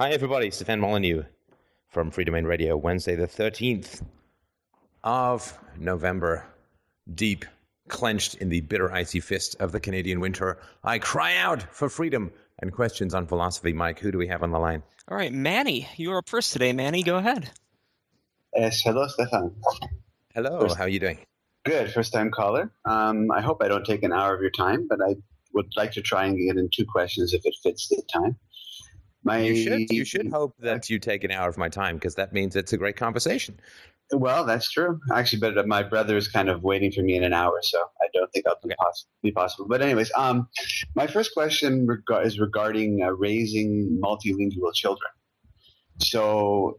Hi, everybody. Stefan Molyneux from Freedomain Radio, Wednesday, the 13th of November. Deep, clenched in the bitter, icy fist of the Canadian winter, I cry out for freedom and questions on philosophy. Mike, who do we have on the line? All right, Manny, you are up first today. Manny, go ahead. Yes, hello, Stefan. Hello, first, how are you doing? Good, first time caller. Um, I hope I don't take an hour of your time, but I would like to try and get in two questions if it fits the time. My, you should you should hope that you take an hour of my time because that means it's a great conversation. Well, that's true. Actually, but my brother is kind of waiting for me in an hour, so I don't think that'll be, possible, be possible. But anyways, um, my first question reg- is regarding uh, raising multilingual children. So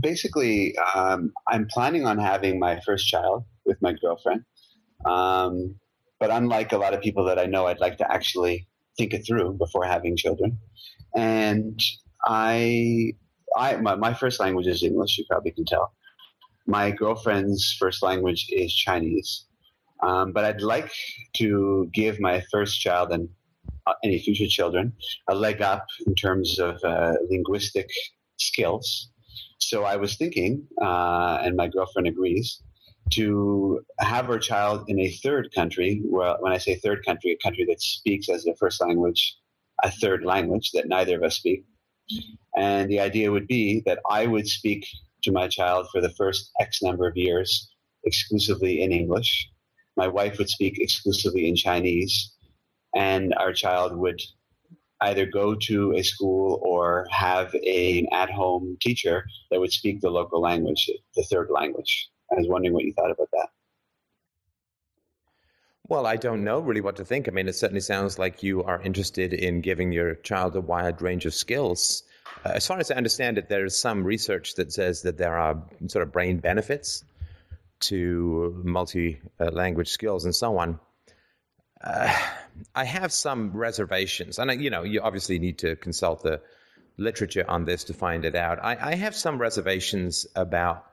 basically, um, I'm planning on having my first child with my girlfriend. Um, but unlike a lot of people that I know, I'd like to actually think it through before having children. And I, I my, my first language is English. You probably can tell. My girlfriend's first language is Chinese. Um, but I'd like to give my first child and uh, any future children a leg up in terms of uh, linguistic skills. So I was thinking, uh, and my girlfriend agrees, to have her child in a third country. Well, when I say third country, a country that speaks as their first language a third language that neither of us speak. And the idea would be that I would speak to my child for the first X number of years exclusively in English. My wife would speak exclusively in Chinese, and our child would either go to a school or have a, an at home teacher that would speak the local language, the third language. I was wondering what you thought about that. Well, I don't know really what to think. I mean, it certainly sounds like you are interested in giving your child a wide range of skills. Uh, as far as I understand it, there is some research that says that there are sort of brain benefits to multi language skills and so on. Uh, I have some reservations, and you know, you obviously need to consult the literature on this to find it out. I, I have some reservations about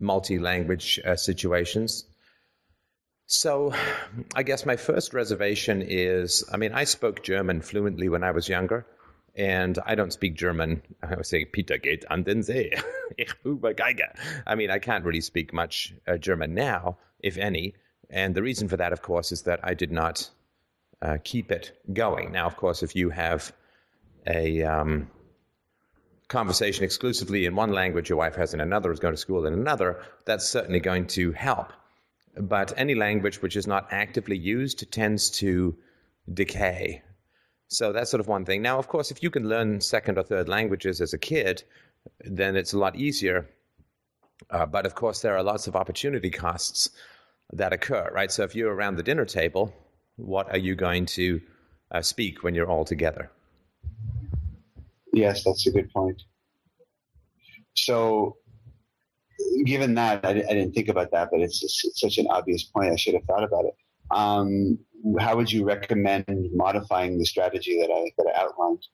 multi language uh, situations. So, I guess my first reservation is I mean, I spoke German fluently when I was younger, and I don't speak German. I was saying, Peter geht an den See. Ich übergeige. I mean, I can't really speak much uh, German now, if any. And the reason for that, of course, is that I did not uh, keep it going. Now, of course, if you have a um, conversation exclusively in one language, your wife has in another, is going to school in another, that's certainly going to help but any language which is not actively used tends to decay. So that's sort of one thing. Now, of course, if you can learn second or third languages as a kid, then it's a lot easier. Uh, but of course, there are lots of opportunity costs that occur, right? So if you're around the dinner table, what are you going to uh, speak when you're all together? Yes, that's a good point. So given that, I, I, didn't think about that, but it's, just, it's, such an obvious point. I should have thought about it. Um, how would you recommend modifying the strategy that I that I outlined?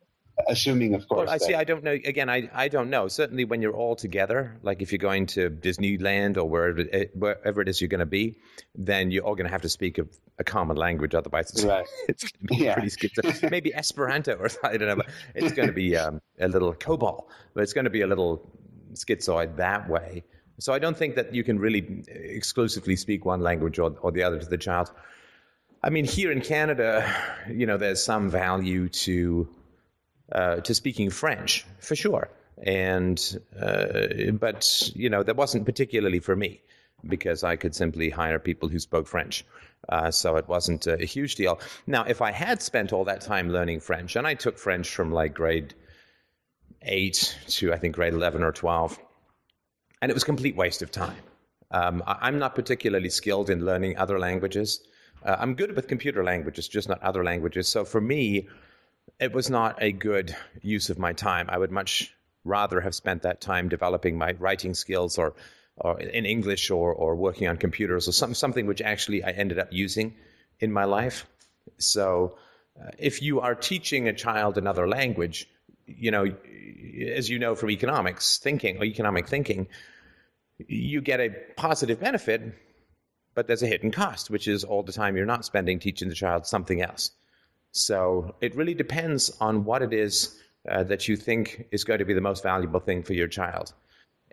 Assuming, of course. Well, I see. I don't know. Again, I I don't know. Certainly, when you're all together, like if you're going to Disneyland or wherever it, wherever it is you're going to be, then you're all going to have to speak a, a common language. Otherwise, it's, right. it's going to be yeah. pretty schizo. Maybe Esperanto or I don't know. But it's going to be um, a little COBOL, but it's going to be a little schizoid that way. So I don't think that you can really exclusively speak one language or, or the other to the child. I mean, here in Canada, you know, there's some value to uh, to speaking French for sure, and uh, but you know, that wasn't particularly for me because I could simply hire people who spoke French. Uh, so it wasn't a, huge deal. Now, if I had spent all that time learning French, and I took French from like grade eight to I think grade eleven or twelve and it was a complete waste of time. Um, I, am not particularly skilled in learning other languages. Uh, I'm good with computer languages, just not other languages. So for me, it was not a good use of my time. I would much rather have spent that time developing my writing skills or, or in English or, or working on computers or some, something which actually I ended up using in my life. So uh, if you are teaching a child another language, you know, as you know from economics thinking or economic thinking, you get a positive benefit, but there's a hidden cost, which is all the time you're not spending teaching the child something else. So it really depends on what it is uh, that you think is going to be the most valuable thing for your child.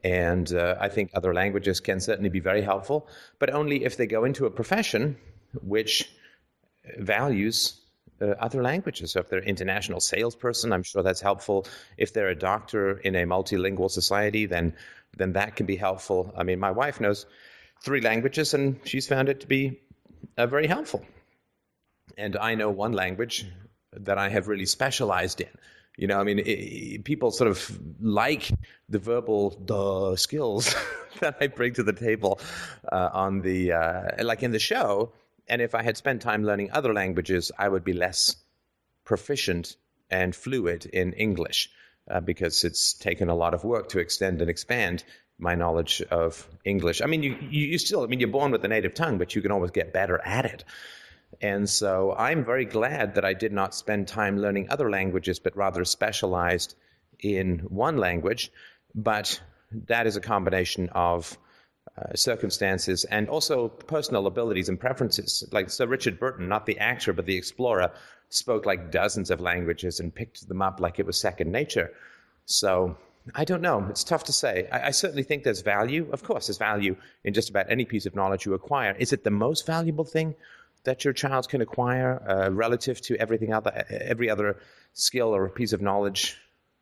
And uh, I think other languages can certainly be very helpful, but only if they go into a profession which values uh, other languages. So if they're an international salesperson, I'm sure that's helpful. If they're a doctor in a multilingual society, then then that can be helpful. I mean, my wife knows three languages, and she's found it to be uh, very helpful. And I know one language that I have really specialized in. You know, I mean, it, people sort of like the verbal duh skills that I bring to the table uh, on the uh, like in the show. And if I had spent time learning other languages, I would be less proficient and fluid in English uh, because it's taken a lot of work to extend and expand my knowledge of English. I mean, you, you still, I mean, you're born with a native tongue, but you can always get better at it. And so I'm very glad that I did not spend time learning other languages, but rather specialized in one language. But that is a combination of uh, circumstances and also personal abilities and preferences. Like Sir Richard Burton, not the actor, but the explorer, spoke like dozens of languages and picked them up like it was second nature. So I don't know. It's tough to say. I, I, certainly think there's value. Of course, there's value in just about any piece of knowledge you acquire. Is it the most valuable thing? That your child can acquire uh, relative to everything other every other skill or piece of knowledge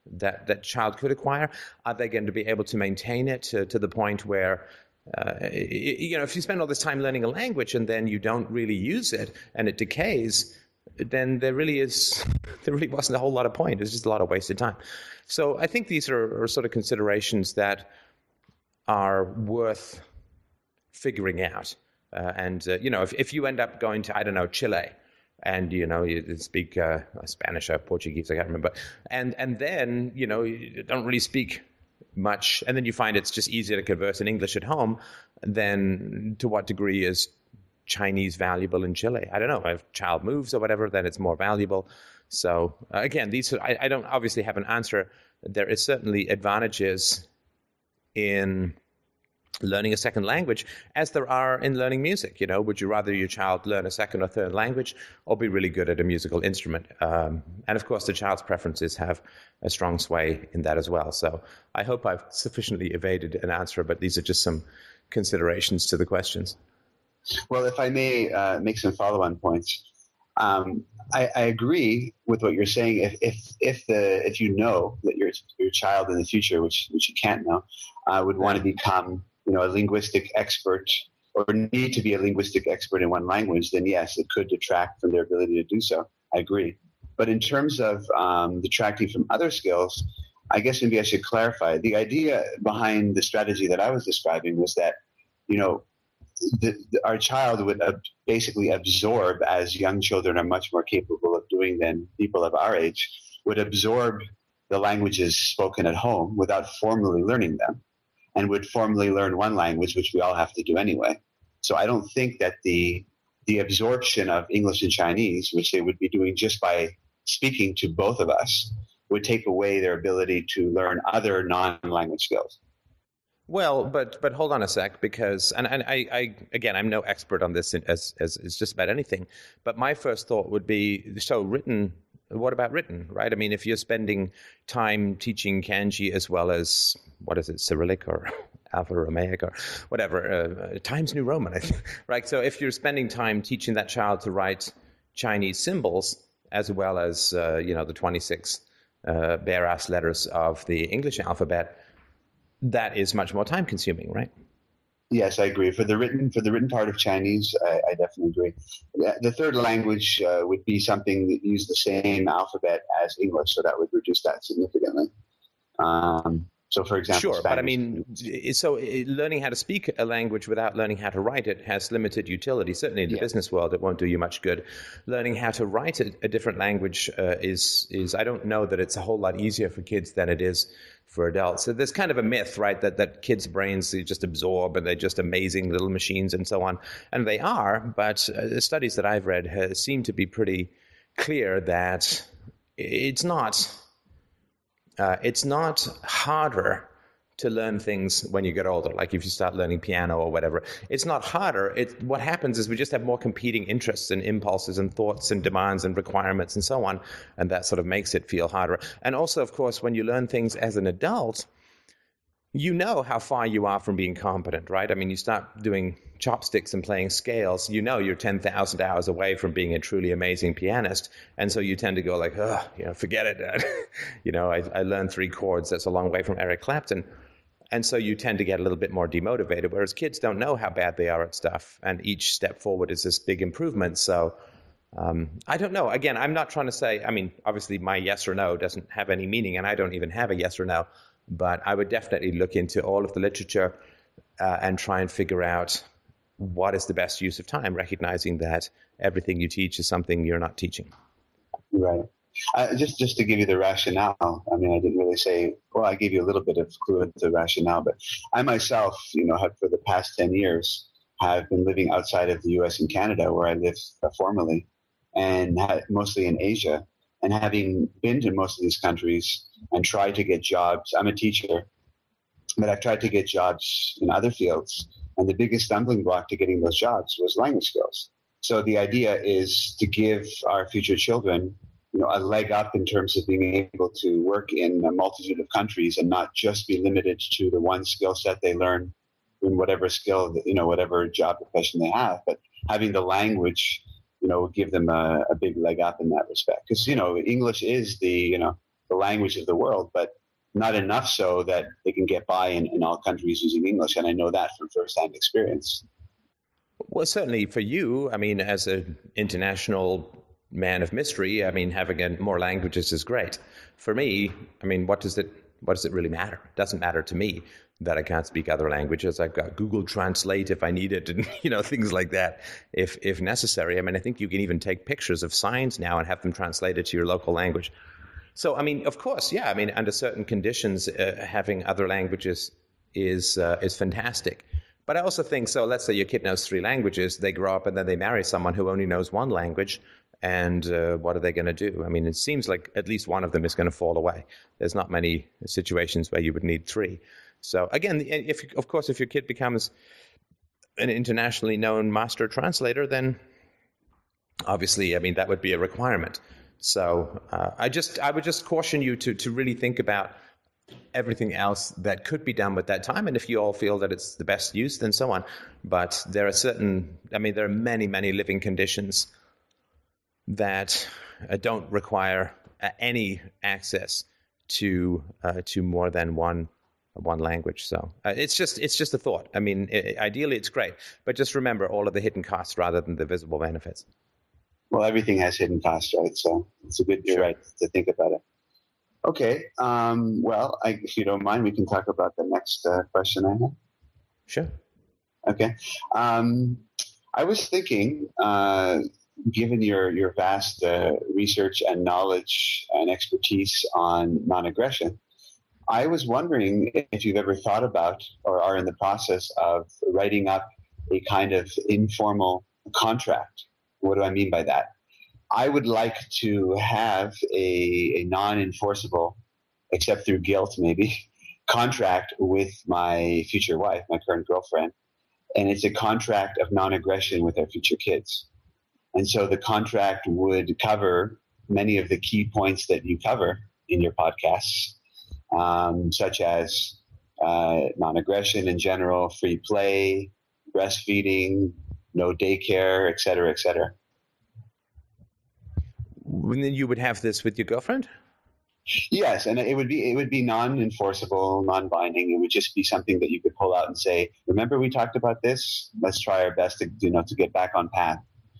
that that child could acquire? Are they going to be able to maintain it to, to the point where uh, you know if you spend all this time learning a language and then you don't really use it and it decays? Then there really is there really wasn't a whole lot of point. It's just a lot of wasted time. So I think these are, are sort of considerations that are worth figuring out. Uh, and uh, you know, if, if you end up going to I don't know Chile, and you know you speak uh, Spanish or Portuguese, I can't remember, and and then you know you don't really speak much, and then you find it's just easier to converse in English at home. Then to what degree is Chinese valuable in Chile? I don't know. If child moves or whatever, then it's more valuable. So uh, again, these I, I don't obviously have an answer. There is certainly advantages in learning a second language as there are in learning music you know? Would you rather your child learn a second or third language or be really good at a musical instrument? Um, and of course the child's preferences have a strong sway in that as well. So i hope i've sufficiently evaded an answer but these are just some considerations to the questions. Well if i may uh, make some follow-on points. Um, I, I, agree with what you're saying. If if if the if you know that your your child in the future, which which you can't know, uh, would want to become you know, a linguistic expert or need to be a linguistic expert in one language, then yes, it could detract from their ability to do so. I agree. But in terms of um, detracting from other skills, I guess maybe I should clarify. The idea behind the strategy that I was describing was that, you know, the, the, our child would uh, basically absorb, as young children are much more capable of doing than people of our age, would absorb the languages spoken at home without formally learning them and would formally learn one language, which we all have to do anyway. So I don't think that the the absorption of English and Chinese, which they would be doing just by speaking to both of us, would take away their ability to learn other non-language skills. Well, but but hold on a sec, because and, and I, I again I'm no expert on this as as as just about anything, but my first thought would be so written what about written, right? I mean, if you're spending time teaching kanji as well as, what is it, Cyrillic or Alpha Romaic or whatever, uh, Times New Roman, I think, right? So if you're spending time teaching that child to write Chinese symbols as well as, uh, you know, the 26 uh, bare ass letters of the English alphabet, that is much more time consuming, right? Yes, I agree. For the written for the written part of Chinese, I, I definitely agree. The third language uh, would be something that used the same alphabet as English, so that would reduce that significantly. Um, so, for example, sure, Spanish, but I mean, so learning how to speak a language without learning how to write it has limited utility. Certainly in the yeah. business world, it won't do you much good. Learning how to write a, a different language uh, is is I don't know that it's a whole lot easier for kids than it is for adults. So there's kind of a myth, right, that, that kids' brains just absorb and they're just amazing little machines and so on. And they are, but uh, the studies that I've read have, seem to be pretty clear that it's not. Uh, it's not harder to learn things when you get older. Like if you start learning piano or whatever, it's not harder. It what happens is we just have more competing interests and impulses and thoughts and demands and requirements and so on, and that sort of makes it feel harder. And also, of course, when you learn things as an adult, you know how far you are from being competent, right? I mean, you start doing chopsticks and playing scales, you know you're 10,000 hours away from being a truly amazing pianist. And so you tend to go like, oh, you know, forget it, you know, I, I learned three chords. That's a long way from Eric Clapton. And so you tend to get a little bit more demotivated, whereas kids don't know how bad they are at stuff. And each step forward is this big improvement. So um, I don't know. Again, I'm not trying to say, I mean, obviously my yes or no doesn't have any meaning, and I don't even have a yes or no. But I would definitely look into all of the literature uh, and try and figure out what is the best use of time, recognizing that everything you teach is something you're not teaching. Right. Uh, just just to give you the rationale, I mean, I didn't really say. Well, I gave you a little bit of clue into the rationale, but I myself, you know, have for the past ten years have been living outside of the U.S. and Canada, where I lived uh, formerly, and mostly in Asia. And having been to most of these countries and tried to get jobs, I'm a teacher, but I've tried to get jobs in other fields. And the biggest stumbling block to getting those jobs was language skills. So the idea is to give our future children you know, a leg up in terms of being able to work in a multitude of countries and not just be limited to the one skill set they learn in whatever skill, you know, whatever job profession they have, but having the language, you know, give them a, a big leg up in that respect. Because, you know, English is the, you know, the language of the world, but not enough so that they can get by in, in all countries using English. And I know that from firsthand experience. Well, certainly for you, I mean, as an international man of mystery, I mean, having more languages is great. For me, I mean, what does it what does it really matter? It doesn't matter to me that I can't speak other languages. I've got Google Translate if I need it, and you know things like that if if necessary. I mean, I think you can even take pictures of signs now and have them translated to your local language. So, I mean, of course, yeah. I mean, under certain conditions, uh, having other languages is uh, is fantastic. But I also think so. Let's say your kid knows three languages. They grow up and then they marry someone who only knows one language and uh, what are they going to do? I mean, it seems like at least one of them is going to fall away. There's not many situations where you would need three. So again, if of course if your kid becomes an internationally known master translator, then obviously, I mean, that would be a requirement. So uh, I just I would just caution you to to really think about everything else that could be done with that time. And if you all feel that it's the best use, then so on. But there are certain, I mean, there are many, many living conditions that uh, don't require uh, any access to uh, to more than one one language. So uh, it's just it's just a thought. I mean, it, ideally it's great, but just remember all of the hidden costs rather than the visible benefits. Well, everything has hidden costs, right? So it's a good, you're right to think about it. Okay. Um, well, I, if you don't mind, we can talk about the next uh, question I have. Sure. Okay. Um, I was thinking, uh, given your your vast uh, research and knowledge and expertise on non-aggression, I was wondering if you've ever thought about or are in the process of writing up a kind of informal contract. What do I mean by that? I would like to have a, a non-enforceable, except through guilt maybe, contract with my future wife, my current girlfriend, and it's a contract of non-aggression with our future kids. And so the contract would cover many of the key points that you cover in your podcasts, um, such as uh, non aggression in general, free play, breastfeeding, no daycare, et cetera, et cetera. And then you would have this with your girlfriend? Yes, and it would be it would be non-enforceable, non-binding. It would just be something that you could pull out and say, "Remember we talked about this? Let's try our best to you know to get back on path."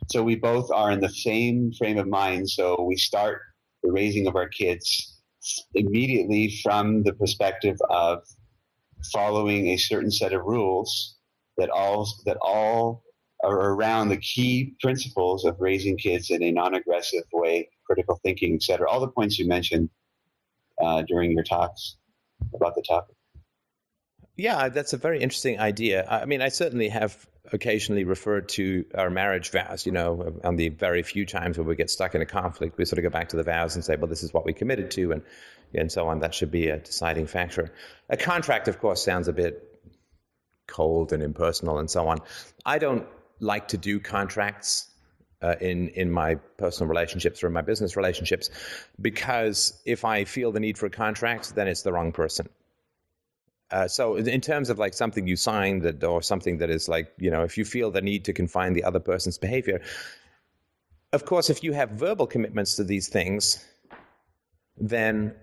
So we both are in the same frame of mind. So we start the raising of our kids immediately from the perspective of following a certain set of rules that all that all are around the key principles of raising kids in a non-aggressive way, critical thinking, etc. All the points you mentioned uh, during your talks about the topic. Yeah, that's a very interesting idea. I mean, I certainly have occasionally referred to our marriage vows, you know, on the very few times where we get stuck in a conflict, we sort of go back to the vows and say, well, this is what we committed to, and, and so on. That should be a deciding factor. A contract, of course, sounds a bit cold and impersonal and so on. I don't like to do contracts. Uh, in in my personal relationships or in my business relationships, because if I feel the need for a contract, then it's the wrong person. Uh, so in terms of like something you signed that, or something that is like you know if you feel the need to confine the other person's behavior of course if you have verbal commitments to these things then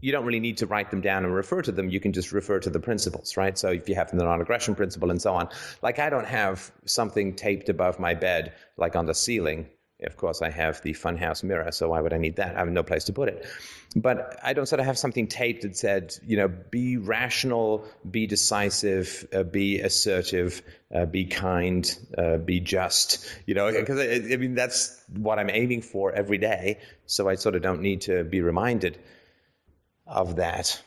you don't really need to write them down and refer to them. You can just refer to the principles right? So if you have the non-aggression principle and so on. Like i don't have something taped above my bed like on the ceiling of course, I have the funhouse mirror, so why would I need that? I have no place to put it. But I don't sort of have something taped that said, you know, be rational, be decisive, uh, be assertive, uh, be kind, uh, be just, you know, because I, I, mean, that's what I'm aiming for every day. So I sort of don't need to be reminded of that.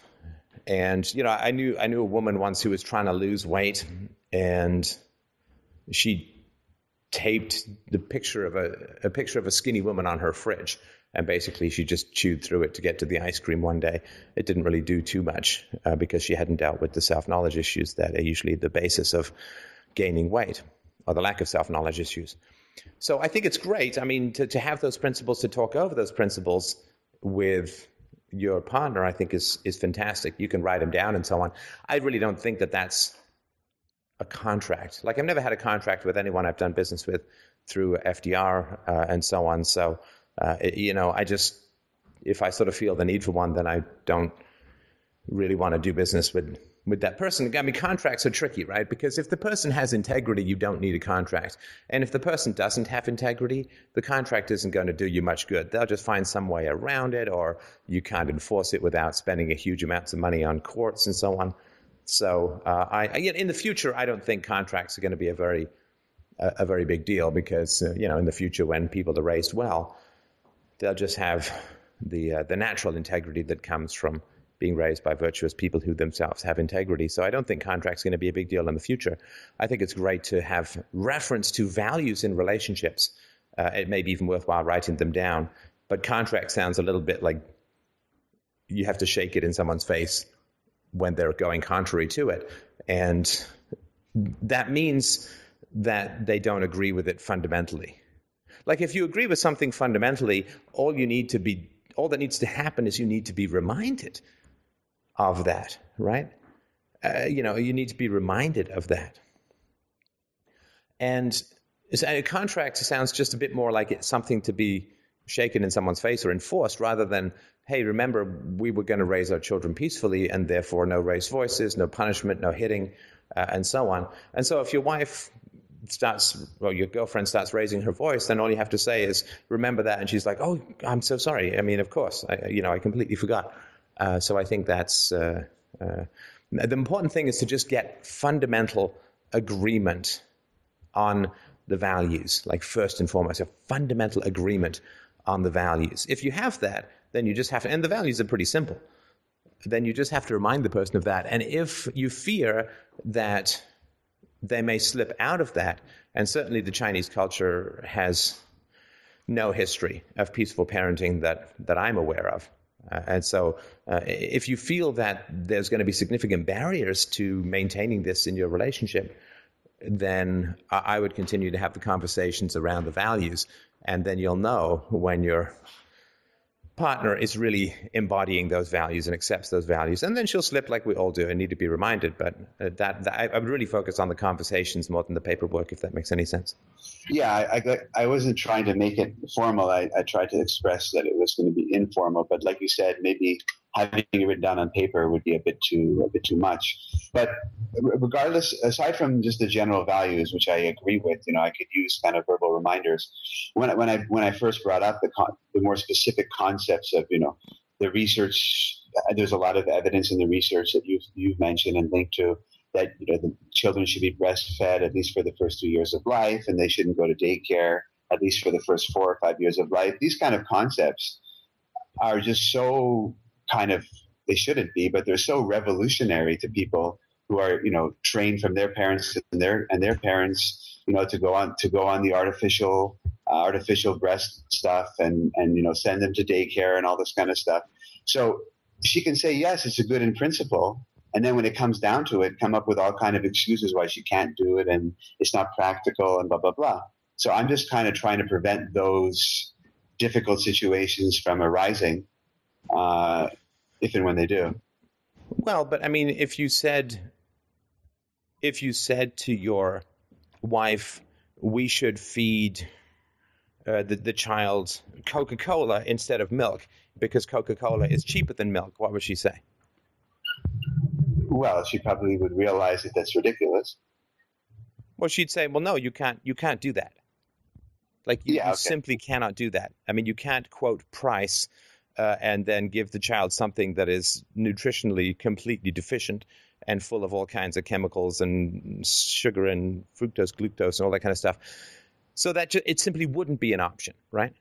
And, you know, I knew, I knew a woman once who was trying to lose weight and she taped the picture of a, a picture of a skinny woman on her fridge. And basically, she just chewed through it to get to the ice cream one day. It didn't really do too much uh, because she hadn't dealt with the self knowledge issues that are usually the basis of gaining weight or the lack of self knowledge issues. So I think it's great. I mean, to, to have those principles, to talk over those principles with your partner, I think is is fantastic. You can write them down and so on. I really don't think that that's a contract. Like I've never had a contract with anyone I've done business with through FDR uh, and so on. So uh, it, you know, I just if I sort of feel the need for one, then I don't really want to do business with with that person. I mean, contracts are tricky, right? Because if the person has integrity, you don't need a contract. And if the person doesn't have integrity, the contract isn't going to do you much good. They'll just find some way around it, or you can't enforce it without spending a huge amounts of money on courts and so on. So uh, I, in the future, I don't think contracts are going to be a very a, a very big deal because uh, you know in the future when people are raised well, they'll just have the uh, the natural integrity that comes from being raised by virtuous people who themselves have integrity. So I don't think contracts are going to be a big deal in the future. I think it's great to have reference to values in relationships. Uh, it may be even worthwhile writing them down. But contract sounds a little bit like you have to shake it in someone's face when they're going contrary to it. And that means that they don't agree with it fundamentally. Like if you agree with something fundamentally, all you need to be all that needs to happen is you need to be reminded of that, right? Uh, you know, you need to be reminded of that. And a contract sounds just a bit more like it's something to be shaken in someone's face or enforced rather than hey, remember, we were going to raise our children peacefully, and therefore no raised voices, no punishment, no hitting, uh, and so on. And so if your wife starts, well, your girlfriend starts raising her voice, then all you have to say is, remember that. And she's like, oh, I'm so sorry. I mean, of course, I, you know, I completely forgot. Uh, so I think that's uh, uh the important thing is to just get fundamental agreement on the values, like first and foremost, a fundamental agreement on the values. If you have that, then you just have to, and the values are pretty simple. Then you just have to remind the person of that. And if you fear that they may slip out of that, and certainly the Chinese culture has no history of peaceful parenting that, that I'm aware of. Uh, and so, uh, if you feel that there's going to be significant barriers to maintaining this in your relationship, then I would continue to have the conversations around the values. And then you'll know when you're partner is really embodying those values and accepts those values. And then she'll slip like we all do and need to be reminded. But uh, that, that I, I, would really focus on the conversations more than the paperwork, if that makes any sense. Yeah, I, I, I wasn't trying to make it formal. I, I tried to express that it was going to be informal. But like you said, maybe having it written down on paper would be a bit too a bit too much. But regardless, aside from just the general values, which I agree with, you know, I could use kind of verbal reminders. When I, when I when I first brought up the con- the more specific concepts of you know the research, there's a lot of evidence in the research that you've you've mentioned and linked to that you know the children should be breastfed at least for the first two years of life, and they shouldn't go to daycare at least for the first four or five years of life. These kind of concepts are just so kind of they shouldn't be, but they're so revolutionary to people who are you know trained from their parents and their and their parents you know to go on to go on the artificial uh, artificial breast stuff and and you know send them to daycare and all this kind of stuff. So she can say yes it's a good in principle. And then when it comes down to it come up with all kind of excuses why she can't do it and it's not practical and blah blah blah. So i'm just kind of trying to prevent those difficult situations from arising uh, if and when they do well but i mean if you said if you said to your wife, we should feed uh, the, the child Coca Cola instead of milk because Coca Cola is cheaper than milk, what would she say? Well, she probably would realize that that's ridiculous. Well, she'd say, "Well, no, you can't. You can't do that. Like you, yeah, okay. you simply cannot do that. I mean, you can't quote price uh, and then give the child something that is nutritionally completely deficient and full of all kinds of chemicals and sugar and fructose, glucose, and all that kind of stuff. So that ju- it simply wouldn't be an option, right?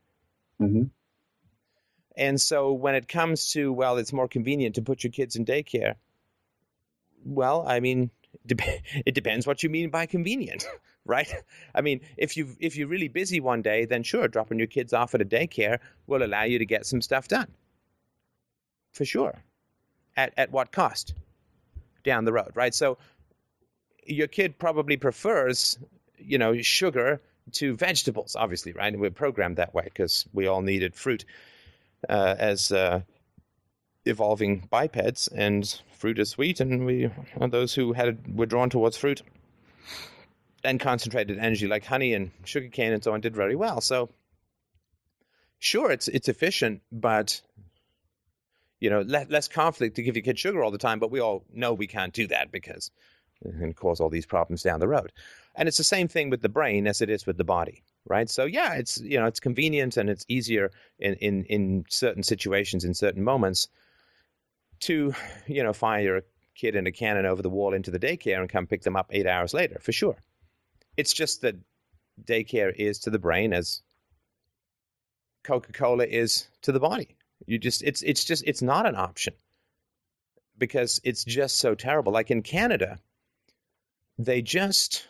Mm-hmm. And so when it comes to well, it's more convenient to put your kids in daycare. Well, I mean, it depends what you mean by convenient, right? I mean, if you if you're really busy one day, then sure, dropping your kids off at a daycare will allow you to get some stuff done. For sure. At at what cost? down the road, right? So your kid probably prefers, you know, sugar to vegetables, obviously, right? And we're programmed that way because we all needed fruit uh, as uh, evolving bipeds, and fruit is sweet, and we are those who had were drawn towards fruit and concentrated energy like honey and sugarcane and so on did very well. So sure, it's it's efficient, but you know, le- less conflict to give your kid sugar all the time, but we all know we can't do that because it can cause all these problems down the road. And it's the same thing with the brain as it is with the body, right? So yeah, it's you know it's convenient and it's easier in in in certain situations in certain moments to you know fire your kid in a cannon over the wall into the daycare and come pick them up eight hours later for sure. It's just that daycare is to the brain as Coca Cola is to the body. You just it's it's just it's not an option because it's just so terrible. Like in Canada, they just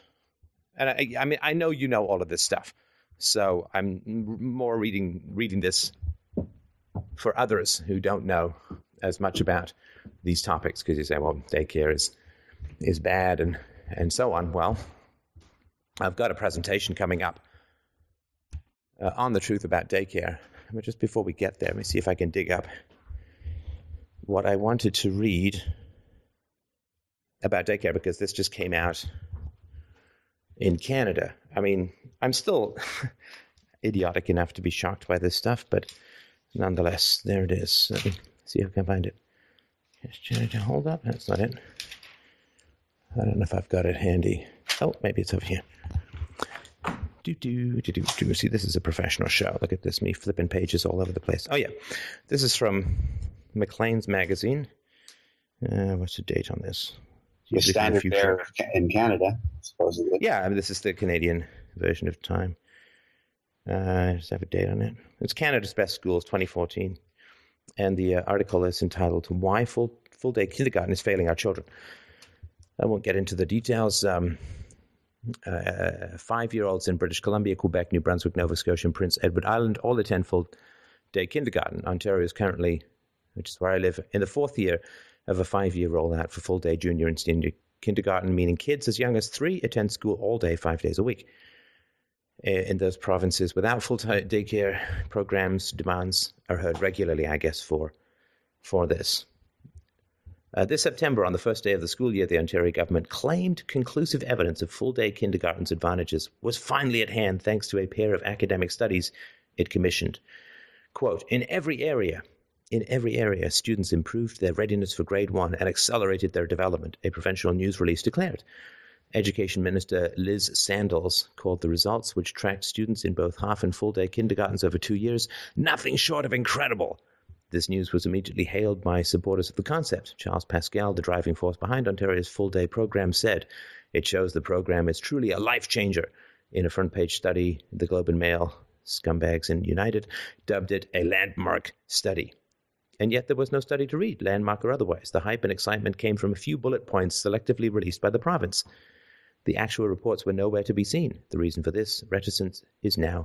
and I, I mean I know you know all of this stuff, so I'm more reading reading this for others who don't know as much about these topics because you say, well, daycare is is bad and and so on. Well, I've got a presentation coming up uh, on the truth about daycare but just before we get there, let me see if I can dig up what I wanted to read about daycare because this just came out in Canada. I mean, I'm still idiotic enough to be shocked by this stuff, but nonetheless, there it is. Let me see if I can find it. Just to hold up. That's not it. I don't know if I've got it handy. Oh, maybe it's over here. Do, do, do, do, do. See, this is a professional show. Look at this, me flipping pages all over the place. Oh, yeah. This is from Maclean's magazine. Uh, what's the date on this? The standard there in Canada, supposedly. Yeah, I mean, this is the Canadian version of Time. Uh, does have a date on it? It's Canada's Best Schools 2014. And the uh, article is entitled Why Full, Full Day Kindergarten is Failing Our Children. I won't get into the details. Um, uh, five year olds in British Columbia, Quebec, New Brunswick, Nova Scotia, and Prince Edward Island all attend full day kindergarten. Ontario is currently, which is where I live, in the fourth year of a five year rollout for full day junior and senior kindergarten, meaning kids as young as three attend school all day, five days a week. In those provinces without full day daycare programs, demands are heard regularly, I guess, for for this. Uh, this September, on the first day of the school year, the Ontario government claimed conclusive evidence of full day kindergarten's advantages was finally at hand thanks to a pair of academic studies it commissioned. Quote, in every area, in every area, students improved their readiness for grade one and accelerated their development, a provincial news release declared. Education Minister Liz Sandals called the results, which tracked students in both half and full day kindergartens over two years, nothing short of incredible. This news was immediately hailed by supporters of the concept. Charles Pascal, the driving force behind Ontario's full day program, said it shows the program is truly a life changer. In a front page study, the Globe and Mail, Scumbags and United, dubbed it a landmark study. and yet there was no study to read, landmark or otherwise. The hype and excitement came from a few bullet points selectively released by the province. The actual reports were nowhere to be seen. The reason for this reticence is now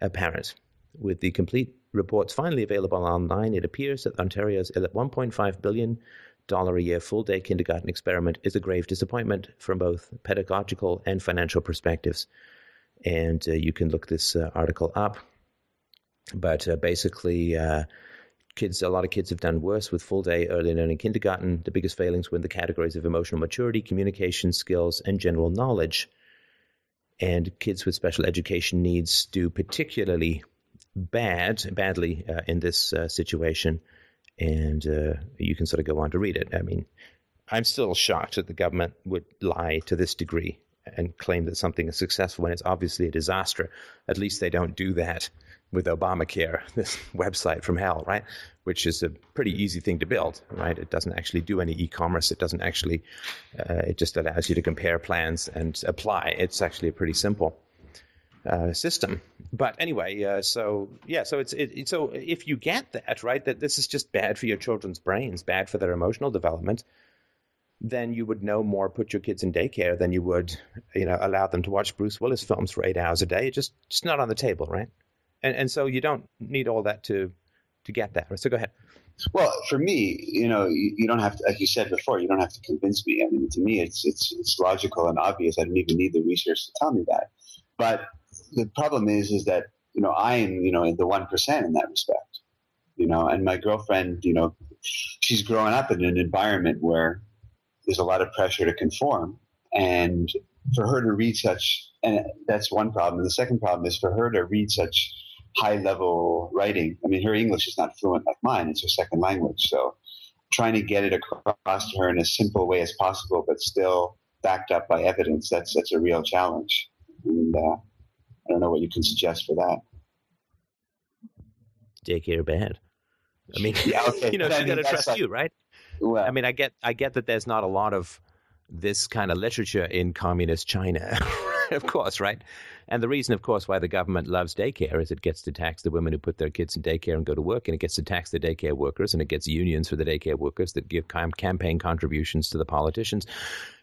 apparent. With the complete reports finally available online, it appears that Ontario's $1.5 billion a year full day kindergarten experiment is a grave disappointment from both pedagogical and financial perspectives. And uh, you can look this uh, article up. But uh, basically, uh, kids, a lot of kids have done worse with full day early learning kindergarten. The biggest failings were in the categories of emotional maturity, communication skills, and general knowledge. And kids with special education needs do particularly bad, badly uh, in this uh, situation. And uh, you can sort of go on to read it. I mean, I'm still shocked that the government would lie to this degree and claim that something is successful when it's obviously a disaster. At least they don't do that with Obamacare, this website from hell, right? Which is a pretty easy thing to build, right? It doesn't actually do any e-commerce. It doesn't actually. Uh, it just allows you to compare plans and apply. It's actually pretty simple uh, system. But anyway, uh, so yeah, so it's it, so if you get that right, that this is just bad for your children's brains, bad for their emotional development, then you would no more put your kids in daycare than you would, you know, allow them to watch Bruce Willis films for eight hours a day. It's just just not on the table, right? and and so you don't need all that to to get that. So go ahead. Well, for me, you know, you, you, don't have to, like you said before, you don't have to convince me. I mean, to me, it's it's it's logical and obvious. I don't even need the research to tell me that. But the problem is, is that you know I am you know the one percent in that respect. You know, and my girlfriend, you know, she's growing up in an environment where there's a lot of pressure to conform, and for her to read such, and that's one problem. And the second problem is for her to read such high level writing. I mean, her English is not fluent like mine; it's her second language. So, trying to get it across to her in a simple way as possible, but still backed up by evidence, that's that's a real challenge. And uh, I don't know what you can suggest for that. Daycare bad. I mean, yeah, okay. you know, she's got to trust like, you, right? Well, I mean, I get, I get that there's not a lot of this kind of literature in communist China, of course, right? And the reason, of course, why the government loves daycare is it gets to tax the women who put their kids in daycare and go to work, and it gets to tax the daycare workers, and it gets unions for the daycare workers that give campaign contributions to the politicians.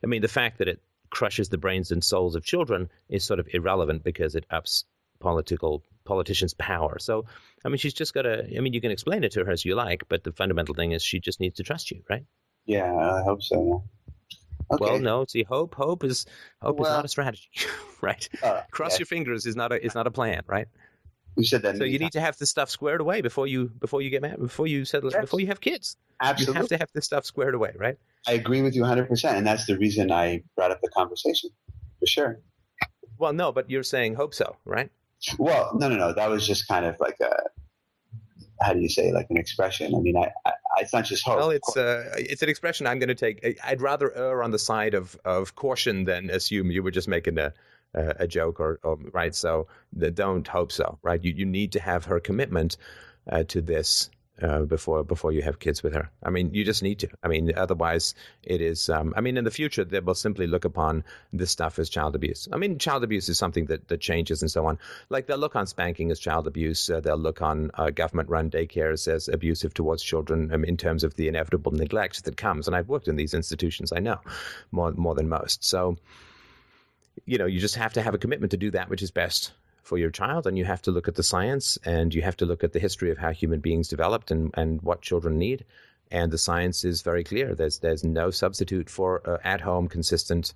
I mean, the fact that it crushes the brains and souls of children is sort of irrelevant because it ups political politicians' power. So, I mean, she's just got to. I mean, you can explain it to her as you like, but the fundamental thing is she just needs to trust you, right? Yeah, I hope so. Okay. Well, no. See, hope, hope is hope well, is not a strategy, right? Uh, Cross your fingers is not a is not a plan, right? You said that. So you times. need to have this stuff squared away before you before you get married, before you settle, yes. before you have kids. Absolutely, you have to have this stuff squared away, right? I agree with you 100, percent and that's the reason I brought up the conversation, for sure. Well, no, but you're saying hope so, right? Well, no, no, no. That was just kind of like a how do you say like an expression? I mean, I, I it's not just hope. Well, it's uh, it's an expression I'm going to take. I'd rather err on the side of of caution than assume you were just making a a joke or, or right. So the, don't hope so. Right. You you need to have her commitment uh, to this uh, before before you have kids with her. I mean, you just need to. I mean, otherwise, it is. Um, I mean, in the future, they will simply look upon this stuff as child abuse. I mean, child abuse is something that, that changes and so on. Like they'll look on spanking as child abuse. Uh, they'll look on uh, government-run daycares as abusive towards children um, in terms of the inevitable neglect that comes. And I've worked in these institutions. I know more more than most. So, you know, you just have to have a commitment to do that which is best for your child, and you have to look at the science and you have to look at the history of how human beings developed and, and what children need. And the science is very clear. There's there's no substitute for uh, at home consistent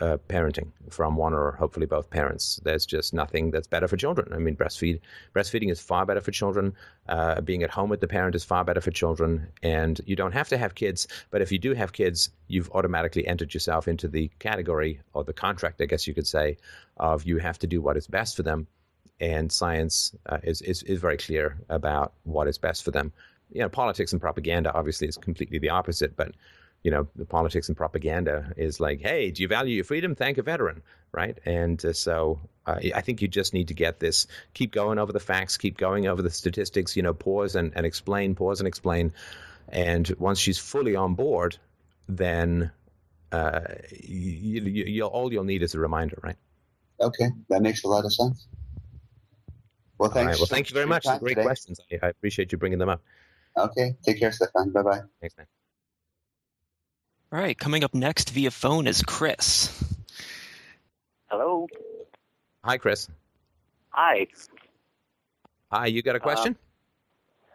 uh, parenting from one or hopefully both parents. There's just nothing that's better for children. I mean, breastfeed breastfeeding is far better for children. Uh, being at home with the parent is far better for children. And you don't have to have kids, but if you do have kids, you've automatically entered yourself into the category or the contract, I guess you could say, of you have to do what is best for them. And science uh, is, is is very clear about what is best for them. You know, politics and propaganda obviously is completely the opposite, but you know, the politics and propaganda is like, hey, do you value your freedom? Thank a veteran, right? And uh, so uh, I think you just need to get this, keep going over the facts, keep going over the statistics, you know, pause and, and explain, pause and explain. And once she's fully on board, then uh, you, you, all you'll need is a reminder, right? Okay, that makes a lot of sense. Well, thanks. Right, well, thank you very much. Great today. questions. I, I appreciate you bringing them up. Okay. Take care, Stefan. Bye bye. Thanks, man. All right, coming up next via phone is Chris. Hello. Hi, Chris. Hi. Hi, you got a question?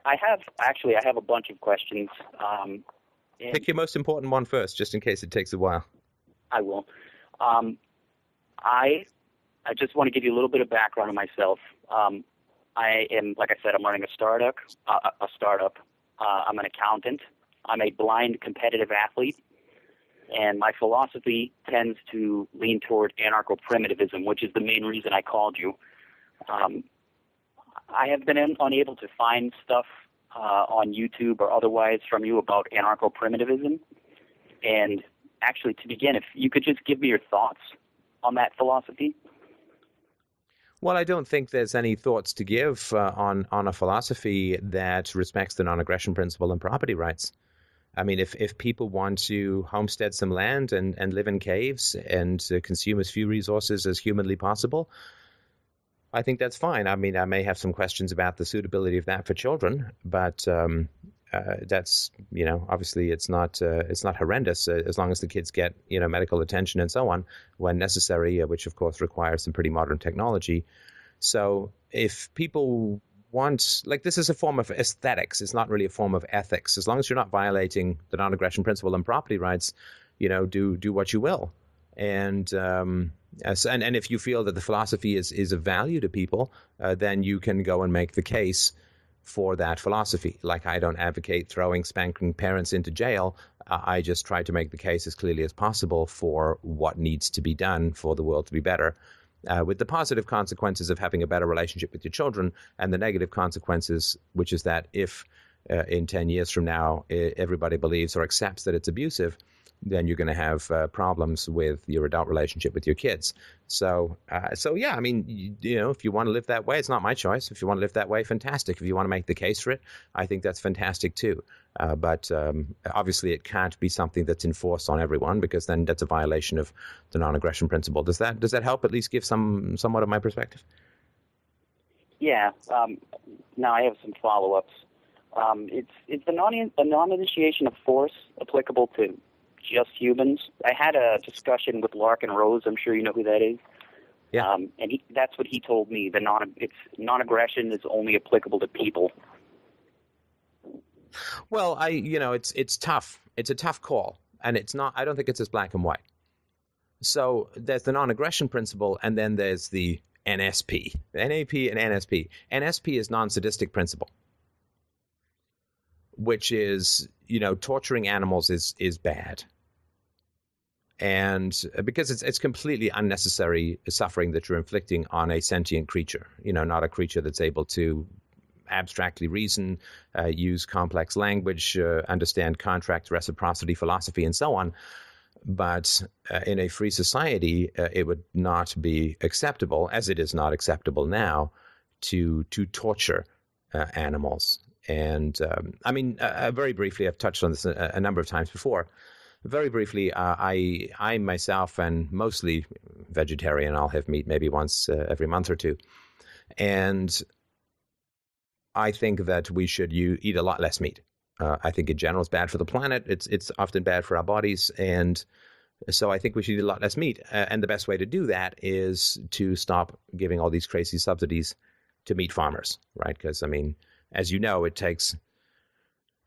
Uh, I have actually. I have a bunch of questions. Um, Pick your most important one first, just in case it takes a while. I will. Um, I I just want to give you a little bit of background on myself. Um, I am, like I said, I'm running a startup. Uh, a startup. Uh, I'm an accountant. I'm a blind competitive athlete, and my philosophy tends to lean toward anarcho-primitivism, which is the main reason I called you. Um, I have been in, unable to find stuff uh, on YouTube or otherwise from you about anarcho-primitivism, and actually, to begin, if you could just give me your thoughts on that philosophy. Well, I don't think there's any thoughts to give uh, on on a philosophy that respects the non-aggression principle and property rights. I mean, if, if people want to homestead some land and, and live in caves and uh, consume as few resources as humanly possible, I think that's fine. I mean, I may have some questions about the suitability of that for children, but um, uh, that's you know obviously it's not uh, it's not horrendous uh, as long as the kids get you know medical attention and so on when necessary, uh, which of course requires some pretty modern technology. So if people want like this is a form of aesthetics, it's not really a form of ethics. As long as you're not violating the non-aggression principle and property rights, you know, do do what you will. And um, and and if you feel that the philosophy is is of value to people, uh, then you can go and make the case for that philosophy. Like I don't advocate throwing spanking parents into jail. Uh, I just try to make the case as clearly as possible for what needs to be done for the world to be better. Uh, with the positive consequences of having a better relationship with your children, and the negative consequences, which is that if uh, in 10 years from now everybody believes or accepts that it's abusive, then you're going to have uh, problems with your adult relationship with your kids. So, uh, so yeah, I mean, you, you, know, if you want to live that way, it's not my choice. If you want to live that way, fantastic. If you want to make the case for it, I think that's fantastic too. Uh, but um, obviously, it can't be something that's enforced on everyone because then that's a violation of the non-aggression principle. Does that does that help at least give some somewhat of my perspective? Yeah. Um, now I have some follow-ups. Um, it's it's the non a non-initiation of force applicable to just humans. I had a discussion with Larken Rose. I'm sure you know who that is. Yeah. Um, and he, that's what he told me. The non it's non-aggression is only applicable to people. Well, I you know it's it's tough. It's a tough call, and it's not. I don't think it's as black and white. So there's the non-aggression principle, and then there's the NSP, NAP and NSP. NSP is non-sadistic principle, which is you know torturing animals is is bad and uh, because it's it's completely unnecessary suffering that you're inflicting on a sentient creature, you know, not a creature that's able to abstractly reason, uh, use complex language, uh, understand contract, reciprocity, philosophy, and so on. But uh, in a free society, uh, it would not be acceptable, as it is not acceptable now, to to torture uh, animals. And um, I mean, very briefly, I've touched on this a, a number of times before very briefly, uh, I I myself am mostly vegetarian. I'll have meat maybe once uh, every month or two, and I think that we should you eat a lot less meat. Uh, I think in general it's bad for the planet. It's it's often bad for our bodies, and so I think we should eat a lot less meat. Uh, and the best way to do that is to stop giving all these crazy subsidies to meat farmers, right? Because I mean, as you know, it takes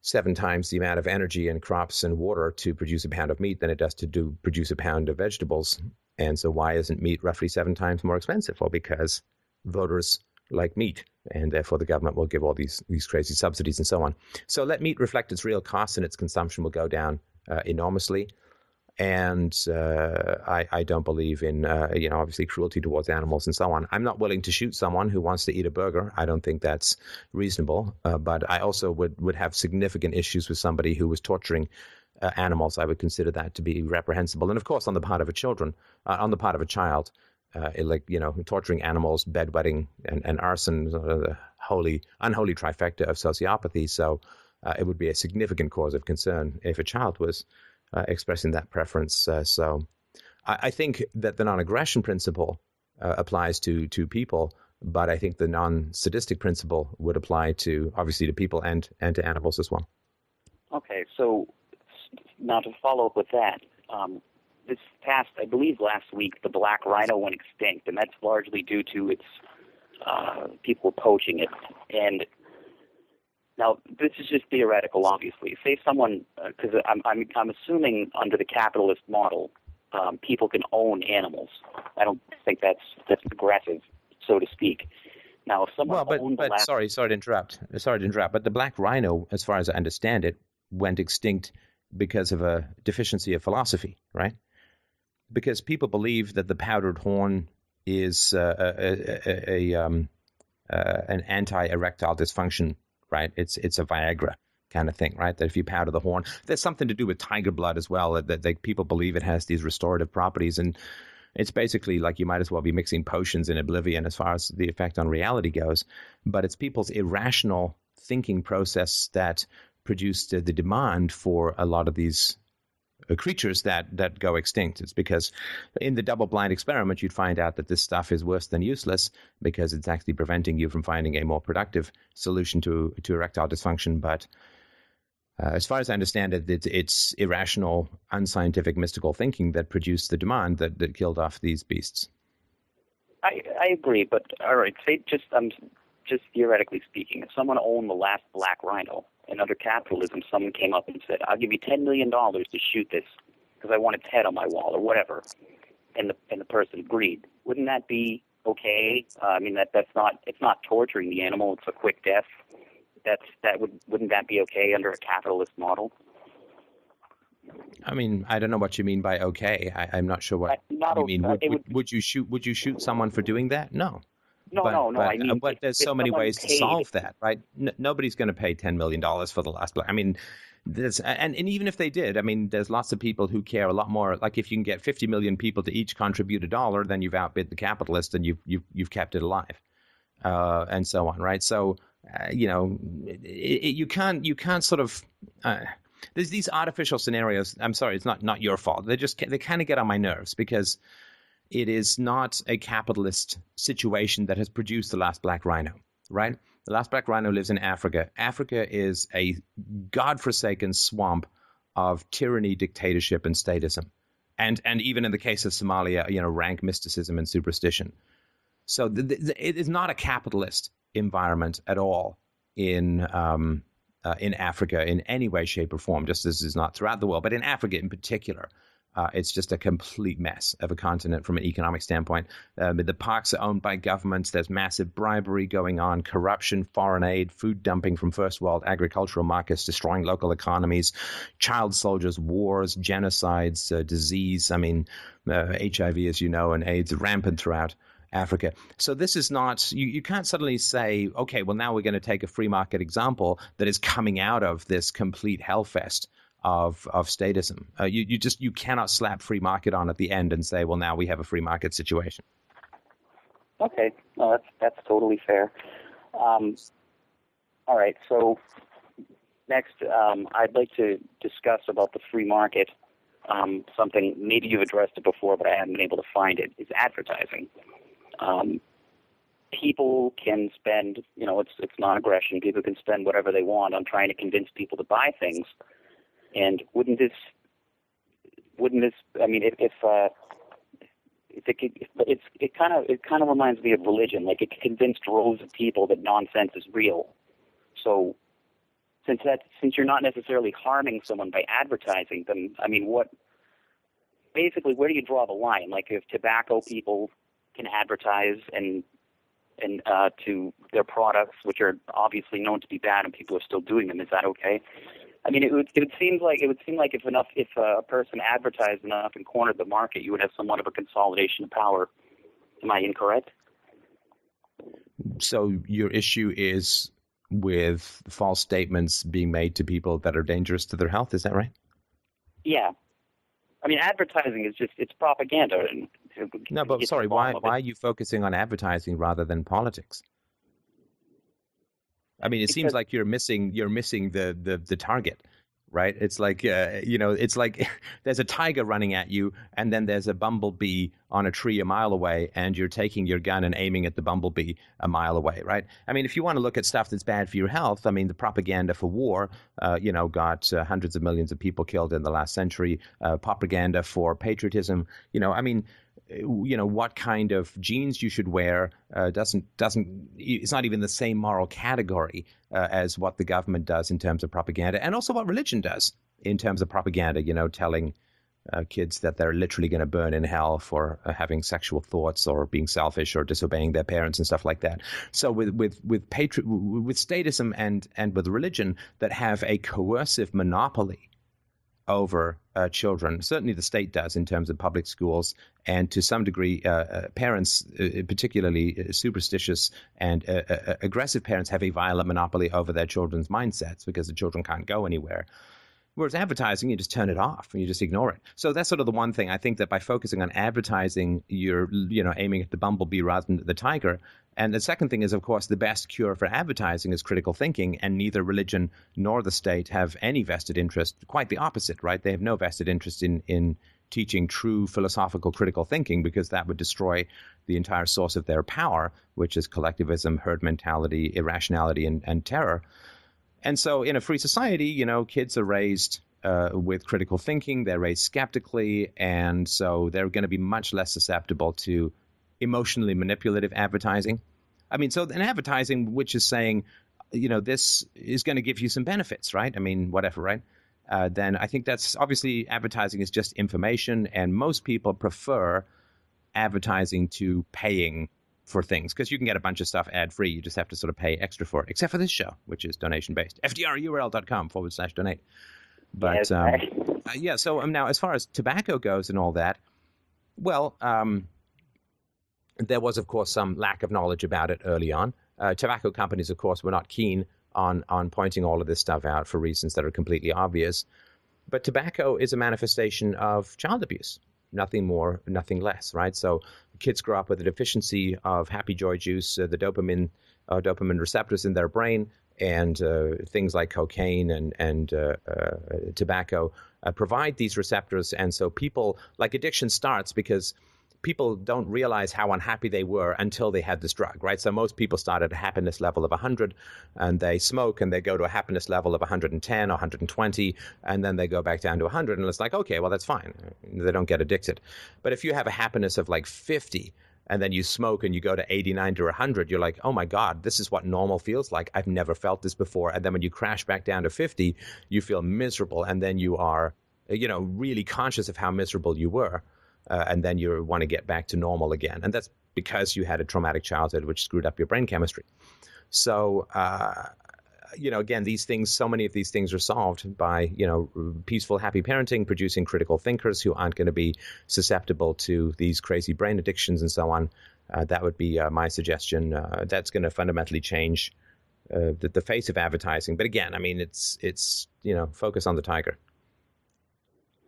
seven times the amount of energy and crops and water to produce a pound of meat than it does to do produce a pound of vegetables. And so, why isn't meat roughly seven times more expensive? Well, because voters like meat, and therefore the government will give all these these crazy subsidies and so on. So, let meat reflect its real costs, and its consumption will go down uh, enormously and uh, I, I, don't believe in uh, you know obviously cruelty towards animals and so on. I'm not willing to shoot someone who wants to eat a burger. I don't think that's reasonable. Uh, but I also would would have significant issues with somebody who was torturing. Uh, animals, I would consider that to be reprehensible, and of course, on the part of a children, uh, on the part of a child, uh, like you know, torturing animals, bedwetting, and, and arson, the holy, unholy trifecta of sociopathy. So, it would be a significant cause of concern if a child was uh, expressing that preference. Uh, so I, I, think that the non-aggression principle uh, applies to to people but I think the non-sadistic principle would apply to obviously to people and and to animals as well. Okay, so now to follow up with that, um, this past, I believe last week, the black rhino went extinct, and that's largely due to its uh, people poaching it. And now this is just theoretical, obviously. Say someone, because uh, I'm, I'm I'm assuming under the capitalist model, um, people can own animals. I don't think that's that's progressive, so to speak. Now, if someone well, but, owned but black, sorry, sorry to interrupt. Sorry to interrupt. But the black rhino, as far as I understand it, went extinct because of a deficiency of philosophy, right? Because people believe that the powdered horn is uh, a, a, a um, uh, an anti-erectile dysfunction, right? It's it's a Viagra kind of thing, right? That if you powder the horn, there's something to do with tiger blood as well. That, that people believe it has these restorative properties, and it's basically like you might as well be mixing potions in oblivion as far as the effect on reality goes. But it's people's irrational thinking process that produced the demand for a lot of these creatures that that go extinct. It's because in the double blind experiment, you'd find out that this stuff is worse than useless because it's actually preventing you from finding a more productive solution to to erectile dysfunction. But uh, as far as I understand it, it's, it's, irrational, unscientific, mystical thinking that produced the demand that, that killed off these beasts. I I agree, but all right, say just um just theoretically speaking, if someone owned the last black rhino, and under capitalism, someone came up and said, "I'll give you ten million dollars to shoot this because I want its head on my wall or whatever," and the and the person agreed, wouldn't that be okay? Uh, I mean, that that's not it's not torturing the animal; it's a quick death. That's that would wouldn't that be okay under a capitalist model? I mean, I don't know what you mean by okay. I, am not sure what not you mean. Would, would, would, would, you shoot? Would you shoot someone for doing that? No. No, but, no, no. But, I mean, but there's so many ways paid, to solve that, right? N- nobody's going to pay ten million dollars for the last. Black. I mean, there's and, and even if they did, I mean, there's lots of people who care a lot more. Like if you can get 50 million people to each contribute a dollar, then you've outbid the capitalist and you've you've you've kept it alive, uh, and so on, right? So, uh, you know, it, it, you can't you can't sort of. Uh, there's these artificial scenarios. I'm sorry, it's not not your fault. They just they kind of get on my nerves because it is not a capitalist situation that has produced the last black rhino, right? The last black rhino lives in Africa. Africa is a godforsaken swamp of tyranny, dictatorship, and statism. And, and even in the case of Somalia, you know, rank mysticism and superstition. So the, the, it is not a capitalist environment at all in um, uh, in Africa in any way, shape, or form. Just as is not throughout the world, but in Africa in particular, uh, it's just a complete mess of a continent from an economic standpoint. Um, the parks are owned by governments. There's massive bribery going on, corruption, foreign aid, food dumping from first world agricultural markets, destroying local economies, child soldiers, wars, genocides, uh, disease. I mean, uh, HIV, as you know, and AIDS rampant throughout. Africa. So this is not, you, you can't suddenly say, okay, well, now we're going to take a free market example that is coming out of this complete hellfest of of statism. Uh, you you just you cannot slap free market on at the end and say, well, now we have a free market situation. Okay, no, that's that's totally fair. Um, all right, so next, um, I'd like to discuss about the free market. Um, something maybe you've addressed it before, but I haven't been able to find it. Is advertising. Um, people can spend, you know, it's it's non-aggression. People can spend whatever they want on trying to convince people to buy things and wouldn't this, wouldn't this? I mean, if, if uh, if it could, it's it kind of it kind of reminds me of religion. Like it convinced droves of people that nonsense is real. So since that since you're not necessarily harming someone by advertising them, I mean, what basically where do you draw the line? Like if tobacco people can advertise and and uh, to their products, which are obviously known to be bad, and people are still doing them, is that okay? I mean, it would it would seem like it would seem like if enough if a person advertised enough and cornered the market, you would have somewhat of a consolidation of power. Am I incorrect? So your issue is with false statements being made to people that are dangerous to their health. Is that right? Yeah. I mean, advertising is just it's propaganda. no, but sorry, why why are you focusing on advertising rather than politics? I mean, it because, seems like you're missing you're missing the, the, the target. right? It's like uh, you know, it's like there's a tiger running at you, and then there's a bumblebee on a tree a mile away, and you're taking your gun and aiming at the bumblebee a mile away, right? I mean, if you want to look at stuff that's bad for your health, I mean, the propaganda for war, uh, you know, got uh, hundreds of millions of people killed in the last century. Uh, propaganda for patriotism, you know, I mean you know what kind of jeans you should wear uh, doesn't doesn't it's not even the same moral category uh, as what the government does in terms of propaganda and also what religion does in terms of propaganda you know telling uh, kids that they're literally going to burn in hell for uh, having sexual thoughts or being selfish or disobeying their parents and stuff like that. So with with with patri- with statism and and with religion that have a coercive monopoly over uh, children. Certainly, the state does in terms of public schools, and to some degree, uh, uh, parents, uh, particularly uh, superstitious and uh, aggressive parents, have a violent monopoly over their children's mindsets because the children can't go anywhere. Whereas advertising, you just turn it off and you just ignore it. So that's sort of the one thing I think that by focusing on advertising, you're you know aiming at the bumblebee rather than the tiger. And the second thing is, of course, the best cure for advertising is critical thinking, and neither religion nor the state have any vested interest. Quite the opposite, right? They have no vested interest in in teaching true philosophical critical thinking because that would destroy the entire source of their power, which is collectivism, herd mentality, irrationality, and, and terror. And so, in a free society, you know, kids are raised uh, with critical thinking, they're raised skeptically, and so they're going to be much less susceptible to emotionally manipulative advertising. I mean, so an advertising which is saying, you know, this is going to give you some benefits, right? I mean, whatever, right? Uh, then I think that's obviously advertising is just information, and most people prefer advertising to paying for things because you can get a bunch of stuff ad free. You just have to sort of pay extra for it, except for this show, which is donation based. FDRURL.com forward slash donate. But um, uh, yeah, so um, now as far as tobacco goes and all that, well, um, there was, of course, some lack of knowledge about it early on. Uh, tobacco companies, of course, were not keen on on pointing all of this stuff out for reasons that are completely obvious. But tobacco is a manifestation of child abuse nothing more, nothing less, right? So kids grow up with a deficiency of happy joy juice, uh, the dopamine uh, dopamine receptors in their brain, and uh, things like cocaine and and uh, uh, tobacco provide these receptors, and so people like addiction starts because people don't realize how unhappy they were until they had this drug, right? So most people start at a happiness level of 100 and they smoke and they go to a happiness level of 110 or 120 and then they go back down to 100 and it's like, okay, well, that's fine. They don't get addicted. But if you have a happiness of like 50, and then you smoke and you go to 89 to 100 you're like oh my god this is what normal feels like i've never felt this before and then when you crash back down to 50 you feel miserable and then you are you know really conscious of how miserable you were uh, and then you want to get back to normal again. And that's because you had a traumatic childhood which screwed up your brain chemistry. So, uh, you know, again, these things, so many of these things are solved by, you know, peaceful, happy parenting, producing critical thinkers who aren't going to be susceptible to these crazy brain addictions and so on. Uh, that would be uh, my suggestion. Uh, that's going to fundamentally change uh, the, the face of advertising. But again, I mean, it's it's you know, focus on the tiger.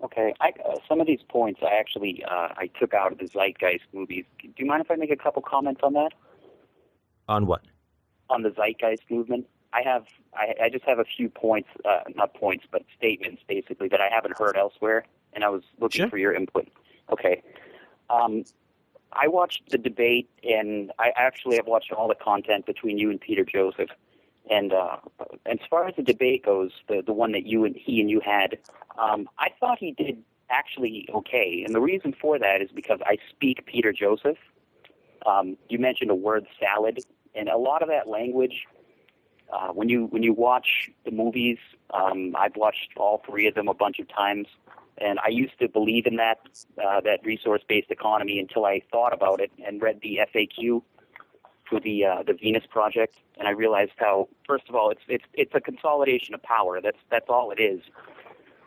Okay, I, uh, some of these points I actually uh, I took out of the Zeitgeist movies. Do you mind if I make a couple comments on that? On what? On the Zeitgeist movement. I have I, I just have a few points, uh, not points, but statements basically that I haven't heard elsewhere, and I was looking sure. for your input. Okay. Um, I watched the debate, and I actually have watched all the content between you and Peter Joseph. And uh, as far as the debate goes, the the one that you and he and you had, um, I thought he did actually okay. And the reason for that is because I speak Peter Joseph. Um, you mentioned a word salad, and a lot of that language. Uh, when you when you watch the movies, um, I've watched all three of them a bunch of times, and I used to believe in that uh, that resource based economy until I thought about it and read the FAQ for the uh, the Venus project, and I realized how first of all it's it's it's a consolidation of power. That's that's all it is.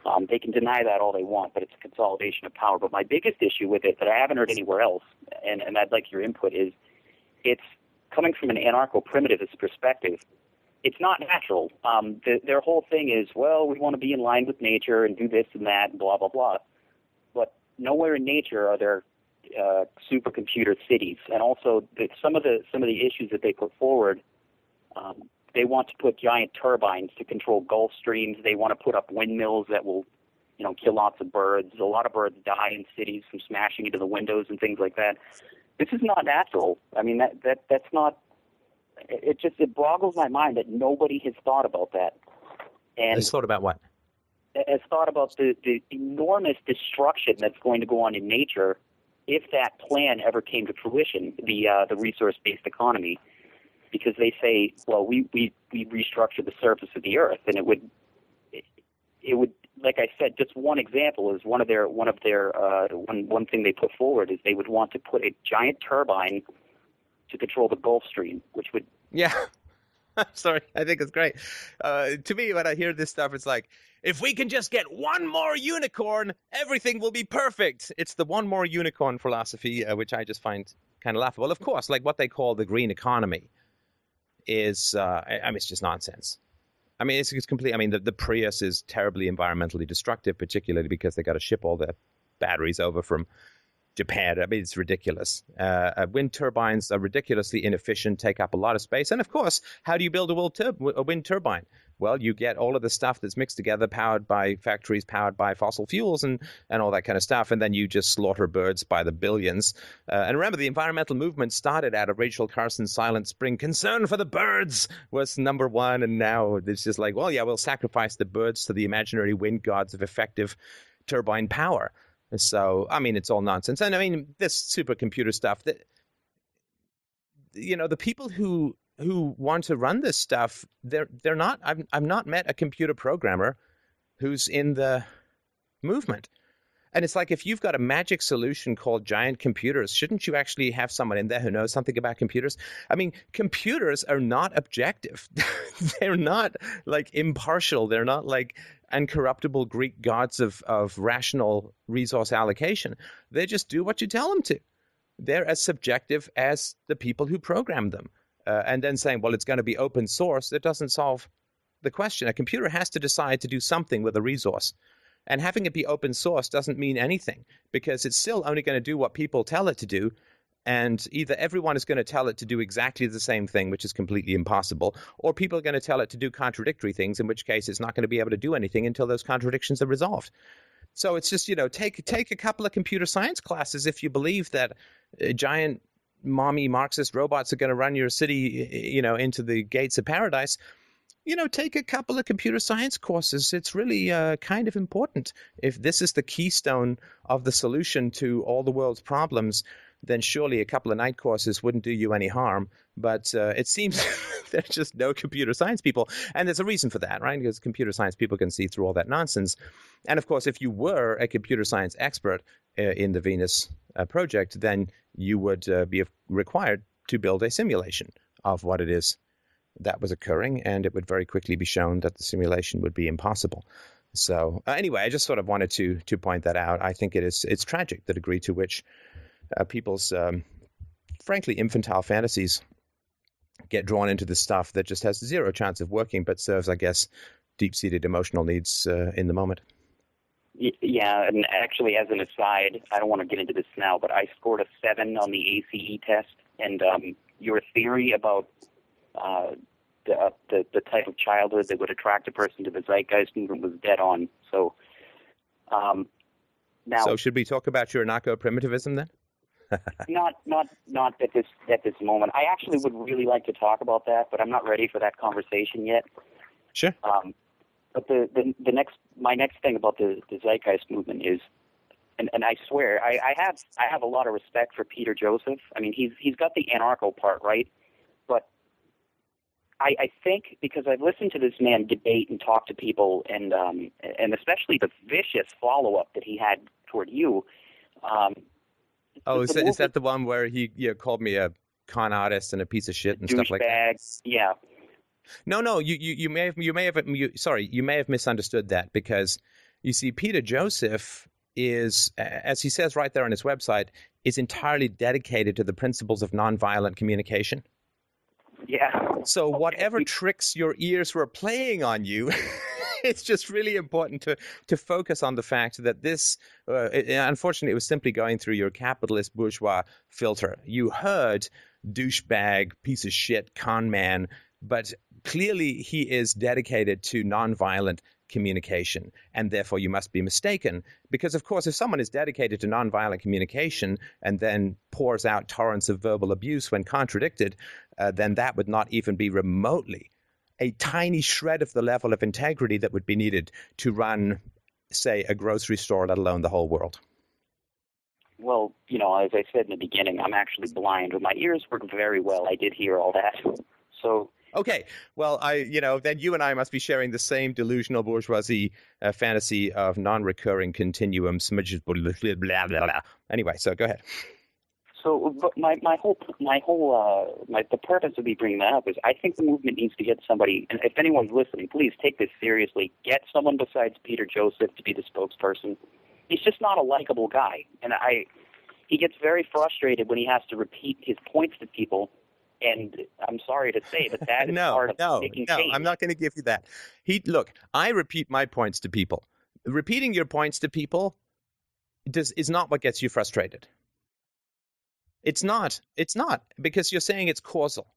Um, they can deny that all they want, but it's a consolidation of power. But my biggest issue with it that I haven't heard anywhere else, and, and I'd like your input, is it's coming from an anarcho-primitivist perspective. It's not natural. Um, the, their whole thing is, well, we want to be in line with nature and do this and that, and blah blah blah. But nowhere in nature are there uh, supercomputer cities, and also the, some of the some of the issues that they put forward um, they want to put giant turbines to control Gulf streams. They want to put up windmills that will, you know, kill lots of birds. A lot of birds die in cities from smashing into the windows and things like that. This is not natural. I mean, that that that's not. It just it boggles my mind that nobody has thought about that. And has thought about what? Has thought about the the enormous destruction that's going to go on in nature if that plan ever came to fruition. The uh, the resource based economy because they say, well, we we we restructure the surface of the earth, and it would it, it would like I said, just one example is one of their one of their uh, one one thing they put forward is they would want to put a giant turbine to control the Gulf Stream, which would yeah. Sorry, I think it's great. Uh, to me, when I hear this stuff, it's like if we can just get one more unicorn, everything will be perfect. It's the one more unicorn philosophy, uh, which I just find kind of laughable. Of course, like what they call the green economy is, uh, I, mean, it's just nonsense. I mean, it's, it's complete. I mean, the, the Prius is terribly environmentally destructive, particularly because they got to ship all the batteries over from Japan. I mean, it's ridiculous. Uh, uh, wind turbines are ridiculously inefficient, take up a lot of space. And of course, how do you build a, a wind turbine? Well, you get all of the stuff that's mixed together, powered by factories, powered by fossil fuels, and, and all that kind of stuff. And then you just slaughter birds by the billions. Uh, and remember, the environmental movement started out of Rachel Carson's Silent Spring. Concern for the birds was number one. And now it's just like, well, yeah, we'll sacrifice the birds to the imaginary wind gods of effective turbine power. So, I mean, it's all nonsense. And I mean, this supercomputer stuff that, you know, the people who who want to run this stuff, they're they're not. I've I've not met a computer programmer who's in the movement. And it's like if you've got a magic solution called giant computers, shouldn't you actually have someone in there who knows something about computers? I mean, computers are not objective. They're not like impartial. They're not like incorruptible Greek gods of, of rational resource allocation. They just do what you tell them to. They're as subjective as the people who program them uh, and then saying, well, it's going to be open source, it doesn't solve the question. A computer has to decide to do something with a resource. And having it be open source doesn't mean anything because it's still only going to do what people tell it to do. And either everyone is going to tell it to do exactly the same thing, which is completely impossible, or people are going to tell it to do contradictory things, in which case it's not going to be able to do anything until those contradictions are resolved. So it's just, you know, take take a couple of computer science classes if you believe that a giant mommy Marxist robots are going to run your city, you know, into the gates of paradise, you know, take a couple of computer science courses. It's really uh, kind of important. If this is the keystone of the solution to all the world's problems, then surely a couple of night courses wouldn't do you any harm. But uh, it seems there's just no computer science people. And there's a reason for that, right? Because computer science people can see through all that nonsense. And of course, if you were a computer science expert uh, in the Venus uh, project, then you would uh, be required to build a simulation of what it is that was occurring. And it would very quickly be shown that the simulation would be impossible. So uh, anyway, I just sort of wanted to to point that out. I think it is it's tragic the degree to which uh, people's um, frankly infantile fantasies get drawn into this stuff that just has zero chance of working, but serves, I guess, deep seated emotional needs uh, in the moment. Yeah, and actually, as an aside, I don't want to get into this now, but I scored a seven on the ACE test, and um, your theory about uh, the, uh, the the type of childhood that would attract a person to the zeitgeist movement was dead on. So, um, now, so should we talk about your anarcho primitivism then? not not not at this at this moment. I actually would really like to talk about that, but I'm not ready for that conversation yet. Sure. Um, but the, the the next my next thing about the, the zeitgeist movement is and, and I swear I, I have I have a lot of respect for Peter Joseph. I mean he's he's got the anarcho part right, but I, I think because I've listened to this man debate and talk to people and um, and especially the vicious follow up that he had toward you, um, Oh, is that, is that the one where he know, called me a con artist and a piece of shit and stuff like that? Yeah. No, no, you, you, you may have you may have you, sorry, you may have misunderstood that because you see, Peter Joseph is, as he says right there on his website, is entirely dedicated to the principles of nonviolent communication. Yeah. So whatever tricks your ears were playing on you it's just really important to to focus on the fact that this, uh, it, unfortunately, it was simply going through your capitalist bourgeois filter. You heard douchebag, piece of shit, con man, but clearly he is dedicated to nonviolent communication, and therefore you must be mistaken. Because, of course, if someone is dedicated to nonviolent communication and then pours out torrents of verbal abuse when contradicted, uh, then that would not even be remotely a tiny shred of the level of integrity that would be needed to run, say, a grocery store, let alone the whole world. Well, you know, as I said in the beginning, I'm actually blind. But My ears work very well. I did hear all that. So Okay, well, I, you know, then you and I must be sharing the same delusional bourgeoisie uh, fantasy of non-recurring continuum smidges. Blah, blah, blah, blah. Anyway, so go ahead. So, but my my whole my whole uh, my the purpose of me bringing that up is I think the movement needs to get somebody. And if anyone's listening, please take this seriously. Get someone besides Peter Joseph to be the spokesperson. He's just not a likable guy, and I he gets very frustrated when he has to repeat his points to people and I'm sorry to say, but that is no, part of no, making no, change. I'm not going to give you that. He look, I repeat my points to people. Repeating your points to people does is not what gets you frustrated. It's not. It's not because you're saying it's causal.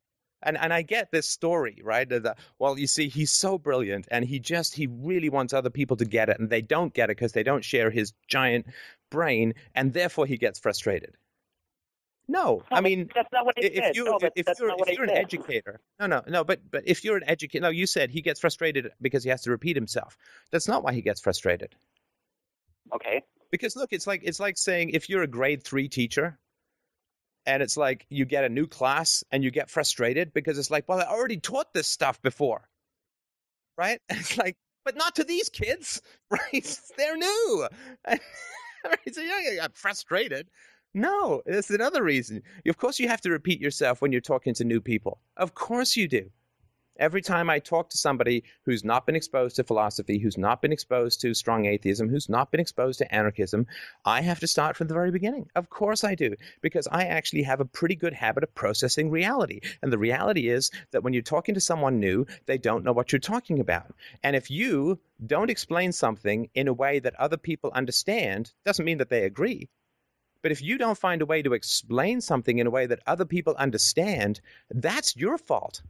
And and I get this story, right? The, well, you see, he's so brilliant, and he just he really wants other people to get it, and they don't get it because they don't share his giant brain, and therefore he gets frustrated. No, I mean that's not what if said. you no, if, you're, if you're an said. educator, no, no, no, but but if you're an educator, no, you said he gets frustrated because he has to repeat himself. That's not why he gets frustrated. Okay. Because look, it's like it's like saying if you're a grade three teacher, and it's like you get a new class and you get frustrated because it's like, well, I already taught this stuff before, right? It's like, but not to these kids, right? They're new. right? So yeah, got frustrated. No, that's another reason. Of course, you have to repeat yourself when you're talking to new people. Of course, you do. Every time I talk to somebody who's not been exposed to philosophy, who's not been exposed to strong atheism, who's not been exposed to anarchism, I have to start from the very beginning. Of course, I do, because I actually have a pretty good habit of processing reality. And the reality is that when you're talking to someone new, they don't know what you're talking about. And if you don't explain something in a way that other people understand, doesn't mean that they agree. But if you don't find a way to explain something in a way that other people understand, that's your fault.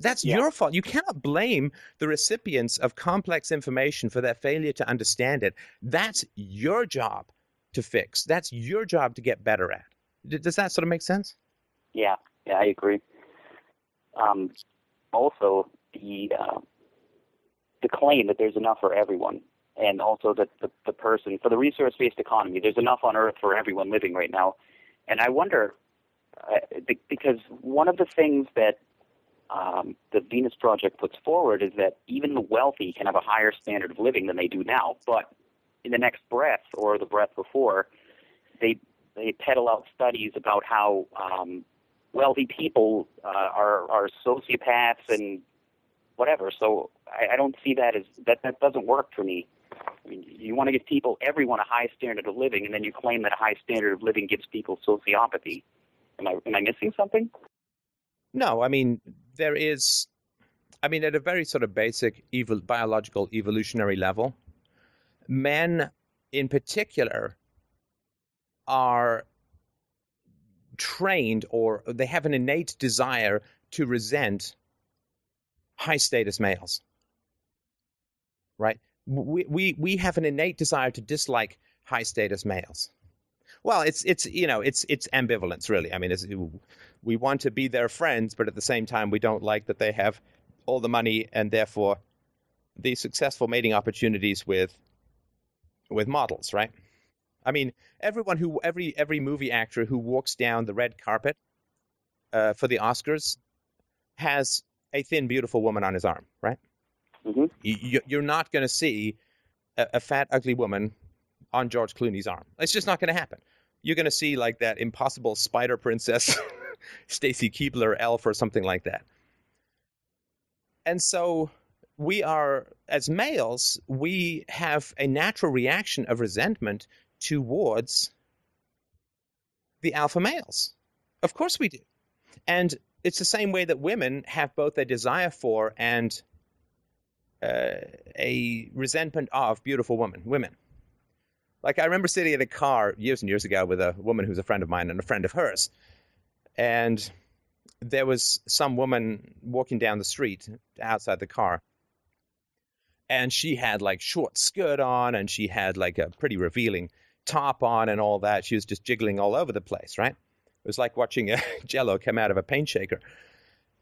That's Yeah. your fault. You cannot blame the recipients of complex information for their failure to understand it. That's your job to fix. That's your job to get better at. Does that sort of make sense? Yeah, yeah, I agree. Um, also, the uh, the claim that there's enough for everyone, and also that the, the person for the resource-based economy, there's enough on Earth for everyone living right now. And I wonder, uh, because one of the things that um, the Venus Project puts forward is that even the wealthy can have a higher standard of living than they do now. But in the next breath or the breath before, they they peddle out studies about how um, wealthy people uh, are are sociopaths and whatever. So I, I don't see that as that that doesn't work for me. Mean, you want to give people everyone a high standard of living, and then you claim that a high standard of living gives people sociopathy. Am I am I missing something? No, I mean there is. I mean, at a very sort of basic evol- biological evolutionary level, men in particular are trained or they have an innate desire to resent high status males. Right? We, we, we have an innate desire to dislike high status males. Well, it's it's you know it's it's ambivalence really. I mean, we want to be their friends, but at the same time, we don't like that they have all the money and therefore the successful mating opportunities with with models, right? I mean, everyone who every every movie actor who walks down the red carpet uh, for the Oscars has a thin, beautiful woman on his arm, right? Hmm You, you're not going to see a, a fat, ugly woman on George Clooney's arm. It's just not going to happen. You're going to see like that impossible spider princess, Stacy Keibler elf or something like that. And so we are, as males, we have a natural reaction of resentment towards the alpha males. Of course we do. And it's the same way that women have both a desire for and uh, a resentment of beautiful women, women. Like I remember sitting in a car years and years ago with a woman who's a friend of mine and a friend of hers, and there was some woman walking down the street outside the car. And she had like short skirt on and she had like a pretty revealing top on and all that. She was just jiggling all over the place right? It was like watching a jello come out of a paint shaker.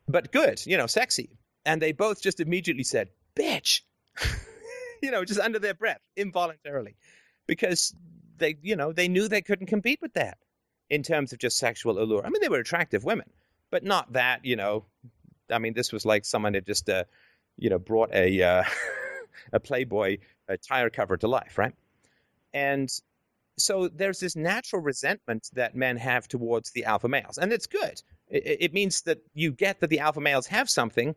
But good you know sexy. And they both just immediately said bitch. You know just under their breath involuntarily. Because they you know they knew they couldn't compete with that in terms of just sexual allure. I mean they were attractive women but not that you know i mean this was like someone had just uh, you know brought a uh, a playboy a tire cover to life right? And so there's this natural resentment that men have towards the alpha males and it's good. It, it means that you get that the alpha males have something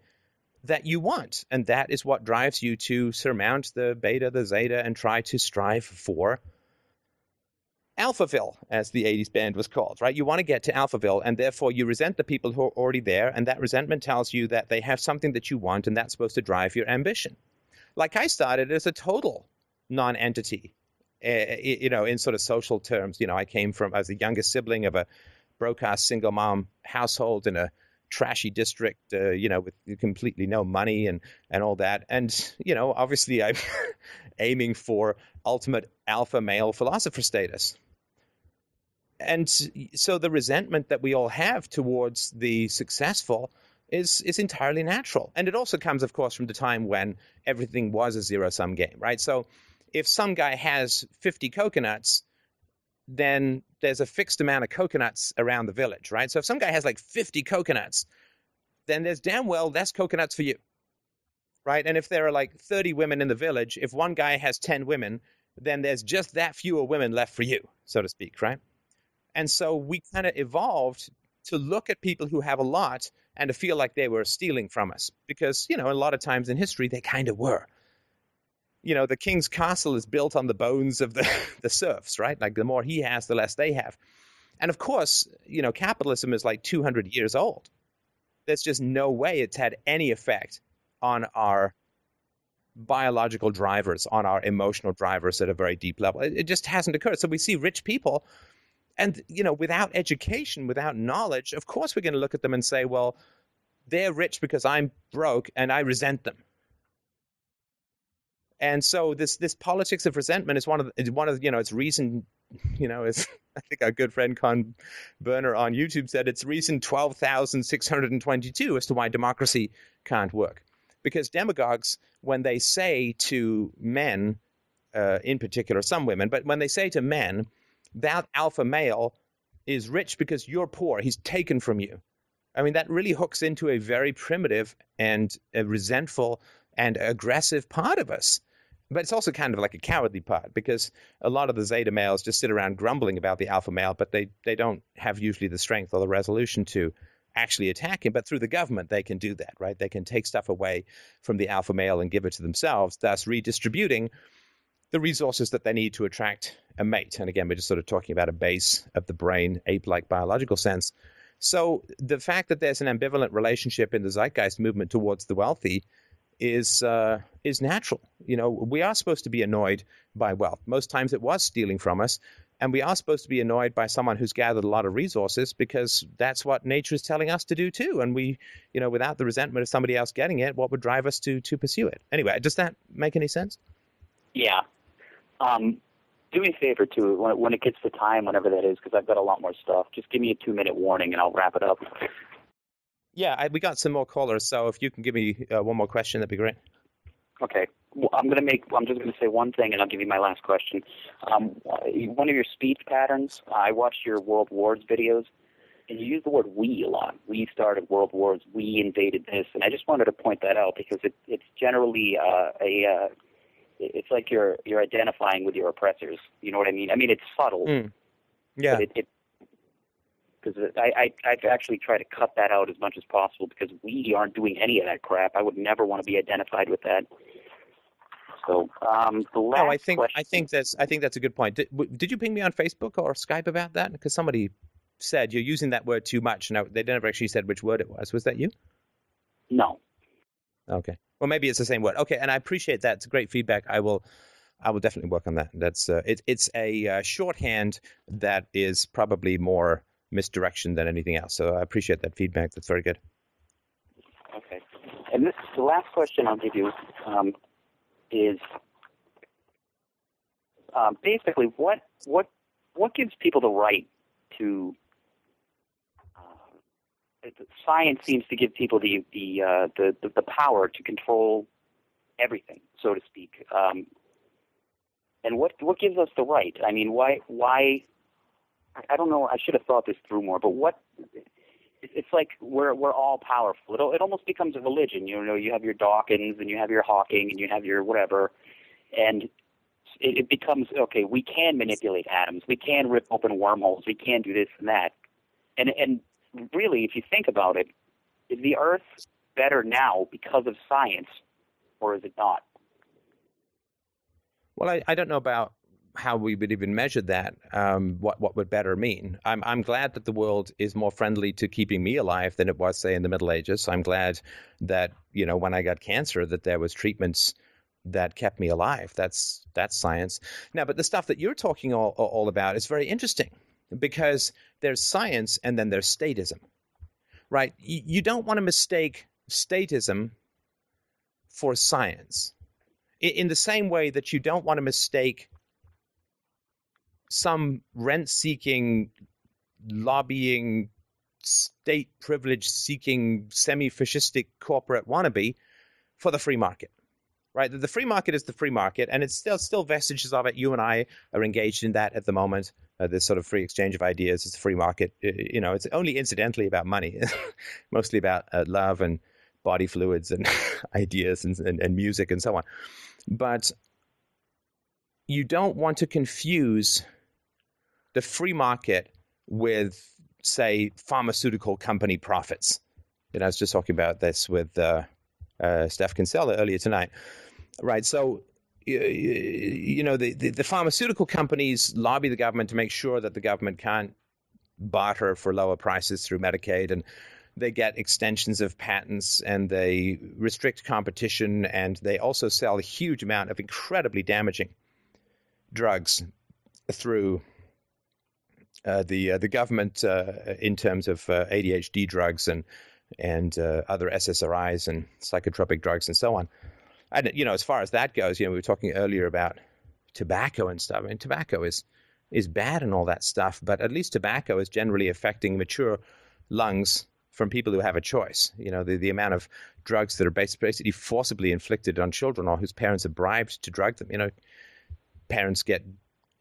that you want and that is what drives you to surmount the beta the zeta and try to strive for Alphaville, as the 80s band was called, right? You want to get to Alphaville, and therefore you resent the people who are already there, and that resentment tells you that they have something that you want, and that's supposed to drive your ambition. Like I started as a total non entity, uh, you know, in sort of social terms. You know, I came from, as the youngest sibling of a broke ass single mom household in a trashy district, uh, you know, with completely no money and, and all that. And, you know, obviously I'm aiming for ultimate alpha male philosopher status. And so the resentment that we all have towards the successful is is entirely natural. And it also comes of course from the time when everything was a zero sum game right? So if some guy has 50 coconuts then there's a fixed amount of coconuts around the village right? So if some guy has like 50 coconuts then there's damn well less coconuts for you right? And if there are like 30 women in the village if one guy has 10 women then there's just that fewer women left for you so to speak right? And so we kind of evolved to look at people who have a lot and to feel like they were stealing from us because, you know, a lot of times in history they kind of were. You know, the king's castle is built on the bones of the, the serfs, right? Like the more he has, the less they have. And of course, you know, capitalism is like 200 years old. There's just no way it's had any effect on our biological drivers, on our emotional drivers at a very deep level. It, it just hasn't occurred. So we see rich people and, you know, without education, without knowledge, of course we're going to look at them and say, well, they're rich because I'm broke and I resent them. And so this this politics of resentment is one of the, one of you know it's reason you know as I think our good friend Con Burner on YouTube said it's reason twelve thousand six hundred and twenty two as to why democracy can't work because demagogues when they say to men uh, in particular some women but when they say to men that alpha male is rich because you're poor. He's taken from you. I mean, that really hooks into a very primitive and resentful and aggressive part of us. But it's also kind of like a cowardly part because a lot of the Zeta males just sit around grumbling about the alpha male, but they, they don't have usually the strength or the resolution to actually attack him. But through the government, they can do that, right? They can take stuff away from the alpha male and give it to themselves, thus redistributing the resources that they need to attract a mate. And again, we're just sort of talking about a base of the brain, ape like biological sense. So the fact that there's an ambivalent relationship in the zeitgeist movement towards the wealthy is uh, is natural. You know, we are supposed to be annoyed by wealth. Most times it was stealing from us, and we are supposed to be annoyed by someone who's gathered a lot of resources because that's what nature is telling us to do too. And we, you know, without the resentment of somebody else getting it, what would drive us to to pursue it? Anyway, does that make any sense? Yeah. Um, do me a favor too when, when it gets to time, whenever that is, because I've got a lot more stuff. Just give me a two minute warning, and I'll wrap it up. Yeah, I, we got some more callers, so if you can give me uh, one more question, that'd be great. Okay. Well, I'm gonna make. I'm just gonna say one thing, and I'll give you my last question. Um, one of your speech patterns. I watched your World Wars videos, and you use the word "we" a lot. We started World Wars. We invaded this, and I just wanted to point that out because it, it's generally uh, a uh, it's like you're you're identifying with your oppressors. You know what I mean? I mean it's subtle. Mm. Yeah. it because I, I I've actually tried to cut that out as much as possible because we aren't doing any of that crap. I would never want to be identified with that. So um, the last oh, I think question, I think that's I think that's a good point. Did, did you ping me on Facebook or Skype about that? Because somebody said you're using that word too much. Now they never actually said which word it was. Was that you? No. Okay. Well, maybe it's the same word. Okay, and I appreciate that. It's great feedback. I will, I will definitely work on that. That's uh, it, it's a uh, shorthand that is probably more misdirection than anything else. So I appreciate that feedback. That's very good. Okay. And this the last question I'll give you um, is um, basically what what what gives people the right to uh, science seems to give people the the, uh, the, the the power to control everything, so to speak. Um, and what what gives us the right? I mean, why why? I don't know. I should have thought this through more. But what? It's like we're we're all powerful. It it almost becomes a religion. You know, you have your Dawkins and you have your Hawking and you have your whatever, and it, it becomes okay. We can manipulate atoms. We can rip open wormholes. We can do this and that. And and really, if you think about it, is the Earth better now because of science, or is it not? Well, I, I don't know about how we would even measure that. Um, what what would better mean? I'm I'm glad that the world is more friendly to keeping me alive than it was, say, in the Middle Ages. I'm glad that you know when I got cancer that there was treatments that kept me alive. That's that's science. Now, but the stuff that you're talking all, all about is very interesting because there's science and then there's statism, right? You, you don't want to mistake statism for science in the same way that you don't want to mistake some rent seeking, lobbying, state privilege seeking, semi fascistic corporate wannabe for the free market. Right? The free market is the free market, and it's still still vestiges of it. You and I are engaged in that at the moment. Uh, this sort of free exchange of ideas. It's a free market. You know, it's only incidentally about money, mostly about uh, love and body fluids and ideas and, and, and music and so on. But you don't want to confuse the free market with, say, pharmaceutical company profits. And I was just talking about this with uh, uh, Steph Kinsella earlier tonight. Right. So, you know, the, the, the pharmaceutical companies lobby the government to make sure that the government can't barter for lower prices through Medicaid and they get extensions of patents and they restrict competition and they also sell a huge amount of incredibly damaging drugs through uh, the uh, the government uh, in terms of uh, ADHD drugs and and uh, other SSRIs and psychotropic drugs and so on. And you know, as far as that goes, you know, we were talking earlier about tobacco and stuff. I mean, tobacco is is bad and all that stuff, but at least tobacco is generally affecting mature lungs from people who have a choice. You know, the, the amount of drugs that are basically forcibly inflicted on children or whose parents are bribed to drug them. You know, parents get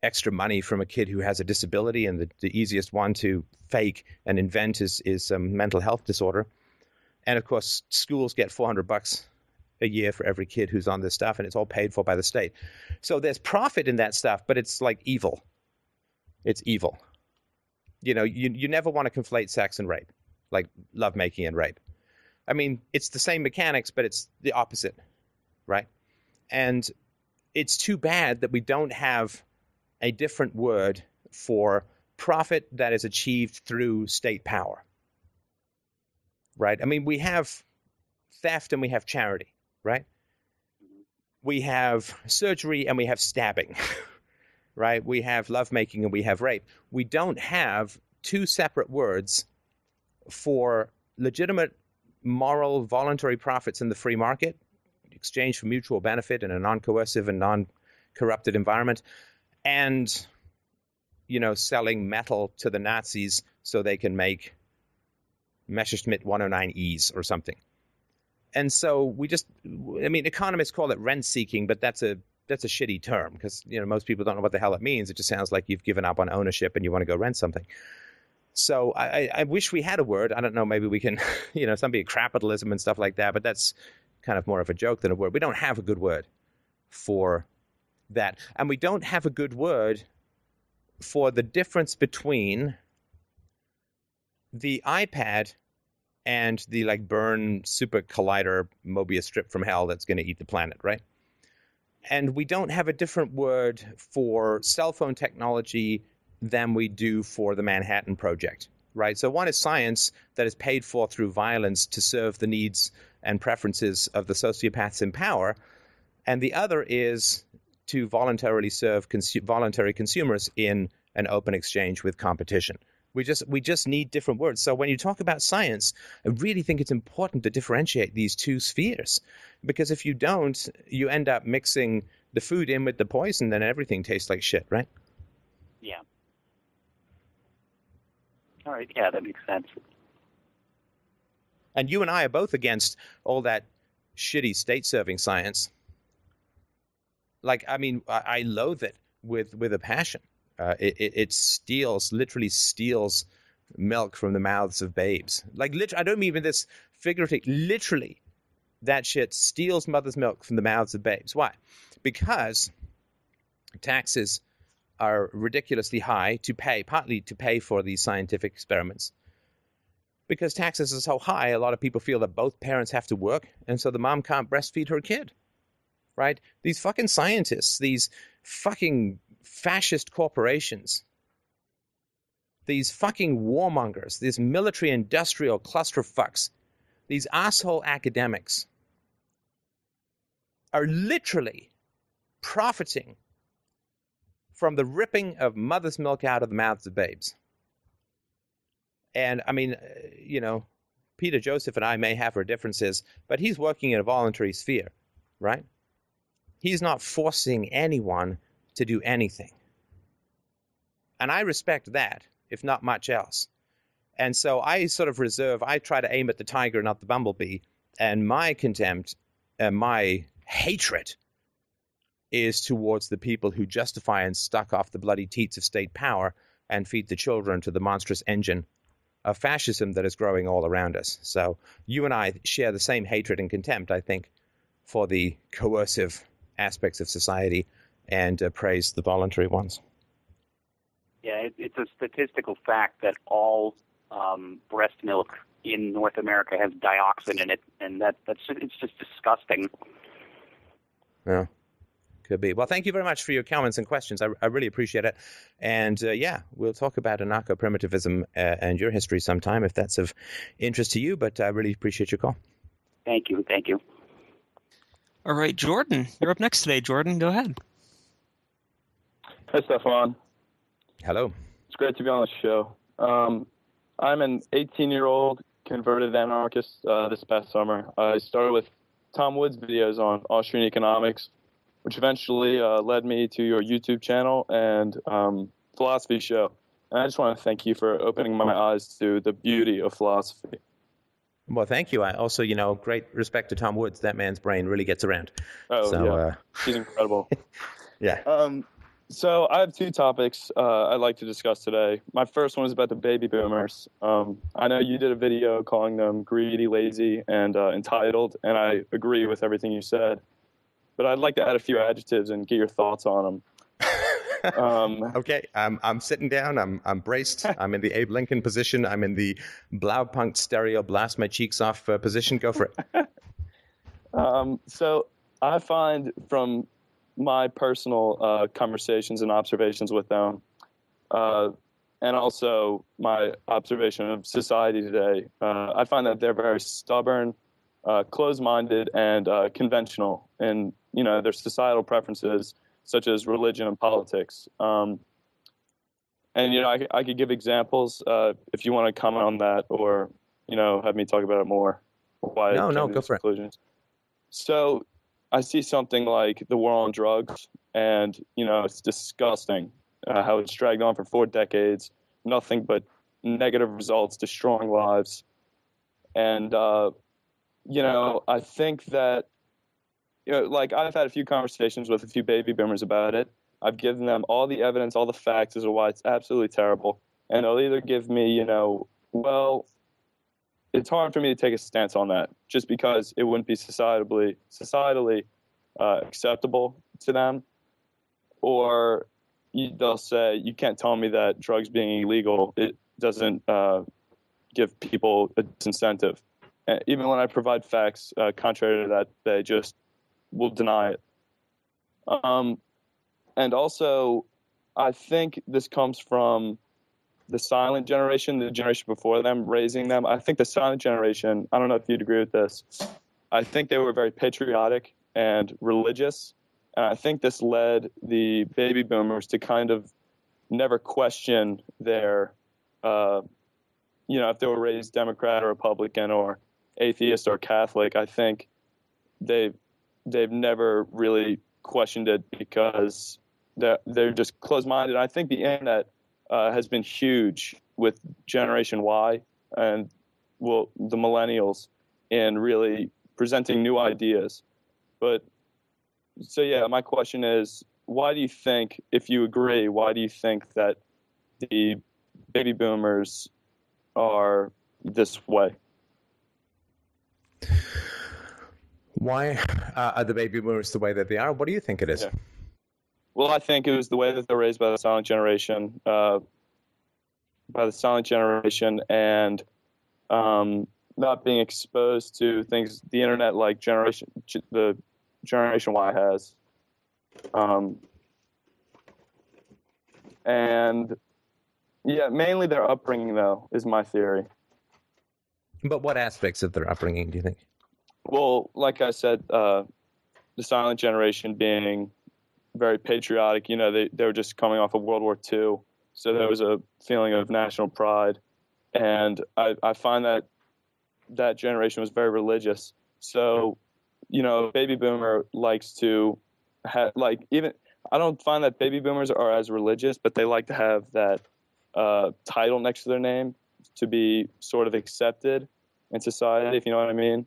extra money from a kid who has a disability, and the, the easiest one to fake and invent is is a mental health disorder. And of course, schools get 400 bucks a year for every kid who's on this stuff, and it's all paid for by the state. So there's profit in that stuff, but it's like evil. It's evil. You know, you you never want to conflate sex and rape like lovemaking and rape. I mean, it's the same mechanics, but it's the opposite, right? And it's too bad that we don't have a different word for profit that is achieved through state power, right? I mean, we have theft and we have charity, right? Mm-hmm. We have surgery and we have stabbing, right? We have lovemaking and we have rape. We don't have two separate words for legitimate, moral, voluntary profits in the free market, exchange for mutual benefit in a non-coercive and non-corrupted environment, and you know, selling metal to the Nazis so they can make Messerschmitt 109Es or something. And so we just, I mean, economists call it rent seeking, but that's a that's a shitty term because you know most people don't know what the hell it means. It just sounds like you've given up on ownership and you want to go rent something. So I, I wish we had a word. I don't know. Maybe we can, you know, something capitalism and stuff like that. But that's kind of more of a joke than a word. We don't have a good word for that, and we don't have a good word for the difference between the iPad and the like CERN super collider Mobius strip from hell that's going to eat the planet, right? And we don't have a different word for cell phone technology than we do for the Manhattan Project, right? So one is science that is paid for through violence to serve the needs and preferences of the sociopaths in power, and the other is to voluntarily serve consu- voluntary consumers in an open exchange with competition. We just we just need different words. So when you talk about science, I really think it's important to differentiate these two spheres, because if you don't, you end up mixing the food in with the poison, then everything tastes like shit, right? Yeah. All right. Yeah, that makes sense. And you and I are both against all that shitty state serving science. Like, I mean, I, I loathe it with with a passion. Uh, it, it, it steals, literally steals milk from the mouths of babes. Like, lit- I don't mean this figuratively. Literally, that shit steals mother's milk from the mouths of babes. Why? Because taxes are ridiculously high to pay, partly to pay for these scientific experiments. Because taxes are so high, a lot of people feel that both parents have to work, and so the mom can't breastfeed her kid. Right? These fucking scientists, these fucking fascist corporations, these fucking warmongers, these military industrial clusterfucks, these asshole academics are literally profiting from the ripping of mother's milk out of the mouths of babes. And I mean, uh, you know, Peter Joseph and I may have our differences, but he's working in a voluntary sphere, right? He's not forcing anyone to do anything. And I respect that, if not much else. And so I sort of reserve, I try to aim at the tiger, not the bumblebee. And my contempt and my hatred is towards the people who justify and stuck off the bloody teats of state power and feed the children to the monstrous engine of fascism that is growing all around us. So you and I share the same hatred and contempt, I think, for the coercive aspects of society and uh, praise the voluntary ones. Yeah, it, it's a statistical fact that all um, breast milk in North America has dioxin in it, and that that's it's just disgusting. Yeah. Could be. Well, thank you very much for your comments and questions. I, I really appreciate it. And uh, yeah, we'll talk about anarcho primitivism uh, and your history sometime if that's of interest to you. But I really appreciate your call. Thank you. Thank you. All right, Jordan, you're up next today. Jordan, go ahead. Hi, Stefan. Hello. It's great to be on the show. Um, I'm an 18 year old converted anarchist uh, this past summer. I started with Tom Woods videos on Austrian economics which eventually uh, led me to your YouTube channel and um, philosophy show. And I just want to thank you for opening my eyes to the beauty of philosophy. Well, thank you. I also, you know, great respect to Tom Woods. That man's brain really gets around. Oh, so, yeah. Uh... He's incredible. yeah. Um, so I have two topics uh, I'd like to discuss today. My first one is about the baby boomers. Um, I know you did a video calling them greedy, lazy, and uh, entitled, and I agree with everything you said but I'd like to add a few adjectives and get your thoughts on them. Um, okay, I'm I'm sitting down. I'm I'm braced. I'm in the Abe Lincoln position. I'm in the Blaupunkt stereo blast my cheeks off uh, position. Go for it. um, so I find from my personal uh, conversations and observations with them, uh, and also my observation of society today, uh, I find that they're very stubborn, uh, closed-minded, and uh, conventional in you know their societal preferences such as religion and politics. Um, and you know, I, I could give examples uh, if you want to comment on that, or you know, have me talk about it more. Why no, no, go for conclusions. it. So, I see something like the war on drugs, and you know, it's disgusting uh, how it's dragged on for four decades, nothing but negative results, destroying lives, and uh, you know, I think that you know, like I've had a few conversations with a few baby boomers about it. I've given them all the evidence, all the facts as to why it's absolutely terrible, and they'll either give me, you know, well, it's hard for me to take a stance on that just because it wouldn't be societally societally uh, acceptable to them, or they'll say you can't tell me that drugs being illegal it doesn't uh, give people a disincentive. And even when I provide facts uh, contrary to that, they just will deny it. Um, and also, I think this comes from the silent generation, the generation before them, raising them. I think the silent generation, I don't know if you'd agree with this, I think they were very patriotic and religious. And I think this led the baby boomers to kind of never question their uh, you know, if they were raised Democrat or Republican or atheist or Catholic, I think they've they've never really questioned it because they're they're just closed minded. I think the internet uh, has been huge with Generation Y and well the millennials in really presenting new ideas. But so yeah, my question is, why do you think, if you agree, why do you think that the baby boomers are this way? Why uh, are the baby boomers the way that they are? What do you think it is? Yeah. Well, I think it was the way that they're raised by the silent generation, uh, by the silent generation, and um, not being exposed to things the internet like generation the generation Y has. Um, and yeah, mainly their upbringing though is my theory. But what aspects of their upbringing do you think? Well, like I said, uh, the silent generation being very patriotic. You know, they they were just coming off of World War II, so there was a feeling of national pride, and I I find that that generation was very religious. So, you know, baby boomer likes to have like even I don't find that baby boomers are as religious, but they like to have that uh, title next to their name to be sort of accepted in society, if you know what I mean.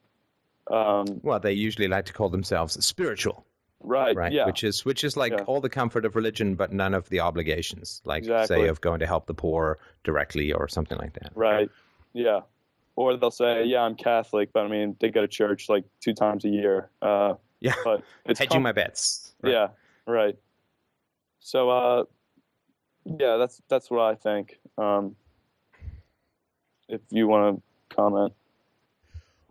Um, well, they usually like to call themselves spiritual. Right. Right. Yeah. Which is which is like yeah. all the comfort of religion, but none of the obligations, like exactly. say of going to help the poor directly or something like that. Right. Yeah. Or they'll say, "Yeah, I'm Catholic," but I mean, they go to church like two times a year. Uh, yeah. But it's hedging com- my bets. Right. Yeah. Right. So, uh, yeah, that's that's what I think. Um, if you want to comment.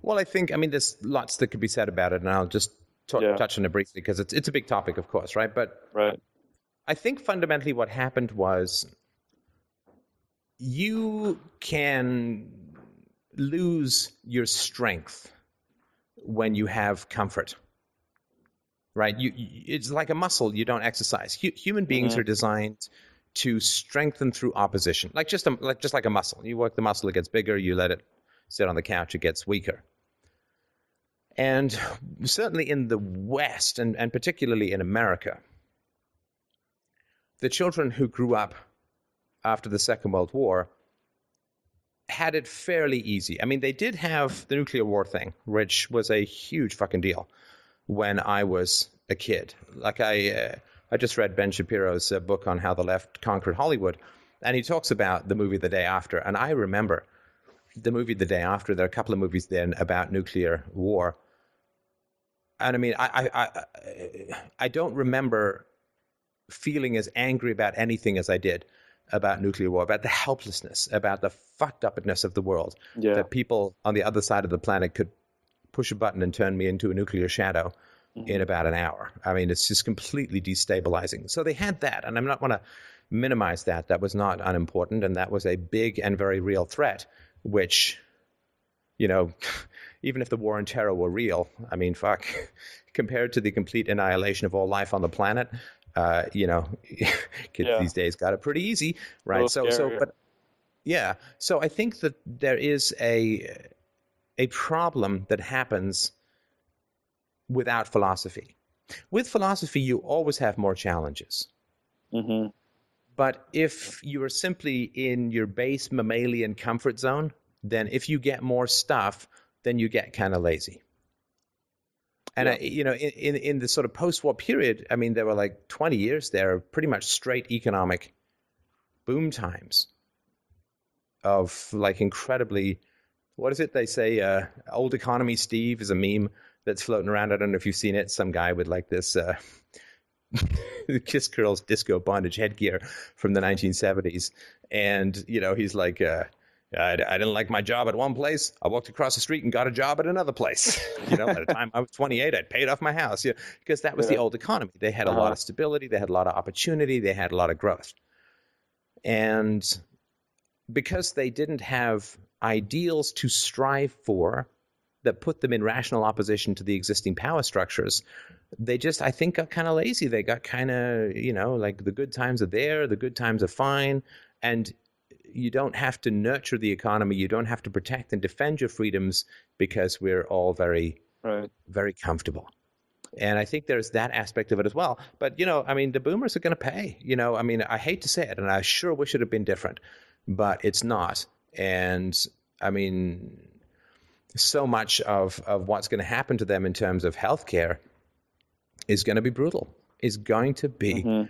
Well, I think I mean there's lots that could be said about it, and I'll just t- yeah. touch on it briefly because it's it's a big topic, of course, right? But right. I think fundamentally what happened was you can lose your strength when you have comfort right you, it's like a muscle you don't exercise human beings mm-hmm. are designed to strengthen through opposition like just a, like just like a muscle you work the muscle it gets bigger you let it sit on the couch it gets weaker and certainly in the west and, and particularly in america the children who grew up after the second world war had it fairly easy. I mean, they did have the nuclear war thing, which was a huge fucking deal when I was a kid. Like I, uh, I just read Ben Shapiro's uh, book on how the left conquered Hollywood, and he talks about the movie The Day After. And I remember the movie The Day After. There are a couple of movies then about nuclear war, and I mean, I, I, I, I don't remember feeling as angry about anything as I did about nuclear war, about the helplessness, about the fucked upness of the world. Yeah. That people on the other side of the planet could push a button and turn me into a nuclear shadow mm-hmm. in about an hour. I mean, it's just completely destabilizing. So they had that, and I'm not want to minimize that. That was not unimportant, and that was a big and very real threat, which, you know, even if the war and terror were real, I mean, fuck, compared to the complete annihilation of all life on the planet, uh, you know, kids yeah. these days got it pretty easy, right? So, scary. so, but yeah, so I think that there is a a problem that happens without philosophy. With philosophy, you always have more challenges. Mm-hmm. But if you are simply in your base mammalian comfort zone, then if you get more stuff, then you get kind of lazy. And yeah. I, you know, in, in, in the sort of post-war period, I mean, there were like 20 years there of pretty much straight economic boom times of like incredibly, what is it they say? Uh, old economy Steve is a meme that's floating around. I don't know if you've seen it. Some guy with like this uh, Kiss Girls disco bondage headgear from the 1970s, and you know he's like. Uh, I, I, didn't like my job at one place. I walked across the street and got a job at another place. you know, at the time I was 28, I'd paid off my house. Yeah, because that was yeah. the old economy. They had uh-huh. a lot uh-huh. of stability. They had a lot of opportunity. They had a lot of growth. And because they didn't have ideals to strive for that put them in rational opposition to the existing power structures, they just, I think, got kind of lazy. They got kind of, you know, like the good times are there, the good times are fine. And you don't have to nurture the economy. You don't have to protect and defend your freedoms because we're all very, Right. very comfortable. And I think there's that aspect of it as well. But, you know, I mean, the boomers are going to pay. You know, I mean, I hate to say it, and I sure wish it had been different, but it's not. And I mean, so much of, of what's going to happen to them in terms of healthcare is going to be brutal, is going to be Mhm.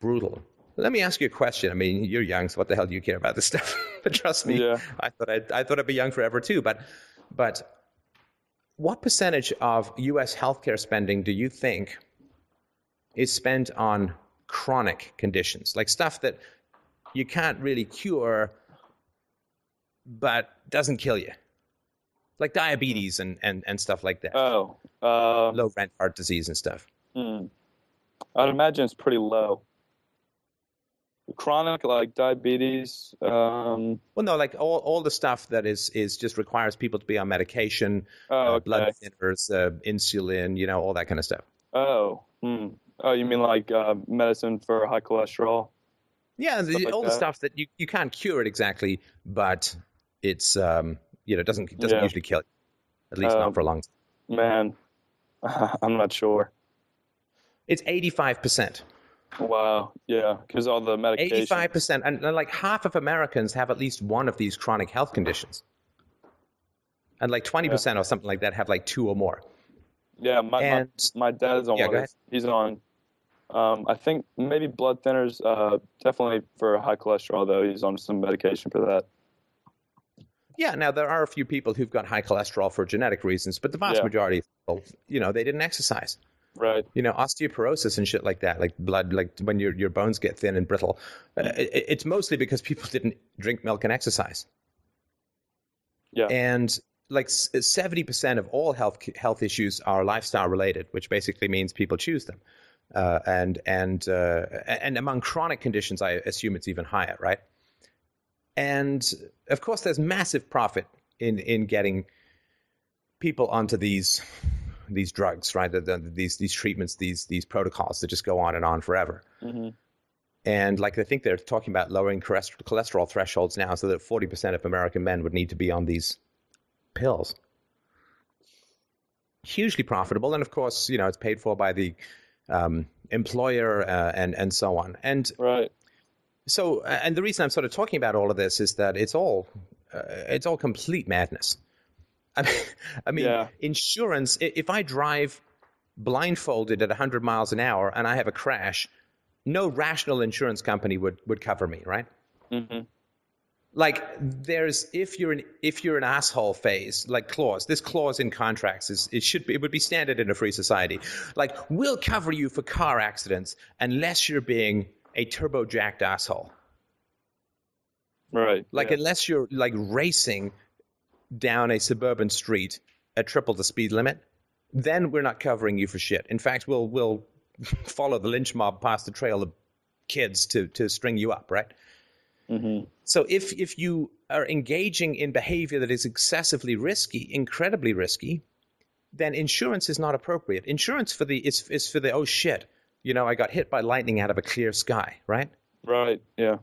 brutal. Let me ask you a question. I mean, you're young, so what the hell do you care about this stuff? but trust me, Yeah. I thought I'd, I thought I'd be young forever too. But, but what percentage of U.S. healthcare spending do you think is spent on chronic conditions, like stuff that you can't really cure, but doesn't kill you, like diabetes and, and, and stuff like that, Oh. Uh, low rent heart disease and stuff? hmm. I'd imagine it's pretty low. Chronic, like diabetes. Um, Well, no, like all, all the stuff that is is just requires people to be on medication, oh, uh, okay. blood thinners, uh, insulin, you know, all that kind of stuff. Oh. Hmm. Oh, you mean like uh, medicine for high cholesterol? Yeah, the, like all the that. stuff that you, you can't cure it exactly, but it's um you know doesn't doesn't Yeah. usually kill you, at least Um, not for a long time. Man, I'm not sure. It's eighty five percent. Wow. Yeah, because all the medication. Eighty five percent, and and like half of Americans have at least one of these chronic health conditions, and like twenty percent or something like that have like two or more. Yeah, my, my And my dad's on Yeah, one. go of those. He's on. Um, I think maybe blood thinners. Uh, definitely for high cholesterol though. He's on some medication for that. Yeah, now there are a few people who've got high cholesterol for genetic reasons, but the vast Yeah. majority of people, you know, they didn't exercise. Right. you know osteoporosis and shit like that like blood like when your your bones get thin and brittle uh, it, it's mostly because people didn't drink milk and exercise Yeah. and like 70% of all health health issues are lifestyle related which basically means people choose them uh, and and uh, and among chronic conditions i assume it's even higher right and of course there's massive profit in in getting people onto these these drugs, right? The, the, these these treatments, these these protocols that just go on and on forever. hmm And like I think they're talking about lowering cholesterol, cholesterol thresholds now, so that forty percent of American men would need to be on these pills. Hugely profitable, and of course, you know it's paid for by the um, employer uh, and and so on. And Right. So, and the reason I'm sort of talking about all of this is that it's all uh, it's all complete madness. I mean, I mean Yeah. insurance. If I drive blindfolded at 100 miles an hour and I have a crash, no rational insurance company would would cover me, right? hmm Like there's if you're an if you're an asshole phase, like clause. This clause in contracts is it should be it would be standard in a free society. Like we'll cover you for car accidents unless you're being a turbo jacked asshole. Right. Like yeah. unless you're like racing down a suburban street at triple the speed limit, then we're not covering you for shit. In fact, we'll we'll follow the lynch mob past the trail of kids to to string you up, right? Mhm. So if if you are engaging in behavior that is excessively risky, incredibly risky, then insurance is not appropriate. Insurance for the is is for the oh shit, you know, I got hit by lightning out of a clear sky, right? Right. Yeah.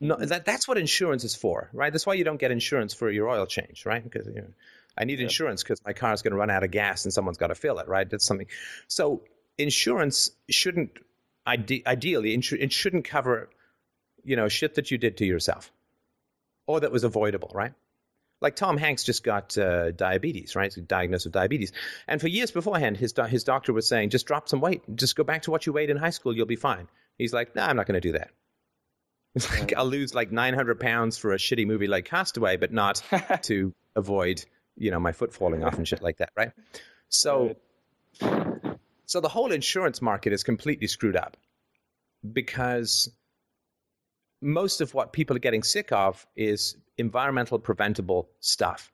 No, that that's what insurance is for, right? That's why you don't get insurance for your oil change, right? Because you know, I need insurance because my car is going to run out of gas and someone's got to fill it, right? That's something. So insurance shouldn't ide- ideally insu- it shouldn't cover, you know, shit that you did to yourself, or that was avoidable, right? Like Tom Hanks just got uh, diabetes, right? He's diagnosed with diabetes, and for years beforehand, his do- his doctor was saying, just drop some weight, just go back to what you weighed in high school, you'll be fine. He's like, no, nah, I'm not going to do that. It's like I'll lose like 900 pounds for a shitty movie like Castaway, but not to avoid, you know, my foot falling off and shit like that, right? So, so the whole insurance market is completely screwed up because most of what people are getting sick of is environmental preventable stuff,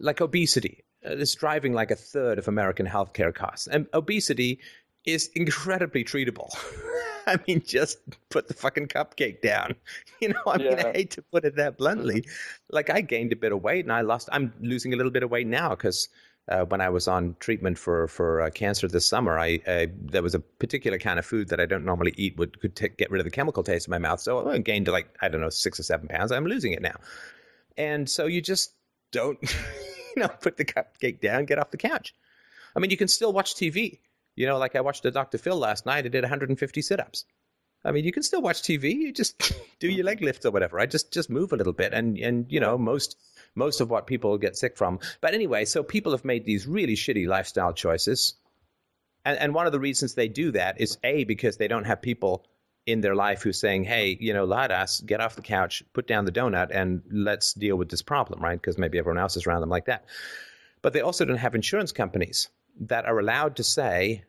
like obesity. Uh, It's driving like a third of American healthcare costs, and obesity is incredibly treatable. I mean, just put the fucking cupcake down. You know, I mean, I hate to put it that bluntly. Like, I gained a bit of weight and I lost, I'm losing a little bit of weight now because uh, when I was on treatment for for uh, cancer this summer, I, I, there was a particular kind of food that I don't normally eat would could t- get rid of the chemical taste in my mouth. So I gained like I don't know six or seven pounds. I'm losing it now, and so you just don't you know put the cupcake down, get off the couch. I mean, you can still watch TV. You know, like I watched a Dr. Phil last night. I did 150 sit-ups. I mean, you can still watch TV. You just do your leg lifts or whatever. I just just move a little bit, and and you know most most of what people get sick from. But anyway, so people have made these really shitty lifestyle choices. And, and one of the reasons they do that is A, because they don't have people in their life who's saying, hey, you know, Ladas, get off the couch, put down the donut, and let's deal with this problem, right? Because maybe everyone else is around them like that. But they also don't have insurance companies that are allowed to say,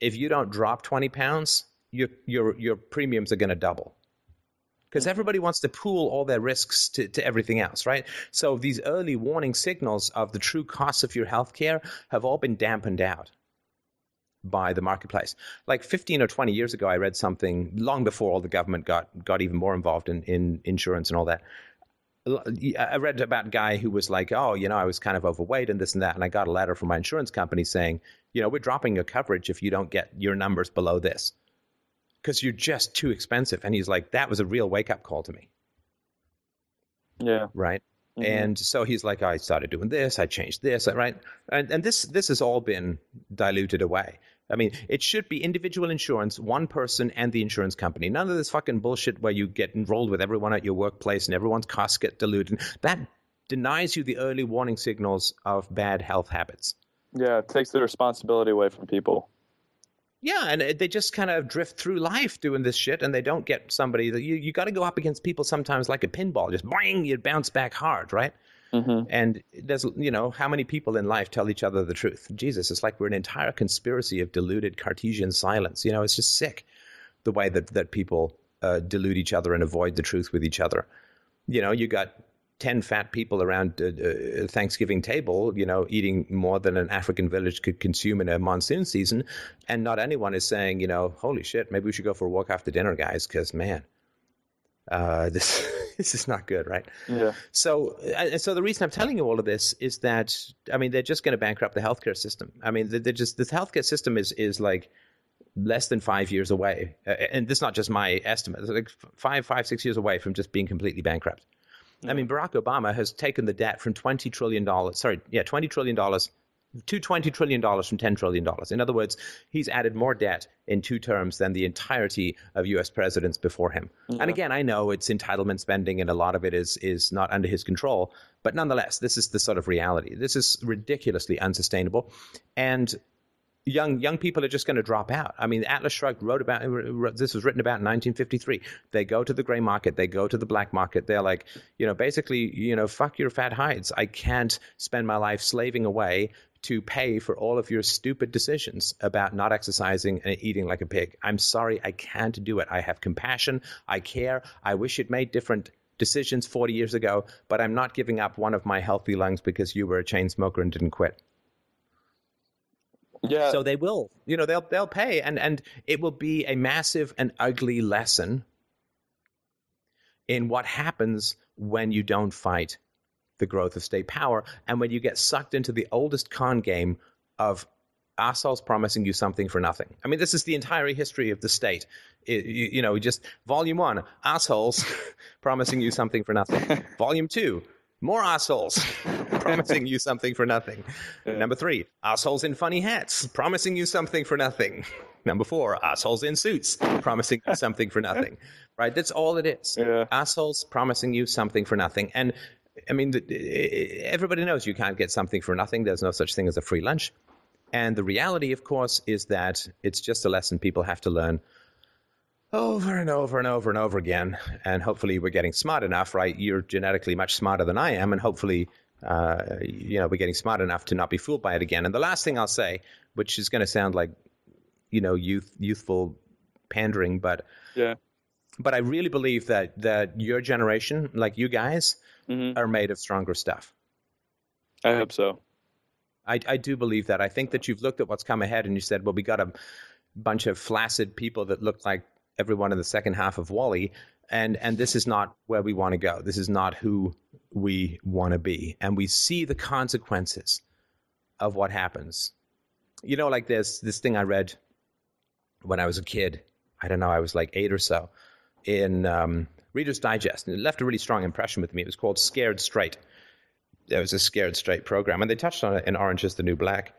if you don't drop 20 pounds, your, your, your premiums are going to double because mm-hmm. everybody wants to pool all their risks to, to everything else, right? So these early warning signals of the true costs of your healthcare have all been dampened out by the marketplace. Like 15 or 20 years ago, I read something long before all the government got, got even more involved in, in insurance and all that. I read about a guy who was like, oh, you know, I was kind of overweight and this and that. And I got a letter from my insurance company saying, you know, we're dropping your coverage if you don't get your numbers below this because you're just too expensive. And he's like, that was a real wake up call to me. Yeah. Right. Mm-hmm. And so he's like, I started doing this, I changed this, right? And, and this this has all been diluted away. I mean, it should be individual insurance, one person and the insurance company. None of this fucking bullshit where you get enrolled with everyone at your workplace and everyone's costs get diluted. That denies you the early warning signals of bad health habits. Yeah, it takes the responsibility away from people. Yeah, and they just kind of drift through life doing this shit, and they don't get somebody that you you got to go up against people sometimes like a pinball, just bang, you bounce back hard, right? Mm-hmm. And there's you know how many people in life tell each other the truth? Jesus, it's like we're an entire conspiracy of deluded Cartesian silence. You know, it's just sick the way that that people uh, delude each other and avoid the truth with each other. You know, you got 10 fat people around a, Thanksgiving table, you know, eating more than an African village could consume in a monsoon season. And not anyone is saying, you know, holy shit, maybe we should go for a walk after dinner, guys, because man, uh, this this is not good, right? Yeah. So, uh, and so the reason I'm telling you all of this is that I mean they're just going to bankrupt the healthcare system. I mean they're just this healthcare system is is like less than five years away, and this is not just my estimate. It's like five, five, six years away from just being completely bankrupt. I mean, Barack Obama has taken the debt from $20 trillion, sorry, yeah, $20 trillion to $20 trillion from $10 trillion. In other words, he's added more debt in two terms than the entirety of U.S. presidents before him. Yeah. And again, I know it's entitlement spending and a lot of it is, is not under his control. But nonetheless, this is the sort of reality. This is ridiculously unsustainable. And young young people are just going to drop out. I mean, Atlas Shrugged wrote about this was written about in 1953. They go to the gray market, they go to the black market. They're like, you know, basically, you know, fuck your fat hides. I can't spend my life slaving away to pay for all of your stupid decisions about not exercising and eating like a pig. I'm sorry, I can't do it. I have compassion, I care. I wish it made different decisions 40 years ago, but I'm not giving up one of my healthy lungs because you were a chain smoker and didn't quit. Yeah. So they will, you know, they'll they'll pay, and and it will be a massive and ugly lesson in what happens when you don't fight the growth of state power, and when you get sucked into the oldest con game of assholes promising you something for nothing. I mean, this is the entire history of the state. It, you, you, know, just volume one, assholes promising you something for nothing. volume two, more assholes promising you something for nothing. Yeah. Number three, assholes in funny hats promising you something for nothing. Number four, assholes in suits promising you something for nothing. Right? That's all it is. Yeah. Assholes promising you something for nothing. And I mean, everybody knows you can't get something for nothing. There's no such thing as a free lunch. And the reality, of course, is that it's just a lesson people have to learn over and over and over and over again. And hopefully, we're getting smart enough, right? You're genetically much smarter than I am, and hopefully, uh, you know, we're getting smart enough to not be fooled by it again. And the last thing I'll say, which is going to sound like, you know, youth youthful pandering, but yeah, but I really believe that that your generation, like you guys, mm-hmm. are made of stronger stuff. I hope so. I, I do believe that. I think that you've looked at what's come ahead and you said, well, we got a bunch of flaccid people that look like everyone in the second half of WALL-E, and and this is not where we want to go. This is not who we want to be, and we see the consequences of what happens. You know, like this this thing I read when I was a kid. I don't know, I was like eight or so in um, Reader's Digest, and it left a really strong impression with me. It was called Scared Straight. There was a Scared Straight program, and they touched on it in Orange is the New Black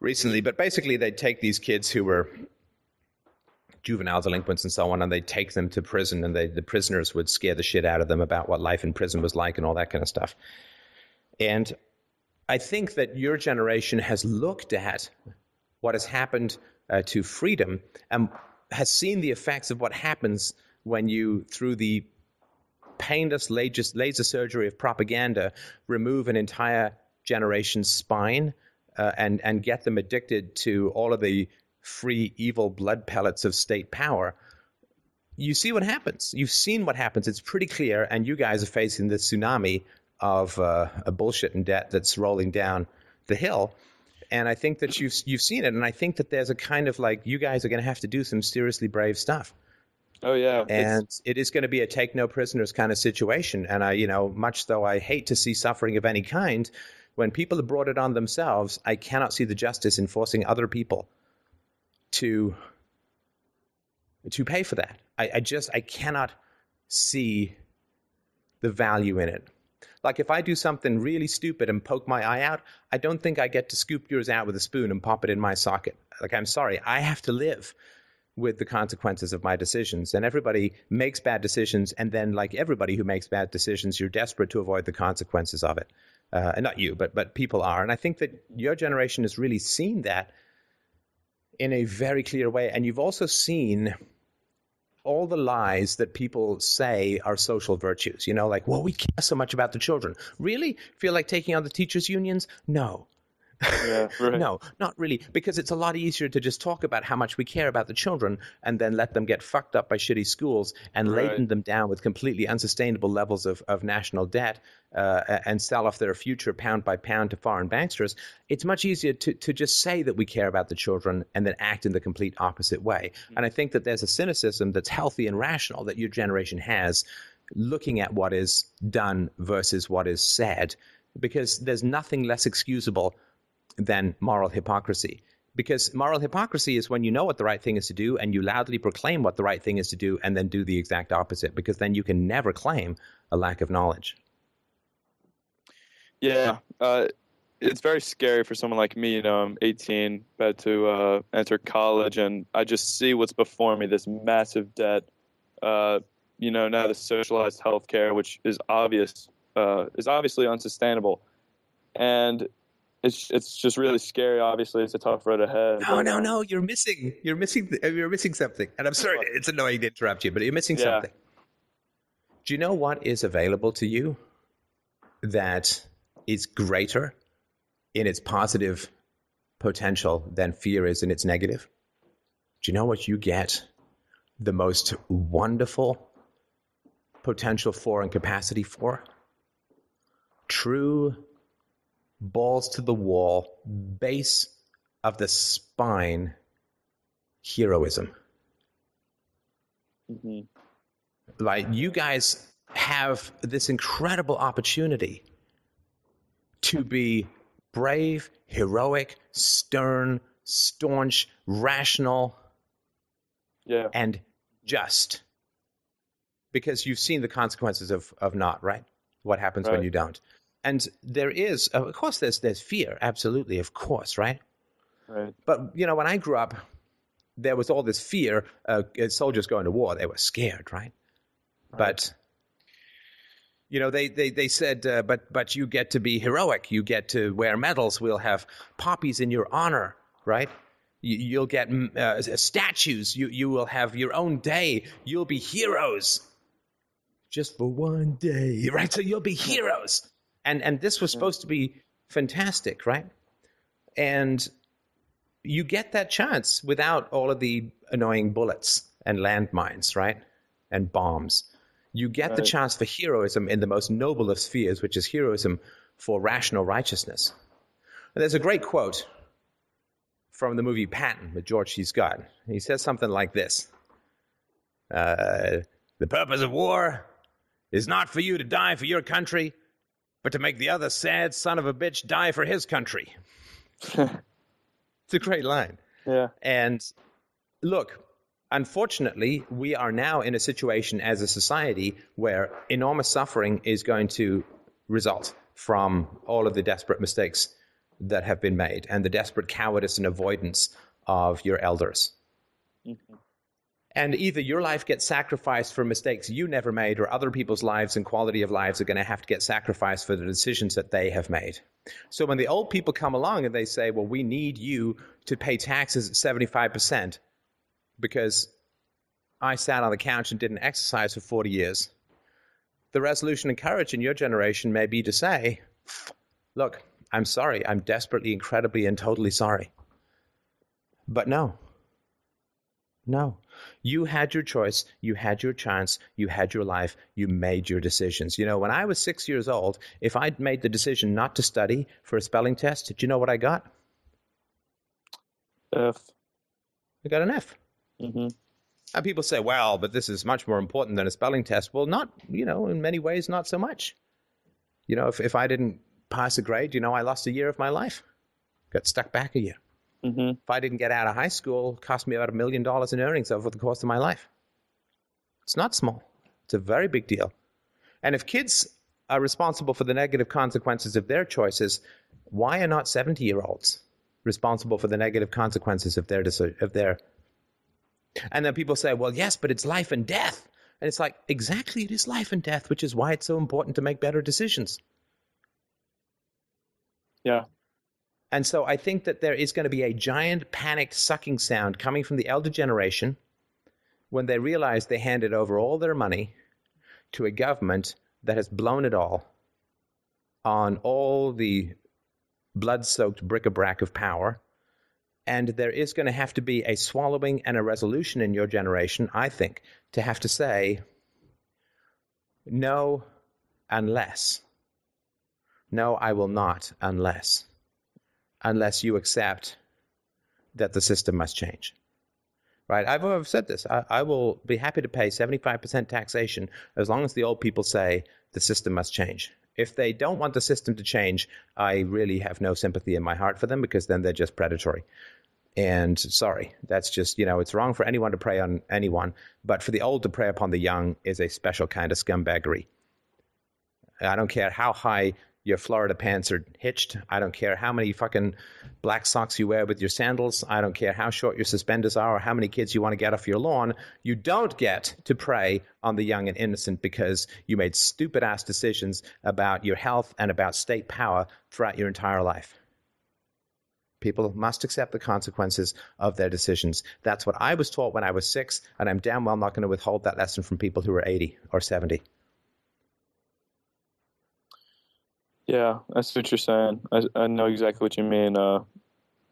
recently. But basically, they'd take these kids who were juvenile delinquents and so on, and they'd take them to prison, and they, the prisoners would scare the shit out of them about what life in prison was like and all that kind of stuff. And I think that your generation has looked at what has happened uh, to freedom and has seen the effects of what happens when you, through the painless laser, surgery of propaganda, remove an entire generation's spine uh, and and get them addicted to all of the free evil blood pellets of state power. You see what happens. You've seen what happens. It's pretty clear, and you guys are facing the tsunami of uh, a bullshit and debt that's rolling down the hill. And I think that you've you've seen it, and I think that there's a kind of like you guys are going to have to do some seriously brave stuff. Oh yeah, and it's... it is going to be a take no prisoners kind of situation. And I, you know, much though I hate to see suffering of any kind, when people have brought it on themselves, I cannot see the justice in forcing other people to to pay for that. I, I just I cannot see the value in it. Like if I do something really stupid and poke my eye out, I don't think I get to scoop yours out with a spoon and pop it in my socket. Like I'm sorry, I have to live with the consequences of my decisions. And everybody makes bad decisions, and then, like everybody who makes bad decisions, you're desperate to avoid the consequences of it. Uh, and not you, but but people are. And I think that your generation has really seen that in a very clear way. And you've also seen all the lies that people say are social virtues. You know, like, well, we care so much about the children. Really? Feel like taking on the teachers' unions? No. Yeah, right. no, not really, because it's a lot easier to just talk about how much we care about the children and then let them get fucked up by shitty schools and Right. laden them down with completely unsustainable levels of, of national debt uh, and sell off their future pound by pound to foreign banksters. It's much easier to, to just say that we care about the children and then act in the complete opposite way. And I think that there's a cynicism that's healthy and rational that your generation has looking at what is done versus what is said because there's nothing less excusable than moral hypocrisy. Because moral hypocrisy is when you know what the right thing is to do and you loudly proclaim what the right thing is to do and then do the exact opposite, because then you can never claim a lack of knowledge. Yeah, uh, it's very scary for someone like me. You know, I'm 18, about to uh, enter college, and I just see what's before me: this massive debt. Uh, you know, now the socialized healthcare, which is obvious, uh, is obviously unsustainable, and it's it's just really scary. Obviously, it's a tough road ahead. No, no, no, you're missing. You're missing. You're missing something. And I'm sorry, it's annoying to interrupt you, but you're missing Yeah. something. Do you know what is available to you that is greater in its positive potential than fear is in its negative? Do you know what you get the most wonderful potential for and capacity for? True balls to the wall, base of the spine heroism. Mhm. Like you guys have this incredible opportunity to be brave, heroic, stern, staunch, rational, Yeah, and just. Because you've seen the consequences of, of not, right? What happens when you don't. And there is, of course, there's, there's fear, absolutely, of course, right? right. But you know, when I grew up, there was all this fear. Uh, soldiers going to war, they were scared, right? But you know, they they they said, uh, but but you get to be heroic. You get to wear medals. We'll have poppies in your honor, right? You, you'll get mm, uh, statues. You you will have your own day. You'll be heroes. Just for one day, right? So you'll be heroes. And and this was supposed to be fantastic, right? And you get that chance without all of the annoying bullets and landmines, right? And bombs. You get the chance for heroism in the most noble of spheres, which is heroism for rational righteousness. And there's a great quote from the movie Patton with George C. Scott. He says something like this uh, The purpose of war is not for you to die for your country, but to make the other sad son of a bitch die for his country. it's a great line. Yeah. And look, unfortunately, we are now in a situation as a society where enormous suffering is going to result from all of the desperate mistakes that have been made and the desperate cowardice and avoidance of your elders. Mm-hmm. And either your life gets sacrificed for mistakes you never made, or other people's lives and quality of lives are going to have to get sacrificed for the decisions that they have made. So when the old people come along and they say, well, we need you to pay taxes at 75% because I sat on the couch and didn't exercise for 40 years, the resolution and courage in your generation may be to say, look, I'm sorry. I'm desperately, incredibly, and totally sorry. But no. No. You had your choice. You had your chance. You had your life. You made your decisions. You know, when I was six years old, if I'd made the decision not to study for a spelling test, did you know what I got? F. I got an F. Mm-hmm. And people say, well, but this is much more important than a spelling test. Well, not, you know, in many ways, not so much. You know, if, if I didn't pass a grade, you know, I lost a year of my life, got stuck back a year. Mm-hmm. If I didn't get out of high school, it cost me about a million dollars in earnings over the course of my life. It's not small. It's a very big deal. And if kids are responsible for the negative consequences of their choices, why are not 70 year olds responsible for the negative consequences of their, of their. And then people say, well, yes, but it's life and death. And it's like, exactly, it is life and death, which is why it's so important to make better decisions. Yeah. And so I think that there is going to be a giant panicked sucking sound coming from the elder generation when they realize they handed over all their money to a government that has blown it all on all the blood soaked bric a brac of power. And there is going to have to be a swallowing and a resolution in your generation, I think, to have to say, no, unless. No, I will not, unless unless you accept that the system must change. Right? I've, I've said this. I, I will be happy to pay 75% taxation as long as the old people say the system must change. If they don't want the system to change, I really have no sympathy in my heart for them because then they're just predatory. And sorry, that's just, you know, it's wrong for anyone to prey on anyone, but for the old to prey upon the young is a special kind of scumbaggery. I don't care how high your Florida pants are hitched. I don't care how many fucking black socks you wear with your sandals. I don't care how short your suspenders are or how many kids you want to get off your lawn. You don't get to prey on the young and innocent because you made stupid ass decisions about your health and about state power throughout your entire life. People must accept the consequences of their decisions. That's what I was taught when I was six, and I'm damn well not going to withhold that lesson from people who are 80 or 70. Yeah, that's what you're saying. I, I know exactly what you mean. Uh,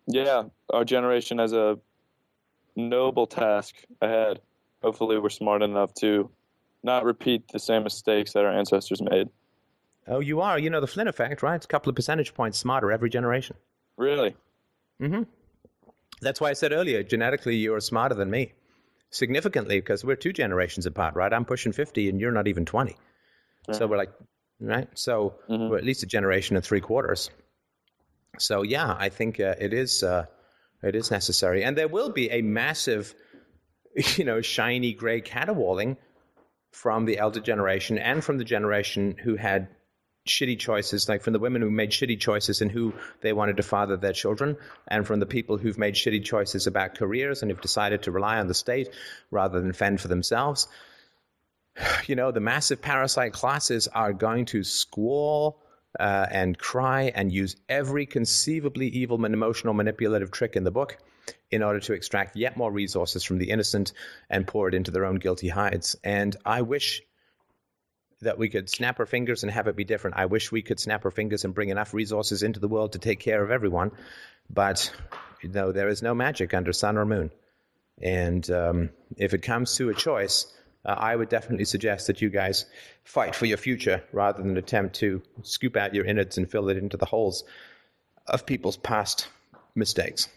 yeah, our generation has a noble task ahead. Hopefully, we're smart enough to not repeat the same mistakes that our ancestors made. Oh, you are. You know the Flynn effect, right? It's a couple of percentage points smarter every generation. Really? Mm-hmm. That's why I said earlier, genetically, you are smarter than me, significantly, because we're two generations apart, right? I'm pushing fifty, and you're not even twenty. So we're like right? So mm-hmm. we're at least a generation and three quarters. So yeah, I think uh, it is uh, it is necessary, and there will be a massive, you know, shiny gray caterwauling from the elder generation and from the generation who had shitty choices, like from the women who made shitty choices and who they wanted to father their children, and from the people who've made shitty choices about careers and who've decided to rely on the state rather than fend for themselves. you know, the massive parasite classes are going to squall uh, and cry and use every conceivably evil and emotional manipulative trick in the book in order to extract yet more resources from the innocent and pour it into their own guilty hides. And I wish that we could snap our fingers and have it be different. I wish we could snap our fingers and bring enough resources into the world to take care of everyone. But you know, there is no magic under sun or moon. And um, if it comes to a choice, uh, I would definitely suggest that you guys fight for your future rather than attempt to scoop out your innards and fill it into the holes of people's past mistakes.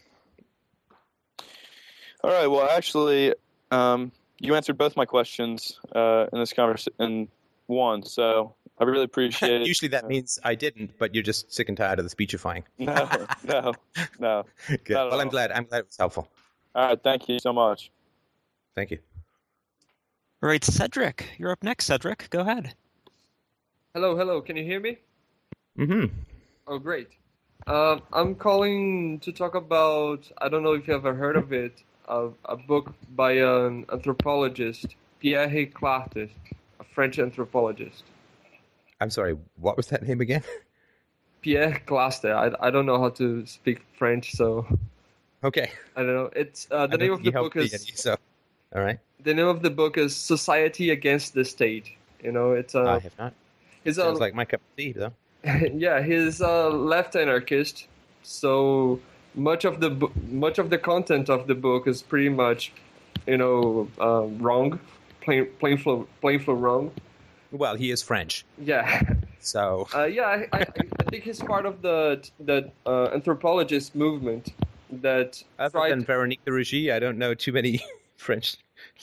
All right. Well, actually, um, you answered both my questions uh, in this conversation in one. So I really appreciate it. Usually that means I didn't, but you're just sick and tired of the speechifying. no, no, no. Good. Well, I'm glad. I'm glad it was helpful. All right, thank you so much. Thank you. All right, Cedric, you're up next. Cedric, go ahead. Hello, hello. Can you hear me? Mm hmm Oh, great. Um, I'm calling to talk about. I don't know if you ever heard of it. A, a book by an anthropologist, Pierre Clastres, a French anthropologist. I'm sorry. What was that name again? Pierre Clastres. I, I don't know how to speak French, so Okay. I don't know. It's uh, the I name of the think you helped book me is any, so. All right. The name of the book is Society Against the State. You know, it's I uh, have not. it's Sounds like my cup of tea, though. yeah, he's a left anarchist. So much of the much of the content of the book is pretty much, you know, uh, wrong, plain plain flow plain flow wrong. Well, he is French, Yeah, so uh, yeah. I, I, I think he's part of the the uh, anthropologist movement that other tried. than Veronique de Rugy, I don't know too many French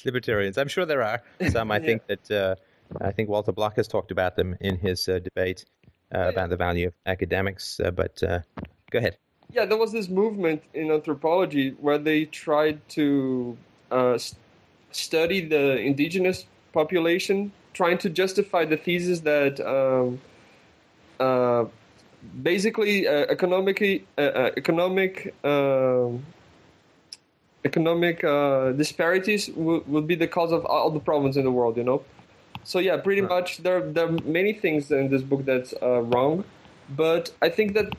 libertarians. I'm sure there are some. I Yeah. think that uh, I think Walter Block has talked about them in his uh, debate uh, about the value of academics. Uh, but uh, go ahead. yeah, there was this movement in anthropology where they tried to uh, s- study the indigenous population, trying to justify the thesis that um, uh, basically uh, economically economic um economic uh, disparities will, will be the cause of all the problems in the world. You know. So yeah, pretty Right. much there there are many things in this book that's uh, wrong, but I think that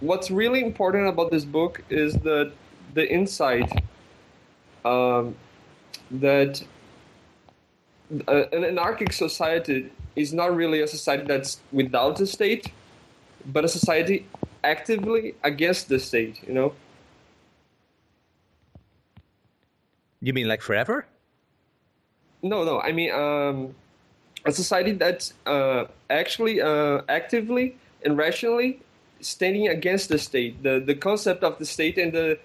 what's really important about this book is the the insight um, that uh, an anarchic society is not really a society that's without the state, but a society actively against the state. You know? You mean like forever? No, no. I mean um, a society that's uh, actually uh, actively and rationally standing against the state. The the concept of the state and the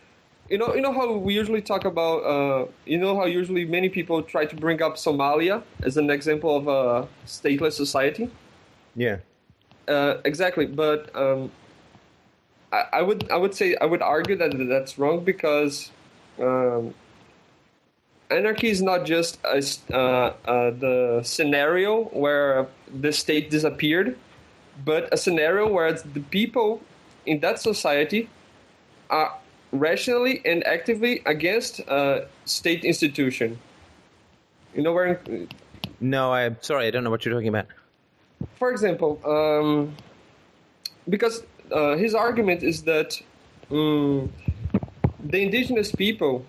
you know you know how we usually talk about uh, you know how usually many people try to bring up Somalia as an example of a stateless society. Yeah. Uh, exactly, but um, I, I would I would say I would argue that that's wrong because um, anarchy is not just a uh, uh, the scenario where the state disappeared, but a scenario where the people in that society are rationally and actively against uh, state institution. You know where No, I'm sorry. I don't know what you're talking about. for example, um, because uh, his argument is that um, the indigenous people,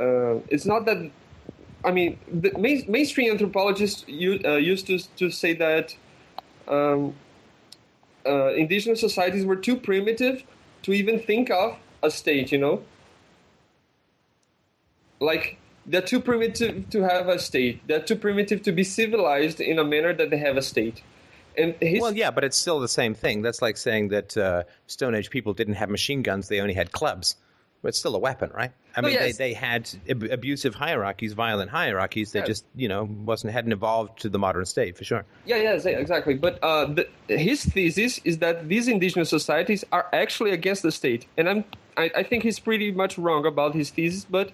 uh, it's not that. I mean, the main, mainstream anthropologists uh, used to to say that um, uh, indigenous societies were too primitive to even think of a state. You know, like they're too primitive to have a state. They're too primitive to be civilized in a manner that they have a state. And his, Well, yeah, but it's still the same thing. That's like saying that uh, Stone Age people didn't have machine guns; they only had clubs. But it's still a weapon, right? I No, mean, yes. they, they had ab- abusive hierarchies, violent hierarchies. They Yeah. just, you know, wasn't hadn't evolved to the modern state for sure. Yeah, yeah, exactly. But uh, the, his thesis is that these indigenous societies are actually against the state, and I'm I, I think he's pretty much wrong about his thesis. But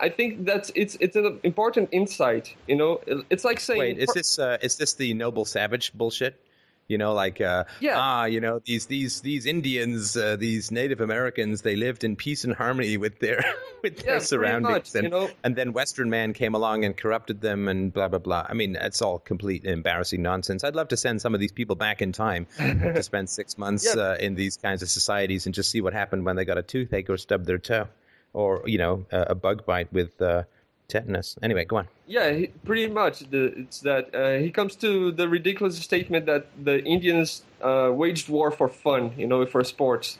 I think that's it's it's an important insight. You know, it's like saying Wait, is this uh, is this the noble savage bullshit? You know, like uh, Yeah. ah, you know these these these Indians, uh, these Native Americans, they lived in peace and harmony with their with Yeah, their surroundings, much, and you know. and then Western man came along and corrupted them, and blah blah blah. I mean, it's all complete embarrassing nonsense. I'd love to send some of these people back in time to spend six months Yeah. uh, in these kinds of societies and just see what happened when they got a toothache or stubbed their toe, or you know, a, a bug bite with uh, tetanus. Anyway, go on. Yeah, he, pretty much. The, it's that uh, he comes to the ridiculous statement that the Indians uh, waged war for fun, you know, for sports.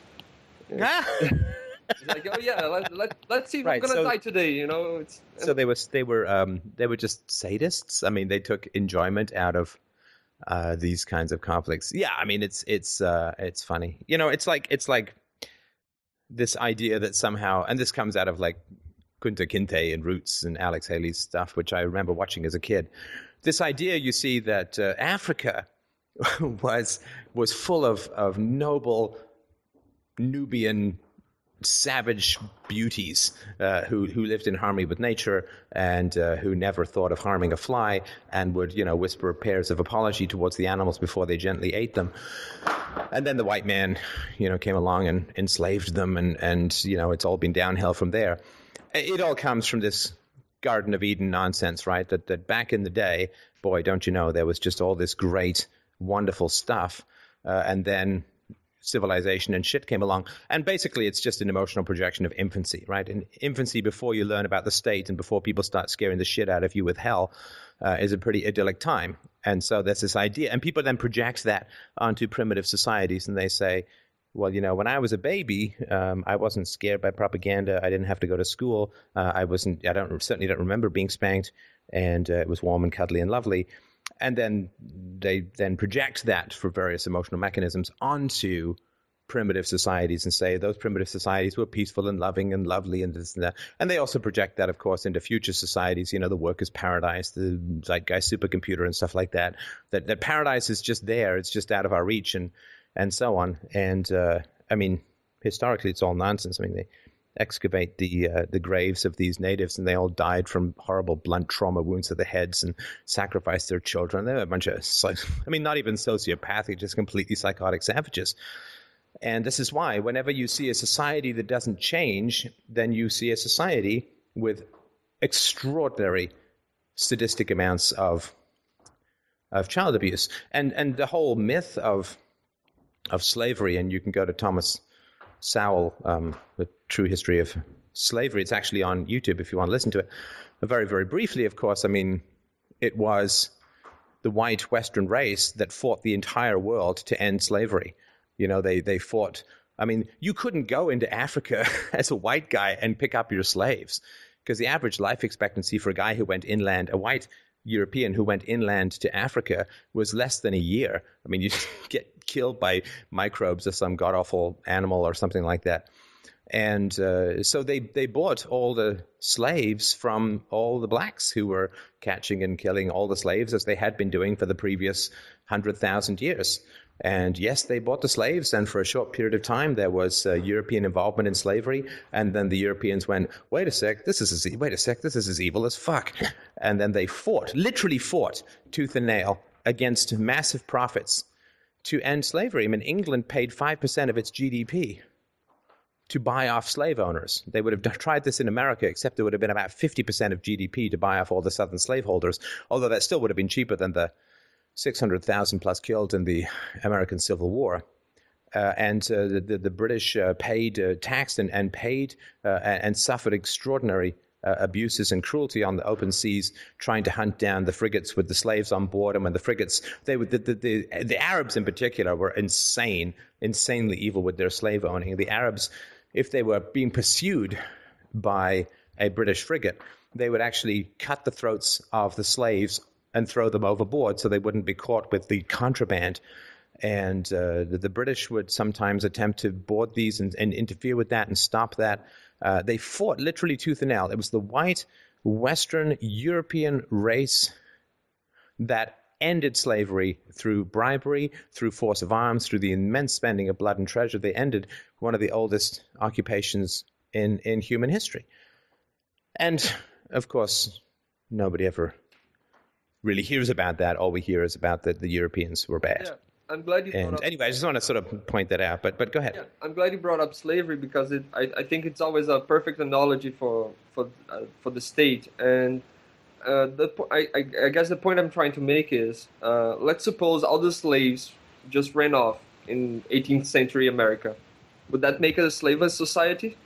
It's like, oh yeah, let, let, let's see if Right, I'm gonna so- die today, you know. It's so they was they were um, they were just sadists. I mean, they took enjoyment out of uh, these kinds of conflicts. Yeah, I mean, it's it's uh, it's funny. You know, it's like it's like this idea that somehow, and this comes out of like Kunta Kinte and Roots and Alex Haley's stuff, which I remember watching as a kid. this idea, you see, that uh, Africa was was full of of noble Nubian savage beauties uh, who who lived in harmony with nature and uh, who never thought of harming a fly and would you know whisper prayers of apology towards the animals before they gently ate them. And then the white man, you know, came along and enslaved them, and and you know it's all been downhill from there. It all comes from this Garden of Eden nonsense, right? That that back in the day, boy, don't you know, there was just all this great, wonderful stuff, uh, and then civilization and shit came along. And basically, it's just an emotional projection of infancy, right? In infancy, before you learn about the state and before people start scaring the shit out of you with hell, uh, is a pretty idyllic time. And so there's this idea, and people then project that onto primitive societies, and they say, well, you know, when I was a baby, um, I wasn't scared by propaganda. I didn't have to go to school. Uh, I wasn't. I don't certainly don't remember being spanked, and uh, it was warm and cuddly and lovely and then they then project that for various emotional mechanisms onto primitive societies and say those primitive societies were peaceful and loving and lovely and this and that. And they also project that, of course, into future societies, you know, the workers' paradise, the zeitgeist supercomputer and stuff like that. That that paradise is just there, it's just out of our reach and and so on. And uh, I mean, historically it's all nonsense. I mean they excavate the uh, the graves of these natives, and they all died from horrible blunt trauma wounds to the heads, and sacrificed their children. They're a bunch of, I mean, not even sociopathic, just completely psychotic savages. And this is why, whenever you see a society that doesn't change, then you see a society with extraordinary sadistic amounts of of child abuse, and and the whole myth of of slavery. And you can go to Thomas Sowell, um, the true history of slavery. It's actually on YouTube if you want to listen to it. But very, very briefly, of course, I mean, it was the white Western race that fought the entire world to end slavery. You know, they, they fought. I mean, you couldn't go into Africa as a white guy and pick up your slaves because the average life expectancy for a guy who went inland, a white European who went inland to Africa, was less than a year. I mean, you get killed by microbes or some god awful animal or something like that. And uh, so they, they bought all the slaves from all the blacks who were catching and killing all the slaves as they had been doing for the previous 100,000 years. And yes, they bought the slaves, and for a short period of time, there was uh, European involvement in slavery. And then the Europeans went, "Wait a sec, this is as, wait a sec, this is as evil as fuck." And then they fought, literally fought, tooth and nail against massive profits to end slavery. I mean, England paid five percent of its GDP to buy off slave owners. They would have tried this in America, except it would have been about 50% of GDP to buy off all the southern slaveholders, although that still would have been cheaper than the 600,000 plus killed in the American Civil War. Uh, and uh, the, the, British uh, paid, uh, taxed, and, and paid uh, and suffered extraordinary uh, abuses and cruelty on the open seas, trying to hunt down the frigates with the slaves on board. And when the frigates, they were, the, the, the, the Arabs in particular were insane, insanely evil with their slave owning. The Arabs if they were being pursued by a British frigate, they would actually cut the throats of the slaves and throw them overboard so they wouldn't be caught with the contraband. And uh, the, British would sometimes attempt to board these and, and interfere with that and stop that. Uh, they fought literally tooth and nail. It was the white Western European race that ended slavery through bribery, through force of arms, through the immense spending of blood and treasure. They ended one of the oldest occupations in, in human history. And of course, nobody ever really hears about that. All we hear is about that the Europeans were bad. Yeah. I'm glad you. And up, anyway, I just want to sort of point that out. But but go ahead. Yeah, I'm glad you brought up slavery because it. I, I think it's always a perfect analogy for for uh, for the state. And uh, the I, I, I guess the point I'm trying to make is uh, let's suppose all the slaves just ran off in 18th century America. Would that make it a slaveless society?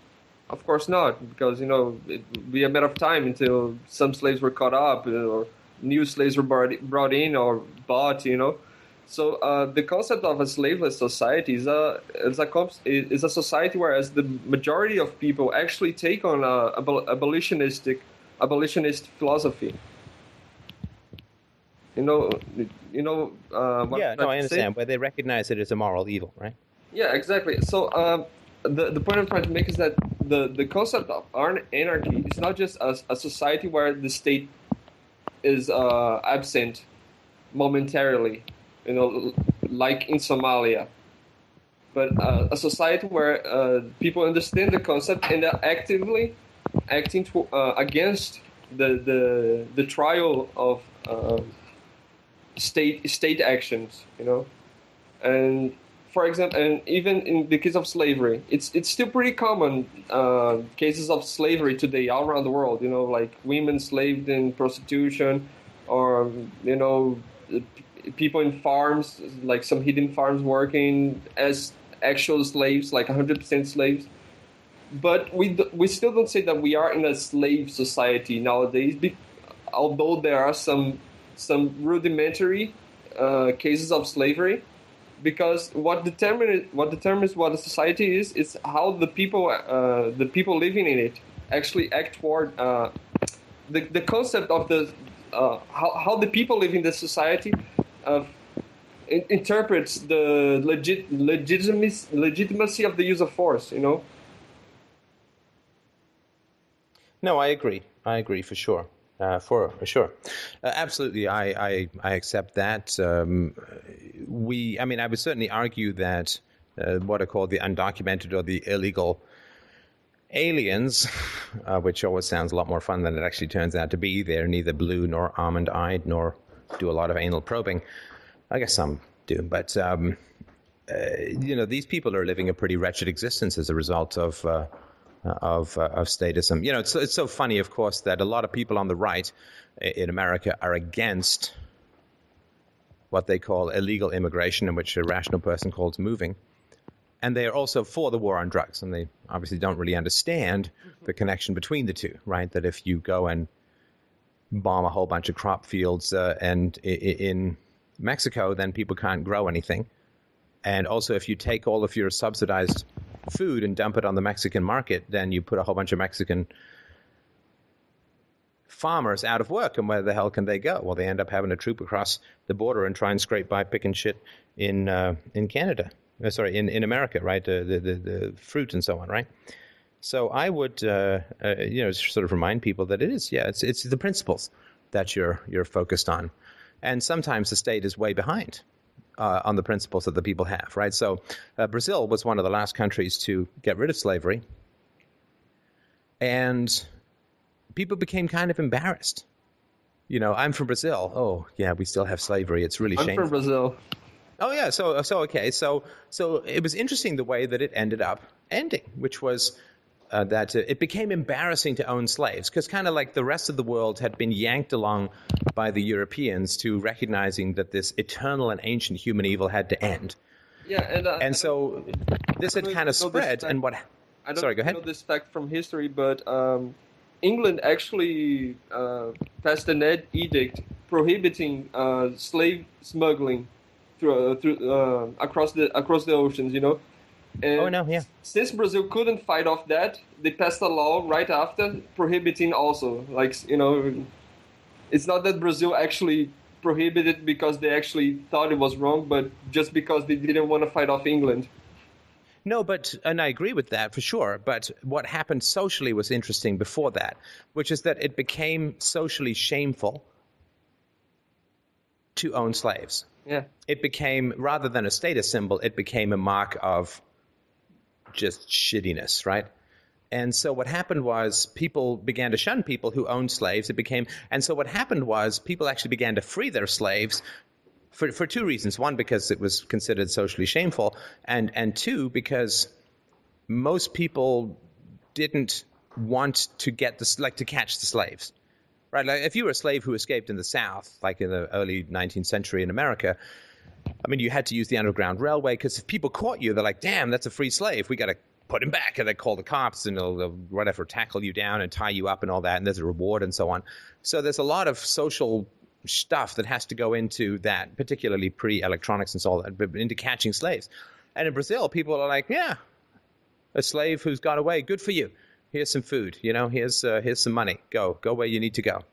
Of course not, because you know it would be a matter of time until some slaves were caught up or new slaves were brought in or bought. You know, so uh, the concept of a slaveless society is a is a is a society where as the majority of people actually take on a, a abolitionistic abolitionist philosophy. You know, you know. Uh, yeah, no, I understand. But they recognize it as a moral evil, right? Yeah, exactly. So um, the the point I'm trying to make is that the the concept of anarchy is not just a, a society where the state is uh, absent momentarily, you know, like in Somalia. But uh, a society where uh, people understand the concept and are actively acting to, uh, against the, the the trial of uh, state state actions, you know, and for example, and even in the case of slavery, it's it's still pretty common uh, cases of slavery today all around the world. You know, like women slaved in prostitution, or you know, people in farms, like some hidden farms, working as actual slaves, like 100% slaves. But we we still don't say that we are in a slave society nowadays. although there are some some rudimentary uh, cases of slavery because what determines what determines what a society is is how the people uh, the people living in it actually act toward uh, the the concept of the uh, how how the people live in the society uh, in, interprets the legit legitimacy legitimacy of the use of force. You know. No, I agree. I agree for sure. Uh, for, sure, uh, absolutely, I, I, I accept that. Um, we, I mean, I would certainly argue that uh, what are called the undocumented or the illegal aliens, uh, which always sounds a lot more fun than it actually turns out to be. They're neither blue nor almond-eyed nor do a lot of anal probing. I guess some do, but um, uh, you know, these people are living a pretty wretched existence as a result of uh, of uh, of statism. You know, it's it's so funny, of course, that a lot of people on the right in America are against what they call illegal immigration, in which a rational person calls moving. And they are also for the war on drugs, and they obviously don't really understand the connection between the two, right? That if you go and bomb a whole bunch of crop fields uh, and in Mexico, then people can't grow anything. And also, if you take all of your subsidized food and dump it on the Mexican market, then you put a whole bunch of Mexican farmers out of work. And where the hell can they go? Well, they end up having to troop across the border and try and scrape by picking shit in uh, in Canada. Uh, sorry, in, in America, right? The, the, the fruit and so on, right? So I would, uh, uh, you know, sort of remind people that it is, yeah, it's it's the principles that you're you're focused on, and sometimes the state is way behind uh, on the principles that the people have, right? So uh, Brazil was one of the last countries to get rid of slavery, and people became kind of embarrassed. You know, I'm from Brazil. Oh, yeah, we still have slavery. It's really I'm shameful. from Brazil. Oh yeah, so so okay, so so it was interesting the way that it ended up ending, which was uh, that uh, it became embarrassing to own slaves because kind of like the rest of the world had been yanked along by the Europeans to recognizing that this eternal and ancient human evil had to end. Yeah, and uh, and so this had kind of spread. And what? I don't Sorry, go ahead. know this fact from history, but um, England actually uh, passed an ed- edict prohibiting uh, slave smuggling through, uh, through across the across the oceans. You know, and oh no, yeah. Since Brazil couldn't fight off that, they passed a law right after prohibiting also. Like you know, it's not that Brazil actually prohibited because they actually thought it was wrong, but just because they didn't want to fight off England. No, but and I agree with that for sure. But what happened socially was interesting before that, which is that it became socially shameful to own slaves. Yeah. It became rather than a status symbol, it became a mark of just shittiness, right? And so what happened was people began to shun people who owned slaves. It became, and so what happened was people actually began to free their slaves for, for two reasons. One, because it was considered socially shameful, and, and two, because most people didn't want to get the, like to catch the slaves. Right? Like if you were a slave who escaped in the South, like in the early 19th century in America, I mean, you had to use the Underground Railway because if people caught you, they're like, damn, that's a free slave. We got to put him back. And they call the cops and they'll, they'll, whatever, tackle you down and tie you up and all that. And there's a reward and so on. So there's a lot of social stuff that has to go into that, particularly pre electronics and so on, into catching slaves. And in Brazil, people are like, yeah, a slave who's got away, good for you. Here's some food, you know, here's, uh, here's some money. Go, go where you need to go.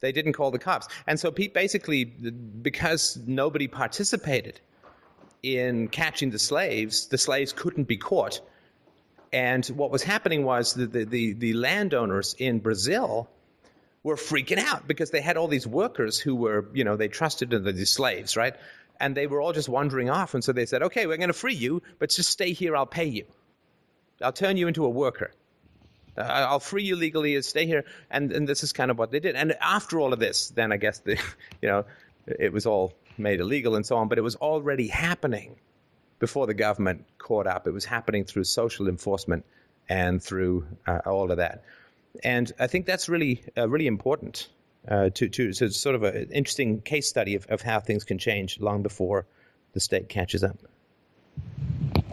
They didn't call the cops. And so Pete basically, because nobody participated in catching the slaves, the slaves couldn't be caught. And what was happening was the, the, the, the landowners in Brazil were freaking out because they had all these workers who were, you know, they trusted in these slaves, right? And they were all just wandering off. And so they said, okay, we're going to free you, but just stay here. I'll pay you. I'll turn you into a worker. Uh, I'll free you legally stay here. And, and this is kind of what they did. And after all of this, then I guess the, you know, it was all made illegal and so on, but it was already happening before the government caught up. It was happening through social enforcement and through uh, all of that. And I think that's really, uh, really important uh, to, to, so it's sort of an interesting case study of, of how things can change long before the state catches up.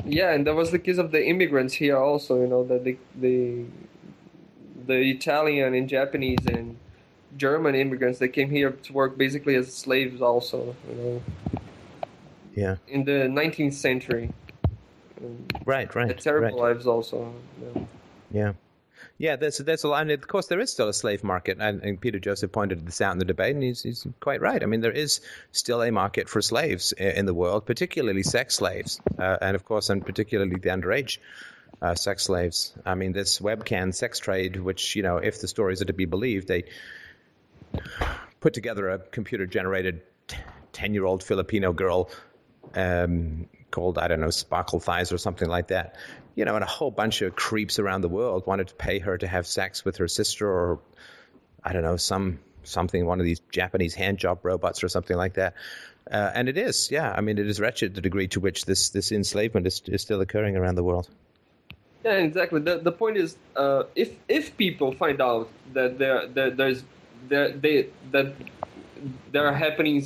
Yeah, and that was the case of the immigrants here also. You know that the the the Italian and Japanese and German immigrants that came here to work basically as slaves also. You know. Yeah. In the 19th century. right, right. terrible right. lives also. Yeah. yeah. Yeah, there's there's a lot, and of course there is still a slave market, and, and, Peter Joseph pointed this out in the debate, and he's, he's quite right. I mean, there is still a market for slaves in the world, particularly sex slaves, uh, and of course, and particularly the underage uh, sex slaves. I mean, this webcam sex trade, which you know, if the stories are to be believed, they put together a computer-generated ten-year-old Filipino girl um, called I don't know Sparkle Thighs or something like that you know, and a whole bunch of creeps around the world wanted to pay her to have sex with her sister or I don't know, some something, one of these Japanese hand job robots or something like that. Uh, and it is, yeah. I mean, it is wretched the degree to which this, this enslavement is, is still occurring around the world. Yeah, exactly. The, the point is, uh, if if people find out that there, there there's that there are happening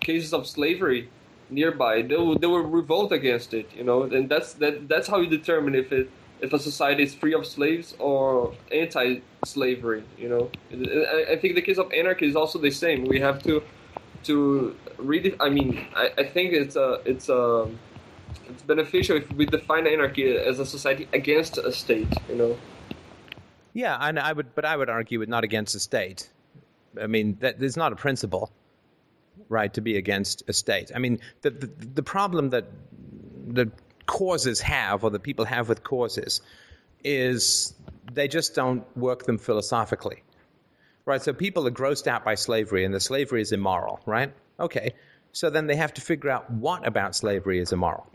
cases of slavery nearby, they will they will revolt against it. You know, and that's that that's how you determine if it if a society is free of slaves or anti-slavery. You know, I, I think the case of anarchy is also the same. We have to to really. I mean, I, I think it's a it's a it's beneficial if we define anarchy as a society against a state. You know. Yeah, and I would, but I would argue it not against a state. I mean, that there's not a principle right, to be against a state. I mean, the, the, the problem that the causes have, or that people have with causes, is they just don't work them philosophically. Right, so people are grossed out by slavery, and the slavery is immoral, right? Okay, so then they have to figure out what about slavery is immoral.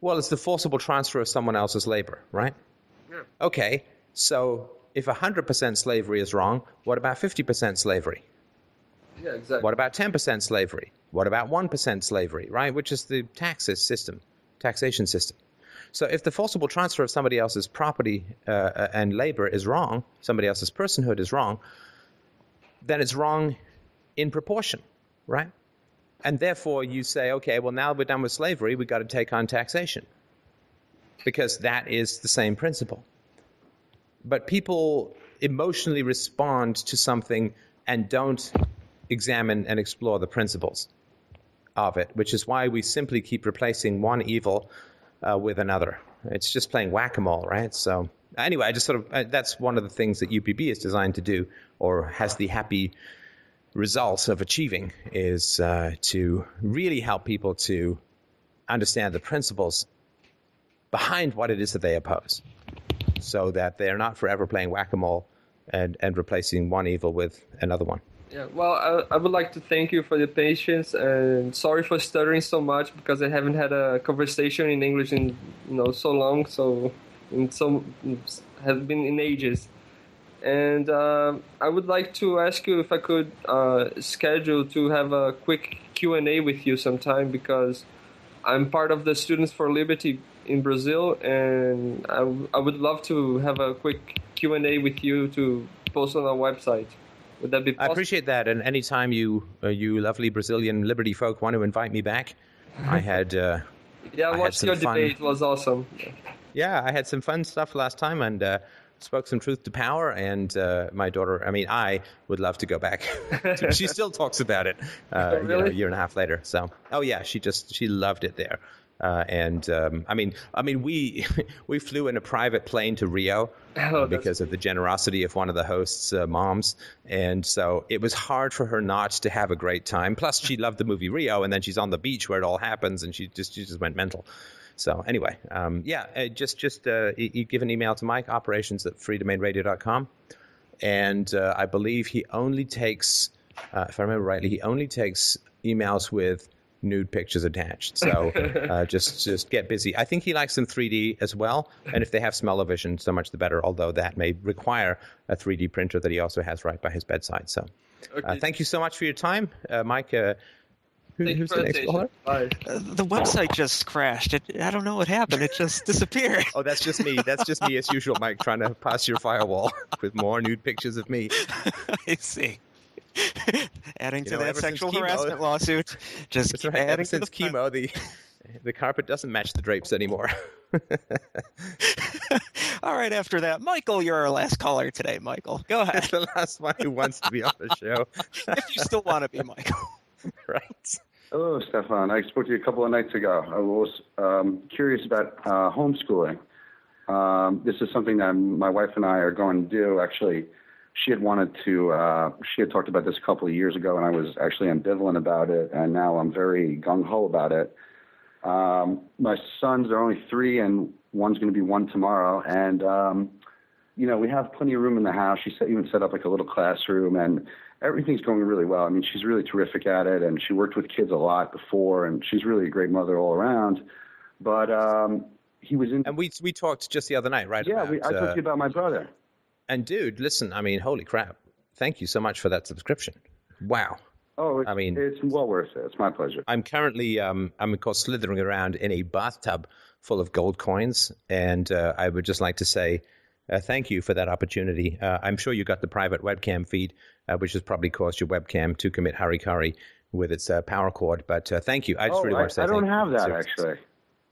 Well, it's the forcible transfer of someone else's labor, right? Yeah. Okay, so if 100% slavery is wrong, what about 50% slavery? Yeah, exactly. What about 10% slavery? What about 1% slavery, right? Which is the taxes system, taxation system. So if the forcible transfer of somebody else's property uh, uh, and labor is wrong, somebody else's personhood is wrong, then it's wrong in proportion, right? And therefore you say, okay, well now we're done with slavery, we've got to take on taxation. Because that is the same principle. But people emotionally respond to something and don't examine and explore the principles of it, which is why we simply keep replacing one evil uh, with another. It's just playing whack a mole, right? So, anyway, I just sort of, uh, that's one of the things that UPB is designed to do, or has the happy results of achieving, is uh, to really help people to understand the principles behind what it is that they oppose so that they're not forever playing whack a mole and, and replacing one evil with another one. Yeah, well, I, I, would like to thank you for the patience and sorry for stuttering so much because I haven't had a conversation in English in you know so long, so in so has been in ages. And uh, I would like to ask you if I could uh, schedule to have a quick Q and A with you sometime because I'm part of the Students for Liberty in Brazil, and I, I would love to have a quick Q and A with you to post on our website. Would that be possible? I appreciate that. And anytime you, uh, you lovely Brazilian liberty folk want to invite me back, I had. Uh, yeah, I watched your fun... debate. It was awesome. Yeah, I had some fun stuff last time and uh, spoke some truth to power. And uh, my daughter, I mean, I would love to go back. she still talks about it uh, really? you know, a year and a half later. So, oh yeah, she just she loved it there. Uh, and um, I mean, I mean, we we flew in a private plane to Rio oh, because of the generosity of one of the hosts' uh, moms, and so it was hard for her not to have a great time. Plus, she loved the movie Rio, and then she's on the beach where it all happens, and she just she just went mental. So anyway, um, yeah, uh, just just uh, you, give an email to Mike operations at freedomainradio.com and uh, I believe he only takes, uh, if I remember rightly, he only takes emails with nude pictures attached. So uh, just just get busy. I think he likes them 3D as well, and if they have smell-o-vision, so much the better. Although that may require a 3D printer that he also has right by his bedside. So, uh, thank you so much for your time, uh, Mike. Uh, who, who's the the next caller? Bye. Uh, the website just crashed. It, I don't know what happened. It just disappeared. Oh, that's just me. That's just me as usual, Mike, trying to pass your firewall with more nude pictures of me. I see. adding You to know, that ever since sexual chemo- harassment lawsuit. Just That's right. adding Ever to since the chemo, the the carpet doesn't match the drapes anymore. All right, after that, Michael, you're our last caller today, Michael. Go ahead. That's the last one who wants to be on the show. if you still want to be Michael. right. Hello, Stefan. I spoke to you a couple of nights ago. I was um, curious about uh, homeschooling. Um, this is something that my wife and I are going to do. Actually, she had wanted to. Uh, she had talked about this a couple of years ago, and I was actually ambivalent about it. And now I'm very gung ho about it. Um, my sons are only three, and one's going to be one tomorrow. And um, you know, we have plenty of room in the house. She set, even set up like a little classroom, and everything's going really well. I mean, she's really terrific at it, and she worked with kids a lot before, and she's really a great mother all around. But um, he was in. And we we talked just the other night, right? yeah, about, we, I talked uh, to you about my brother. and dude, listen, I mean, holy crap! Thank you so much for that subscription. Wow. Oh, it's, I mean- it's well worth it. It's my pleasure. I'm currently, um, I'm of course slithering around in a bathtub full of gold coins, and uh, I would just like to say uh, thank you for that opportunity. Uh, I'm sure you got the private webcam feed, uh, which has probably caused your webcam to commit harikari with its uh, power cord. But uh, thank you. I just oh, really I, want to say I don't have that actually.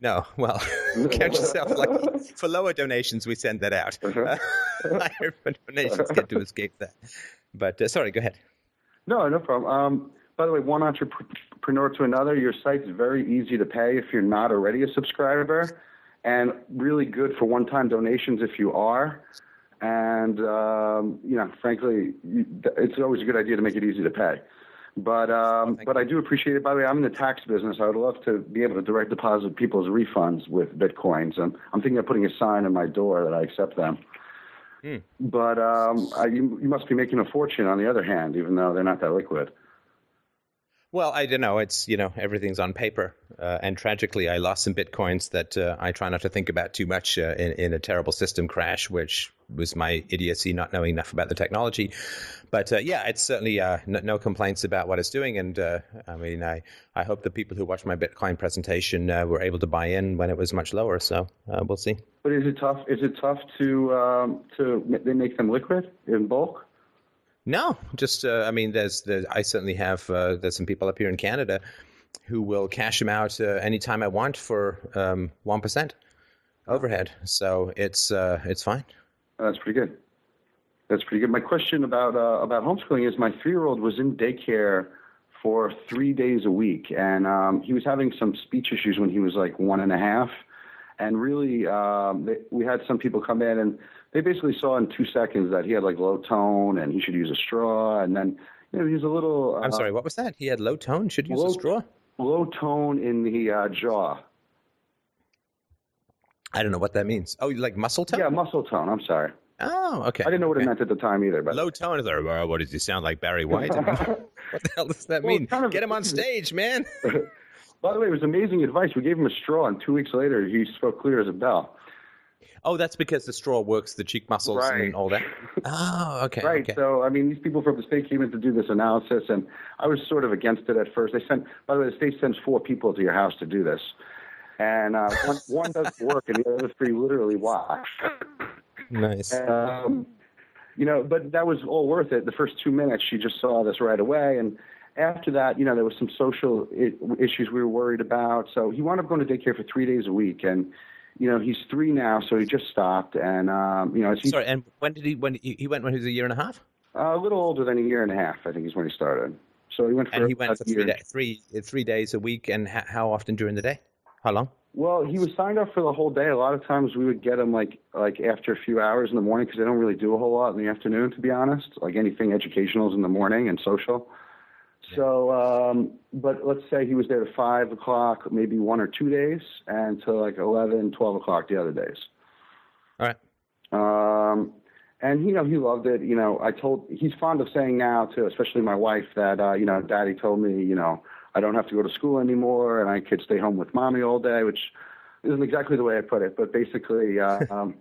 No, well, count yourself lucky. For lower donations, we send that out. Uh-huh. higher donations get to escape that. But uh, sorry, go ahead. No, no problem. Um, by the way, one entrepreneur to another, your site's very easy to pay if you're not already a subscriber, and really good for one-time donations if you are. And um, you know, frankly, it's always a good idea to make it easy to pay. But um, but I do appreciate it. By the way, I'm in the tax business. I would love to be able to direct deposit people's refunds with bitcoins, and I'm thinking of putting a sign on my door that I accept them. Hmm. But um, I, you, you must be making a fortune on the other hand, even though they're not that liquid. Well, I don't know. It's you know everything's on paper, uh, and tragically, I lost some bitcoins that uh, I try not to think about too much uh, in in a terrible system crash, which was my idiocy not knowing enough about the technology. But uh, yeah, it's certainly uh, no, no complaints about what it's doing, and uh, I mean, I I hope the people who watched my Bitcoin presentation were able to buy in when it was much lower. So we'll see. But is it tough? Is it tough to um, to they make them liquid in bulk? No, just uh, I mean, there's, there's I certainly have uh, there's some people up here in Canada who will cash them out uh, anytime I want for um, one overhead. So it's uh, it's fine. That's pretty good. That's pretty good. My question about uh, about homeschooling is my three year old was in daycare for three days a week, and um, he was having some speech issues when he was like one and a half. And really, um, they, we had some people come in, and they basically saw in two seconds that he had like low tone, and he should use a straw. And then, you know, he was a little. Uh, I'm sorry, what was that? He had low tone. Should use low- a straw. Low tone in the uh, jaw. I don't know what that means. Oh, like muscle tone? Yeah, muscle tone. I'm sorry. Oh, okay. I didn't know what okay. it meant at the time either. But Low tone is like, what does he sound like, Barry White? what the hell does that Well, mean? kind of- Get him on stage, man. By the way, it was amazing advice. We gave him a straw, and two weeks later, he spoke clear as a bell. Oh, that's because the straw works the cheek muscles Right. and all that. Oh, okay. Right. okay. So, I mean, these people from the state came in to do this analysis, and I was sort of against it at first. They sent, by the way, the state sends four people to your house to do this, and uh, one, one doesn't work, and the other three literally watch. nice. Um, you know, but that was all worth it. The first two minutes, she just saw this right away, and after that, you know, there was some social issues we were worried about. So he wound up going to daycare for three days a week, and you know, he's three now, so he just stopped, and um, you know, he, Sorry, and when did he? When he he went when he was a year and a half? uh, a little older than a year and a half, I think, is when he started. So he went for And he went for three, day, three, three days a week, and ha- how often during the day? How long? Well, he was signed up for the whole day. A lot of times we would get him like like after a few hours in the morning because they don't really do a whole lot in the afternoon, to be honest. Like anything educational is in the morning and social. So, um, but let's say he was there to five o'clock, maybe one or two days, and to like 11, 12 o'clock the other days. All right. Um, and you know he loved it. You know, I told he's fond of saying now too, especially my wife, that uh, you know, Daddy told me, you know, I don't have to go to school anymore, and I could stay home with mommy all day, which isn't exactly the way I put it, but basically, uh, um,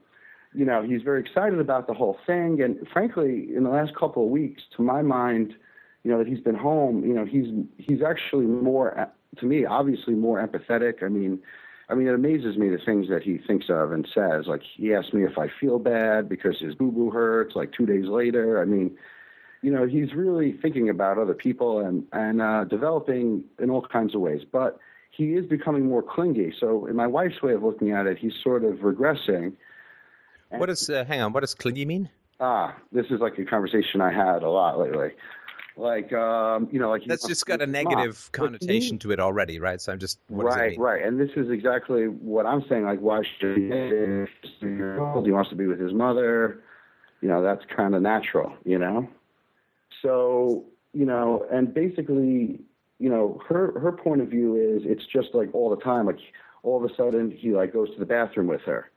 you know, he's very excited about the whole thing. And frankly, in the last couple of weeks, to my mind, you know, that he's been home, you know, he's he's actually more to me, obviously more empathetic. I mean, I mean, it amazes me the things that he thinks of and says. Like he asked me if I feel bad because his boo boo hurts. Like two days later, I mean, you know, he's really thinking about other people and and uh, developing in all kinds of ways. But he is becoming more clingy. So, in my wife's way of looking at it, he's sort of regressing. What does uh, hang on? What does clingy mean? Ah, this is like a conversation I had a lot lately like um, you know, like that's just got a negative connotation to it already, right? So I'm just right, right, and this is exactly what I'm saying. Like, why should he? He wants to be with his mother. You know, that's kind of natural. You know, so you know, and basically, you know, her her point of view is it's just like all the time. Like all of a sudden, he like goes to the bathroom with her.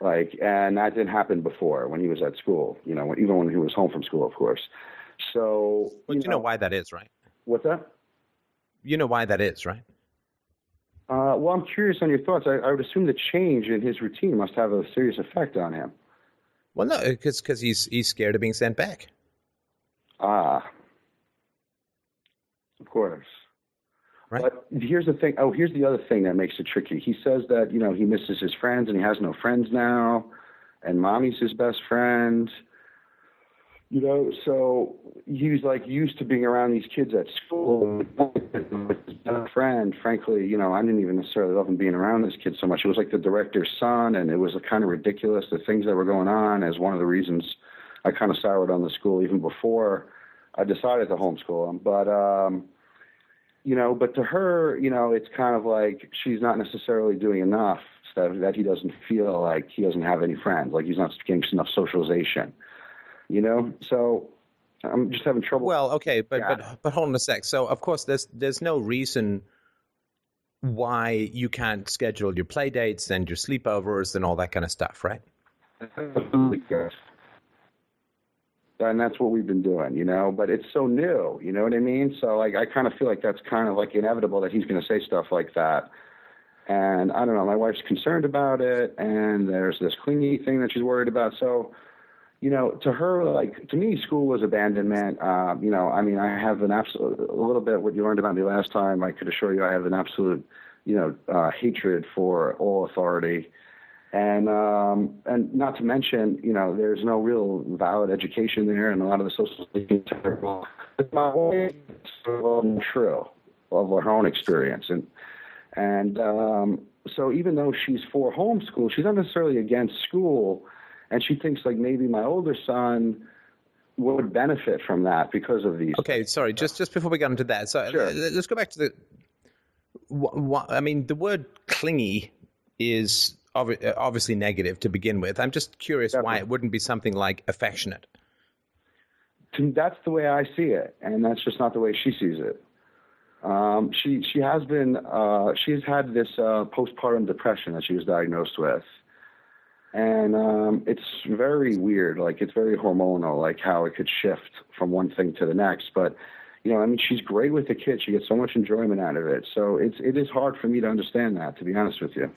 Like, and that didn't happen before when he was at school, you know, even when he was home from school, of course. So, well, you, know, know, why that is, right? What's that? You know why that is, right? Uh, well, I'm curious on your thoughts. I, I, would assume the change in his routine must have a serious effect on him. Well, no, because because he's he's scared of being sent back. Ah, of course. Right. But here's the thing. Oh, here's the other thing that makes it tricky. He says that you know he misses his friends and he has no friends now, and mommy's his best friend you know, so he was like used to being around these kids at school. A friend, frankly, you know, I didn't even necessarily love him being around this kid so much. It was like the director's son, and it was kind of ridiculous the things that were going on. As one of the reasons I kind of soured on the school even before I decided to homeschool him. But um, you know, but to her, you know, it's kind of like she's not necessarily doing enough that that he doesn't feel like he doesn't have any friends, like he's not getting enough socialization you know. So I'm just having trouble. Well, okay, but yeah. but but hold on a sec. So of course, there's there's no reason why you can't schedule your play dates and your sleepovers and all that kind of stuff, right? Absolutely, yes. And that's what we've been doing, you know. But it's so new, you know what I mean? So like, I kind of feel like that's kind of like inevitable that he's going to say stuff like that. And I don't know. My wife's concerned about it, and there's this clingy thing that she's worried about. So you know, to her, like to me, school was abandonment. Uh, you know, I mean, I have an absolute a little bit what you learned about me last time. I could assure you, I have an absolute, you know, uh, hatred for all authority, and um, and not to mention, you know, there's no real valid education there, and a lot of the social things are terrible. My own true of her own experience, and and um, so even though she's for homeschool, she's not necessarily against school and she thinks like maybe my older son would benefit from that because of these. Okay, sorry, just just before we get into that, so sure. let's go back to the. What, what, I mean, the word clingy is obviously negative to begin with. I'm just curious Definitely. why it wouldn't be something like affectionate. That's the way I see it, and that's just not the way she sees it. Um, she she has been uh, she's had this uh, postpartum depression that she was diagnosed with, and um, it's very weird. Like it's very hormonal, like how it could shift from one thing to the next. But you know, I mean, she's great with the kids. She gets so much enjoyment out of it. So it's it is hard for me to understand that, to be honest with you.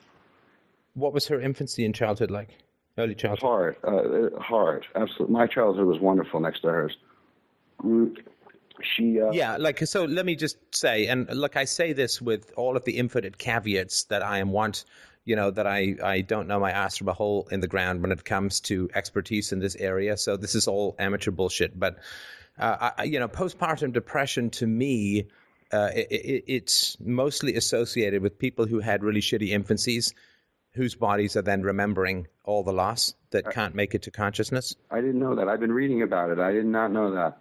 What was her infancy and childhood like? Early childhood. Hard, uh, hard. Absolutely. My childhood was wonderful next to hers. She, uh, yeah, like so. Let me just say, and look, I say this with all of the infinite caveats that I am want you know that I I don't know my ass from a hole in the ground when it comes to expertise in this area. So this is all amateur bullshit. But uh, I, you know, postpartum depression to me. Uh, it, it, it's mostly associated with people who had really shitty infancies, whose bodies are then remembering all the loss that can't make it to consciousness. I didn't know that. I've been reading about it. I did not know that.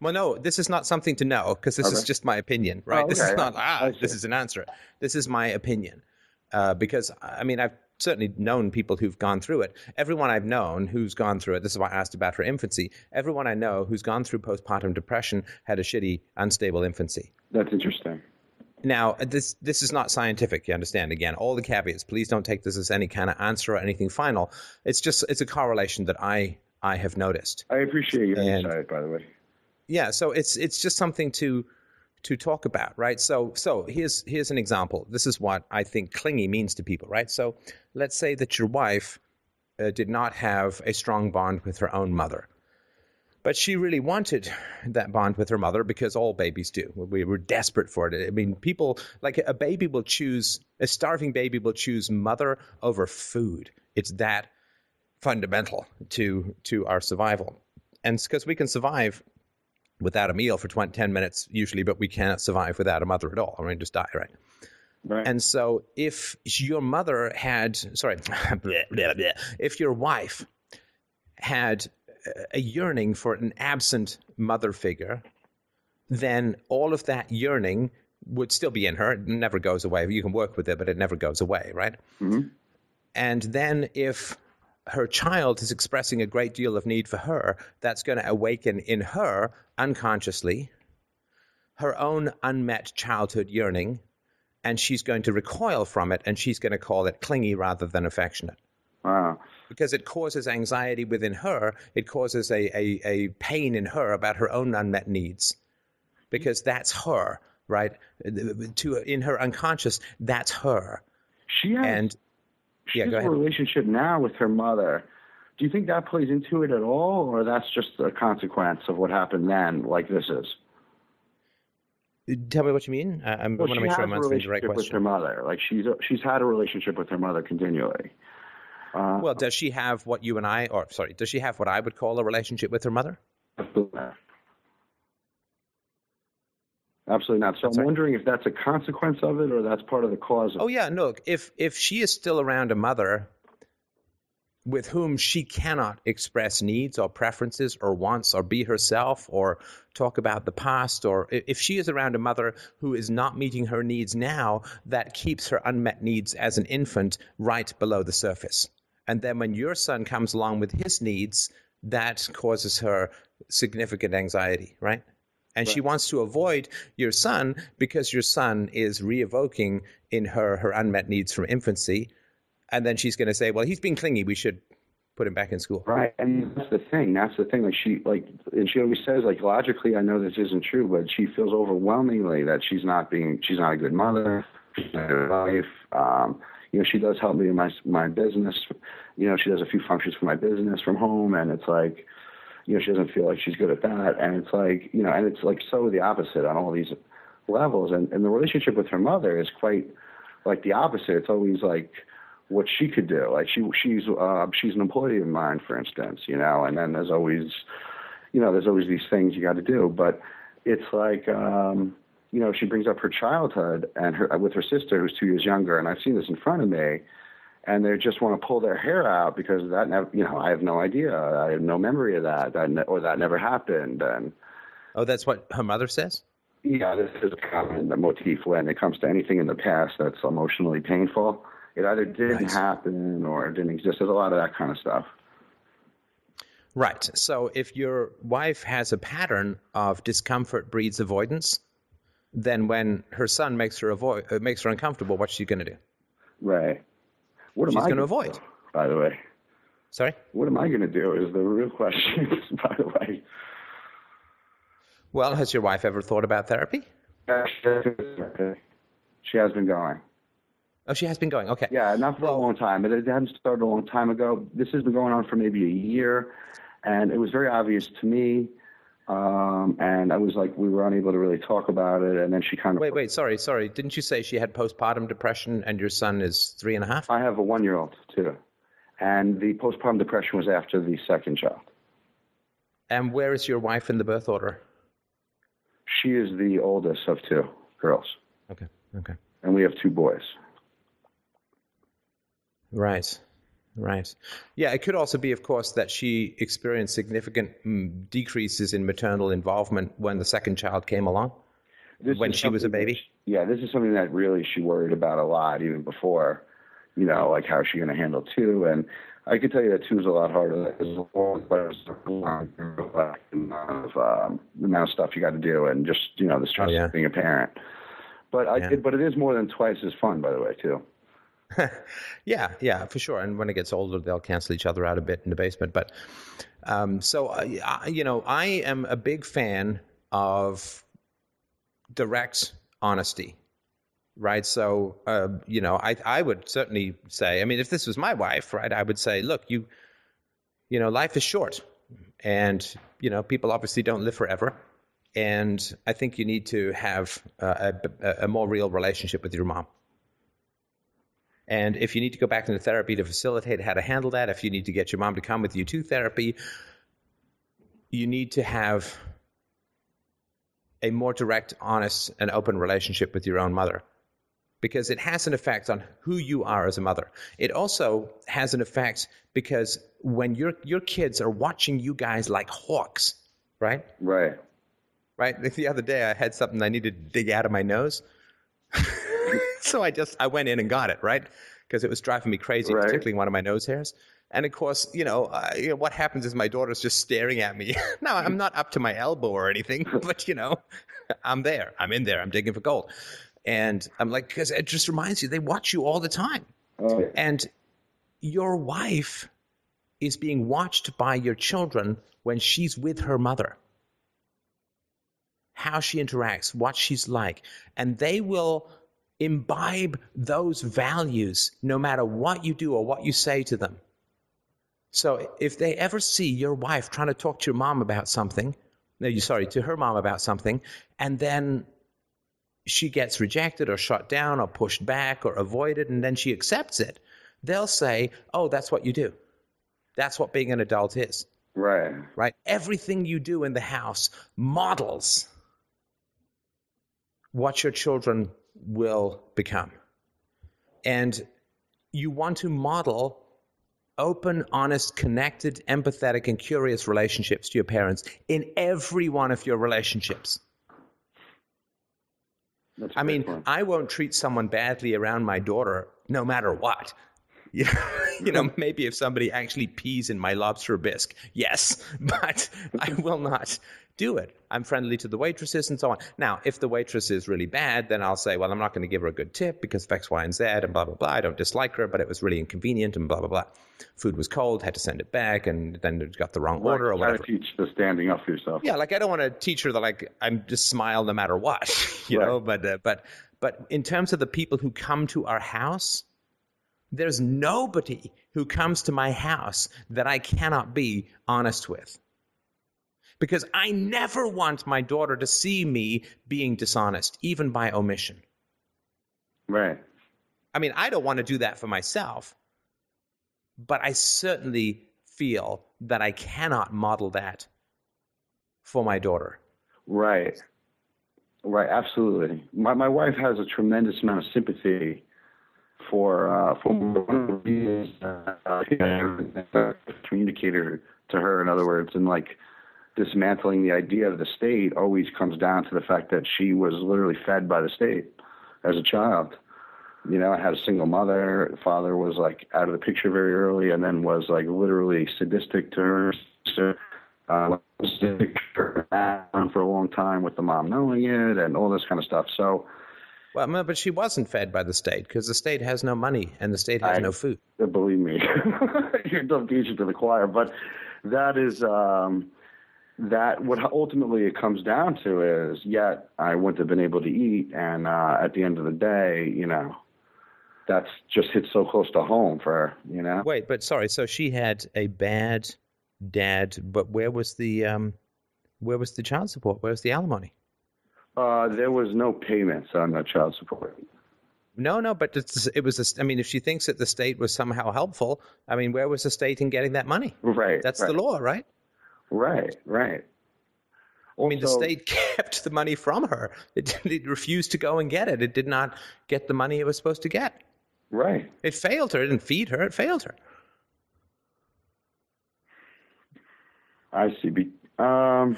Well, no, this is not something to know because this okay. is just my opinion, right? Oh, okay. This is not ah, this is an answer. This is my opinion uh, because I mean I've certainly known people who've gone through it. Everyone I've known who's gone through it, this is why I asked about her infancy. Everyone I know who's gone through postpartum depression had a shitty, unstable infancy. That's interesting. Now, this this is not scientific. You understand? Again, all the caveats. Please don't take this as any kind of answer or anything final. It's just it's a correlation that I I have noticed. I appreciate your And- insight, by the way. Yeah, so it's it's just something to to talk about, right? So so here's here's an example. This is what I think clingy means to people, right? So let's say that your wife uh, did not have a strong bond with her own mother. But she really wanted that bond with her mother because all babies do. We were desperate for it. I mean, people like a baby will choose a starving baby will choose mother over food. It's that fundamental to to our survival. And because we can survive without a meal for 20, 10 minutes usually, but we cannot survive without a mother at all. I mean, just die, right? Right. And so if your mother had, sorry, if your wife had a yearning for an absent mother figure, then all of that yearning would still be in her. It never goes away. You can work with it, but it never goes away, right? Mhm. And then if her child is expressing a great deal of need for her, that's going to awaken in her unconsciously her own unmet childhood yearning, and she's going to recoil from it and she's going to call it clingy rather than affectionate Wow. because it causes anxiety within her. It causes a, a, a pain in her about her own unmet needs because that's her, right? To in her unconscious, that's her. She has, And she yeah, has a relationship now with her mother. Do you think that plays into it at all, or that's just a consequence of what happened then, like this is? tell me what you mean. I, I'm- Well, want to make sure I'm answering the right relationship with her mother. Like she's she's had a relationship with her mother continually. Uh, Well, does she have what you and I, or sorry, does she have what I would call a relationship with her mother? Absolutely not. So I'm wondering if that's a consequence of it or that's part of the cause of Oh yeah, no. If if she is still around a mother with whom she cannot express needs or preferences or wants or be herself or talk about the past or if she is around a mother who is not meeting her needs now, that keeps her unmet needs as an infant right below the surface. And then when your son comes along with his needs, that causes her significant anxiety, right? And she wants to avoid your son because your son is re-evoking in her her unmet needs from infancy. And then she's going to say, well, he's being clingy. We should put him back in school. Right, and that's the thing. That's the thing. Like she, like, and she always says, like, logically, I know this isn't true, but she feels overwhelmingly that she's not being, she's not a good mother, she's not a good wife. Um, you know, she does help me in my my business. You know, she does a few functions for my business from home, and it's like, you know, she doesn't feel like she's good at that, and it's like, you know, and it's like so the opposite on all these levels, and and the relationship with her mother is quite like the opposite. It's always like what she could do. Like she she's uh, she's an employee of mine, for instance, you know. And then there's always, you know, there's always these things you got to do. But it's like, um, you know, she brings up her childhood and her with her sister who's two years younger, and I've seen this in front of me. And they just want to pull their hair out because that never, you know, I have no idea. I have no memory of that, that ne- or that never happened. And Oh, that's what her mother says? yeah, this is a common motif when it comes to anything in the past that's emotionally painful. It either didn't Right. happen or it didn't exist. There's a lot of that kind of stuff. Right. So if your wife has a pattern of discomfort breeds avoidance, then when her son makes her avoid makes her uncomfortable, what's she going to do? Right. What am She's I gonna gonna avoid. do, By the way, Sorry? what am I going to do is the real question. by the way, Well, has your wife ever thought about therapy? she has been going. Oh, she has been going. Okay. Yeah, not for a long time. It, it hadn't started a long time ago. This has been going on for maybe a year, and it was very obvious to me. Um, and I was like, we were unable to really talk about it. And then she kind of Wait, wait, sorry, sorry. Didn't you say she had postpartum depression and your son is three and a half? I have a one-year-old too, and the postpartum depression was after the second child. And where is your wife in the birth order? She is the oldest of two girls, Okay, okay. and we have two boys. Right, right. Yeah, it could also be, of course, that she experienced significant mm, decreases in maternal involvement when the second child came along. This When is she was a baby? that- yeah, this is something that really she worried about a lot, even before. You know, like how's she going to handle two? And I can tell you that two is a lot harder. There's a lot of um, the amount of stuff you got to do, and just you know the stress Oh, yeah. of being a parent. But I, Yeah. it, but it is more than twice as fun, by the way, too. yeah, yeah, for sure. And when it gets older, they'll cancel each other out a bit in the basement. But Um, so, uh, you know, I am a big fan of direct honesty, right? So, uh, you know, I, I would certainly say, I mean, if this was my wife, right, I would say, look, you, you know, life is short, and you know, people obviously don't live forever, and I think you need to have uh, a, a more real relationship with your mom. And if you need to go back into therapy to facilitate how to handle that, if you need to get your mom to come with you to therapy, you need to have a more direct, honest, and open relationship with your own mother because it has an effect on who you are as a mother. It also has an effect because when your your kids are watching you guys like hawks, right? Right. Right. The other day I had something I needed to dig out of my nose. so I just I went in and got it, right? Because it was driving me crazy, Right. particularly one of my nose hairs. And of course, you know, uh, you know, what happens is my daughter's just staring at me. now I'm not up to my elbow or anything, but you know, I'm there. I'm in there. I'm digging for gold. And I'm like, because it just reminds you, they watch you all the time. Oh, yeah. And your wife is being watched by your children when she's with her mother. How she interacts, what she's like. And they will imbibe those values no matter what you do or what you say to them. So if they ever see your wife trying to talk to your mom about something, no, you sorry, to her mom about something, and then she gets rejected or shut down or pushed back or avoided, and then she accepts it, they'll say, Oh, that's what you do. That's what being an adult is, Right. right? Everything you do in the house models what your children will become. And you want to model open, honest, connected, empathetic, and curious relationships to your parents in every one of your relationships. I mean, point. I won't treat someone badly around my daughter no matter what. You know, you know, maybe if somebody actually pees in my lobster bisque, yes, but I will not do it. I'm friendly to the waitresses and so on. Now, if the waitress is really bad, then I'll say, well, I'm not going to give her a good tip because of X, Y, and Z, and blah, blah, blah. I don't dislike her, but it was really inconvenient and blah, blah, blah. Food was cold, had to send it back, and then it got the wrong order or Try to teach the standing up for yourself. Yeah, like I don't want to teach her that like I'm just smile no matter what, you Right. know. But uh, but but in terms of the people who come to our house, there's nobody who comes to my house that I cannot be honest with. Because I never want my daughter to see me being dishonest, even by omission. Right. I mean, I don't want to do that for myself, but I certainly feel that I cannot model that for my daughter. Right. Right. Absolutely. My my wife has a tremendous amount of sympathy for uh, for reasons, uh, communicator to her. In other words, and like dismantling the idea of the state always comes down to the fact that she was literally fed by the state as a child. You know, I had a single mother. Father was like out of the picture very early, and then was like literally sadistic to her. sister. Uh, for a long time with the mom knowing it, and all this kind of stuff. So, Well, but she wasn't fed by the state because the state has no money and the state has I- no food. believe me, you're dumb teacher to the choir, but that is um, that. What ultimately it comes down to is, yet I wouldn't have been able to eat, and uh, at the end of the day, you know, that's just hit so close to home for her. You know, Wait, but sorry. So she had a bad dad, but where was the um, where was the child support? Where was the alimony? Uh, there was no payments on the child support. No, no, but it's, it was. A, I mean, if she thinks that the state was somehow helpful, I mean, where was the state in getting that money? Right. That's right, the law, right? Right. Right. I mean, the state kept the money from her. It, it refused to go and get it. It did not get the money it was supposed to get. Right. It failed her. It didn't feed her. It failed her. I see. Um,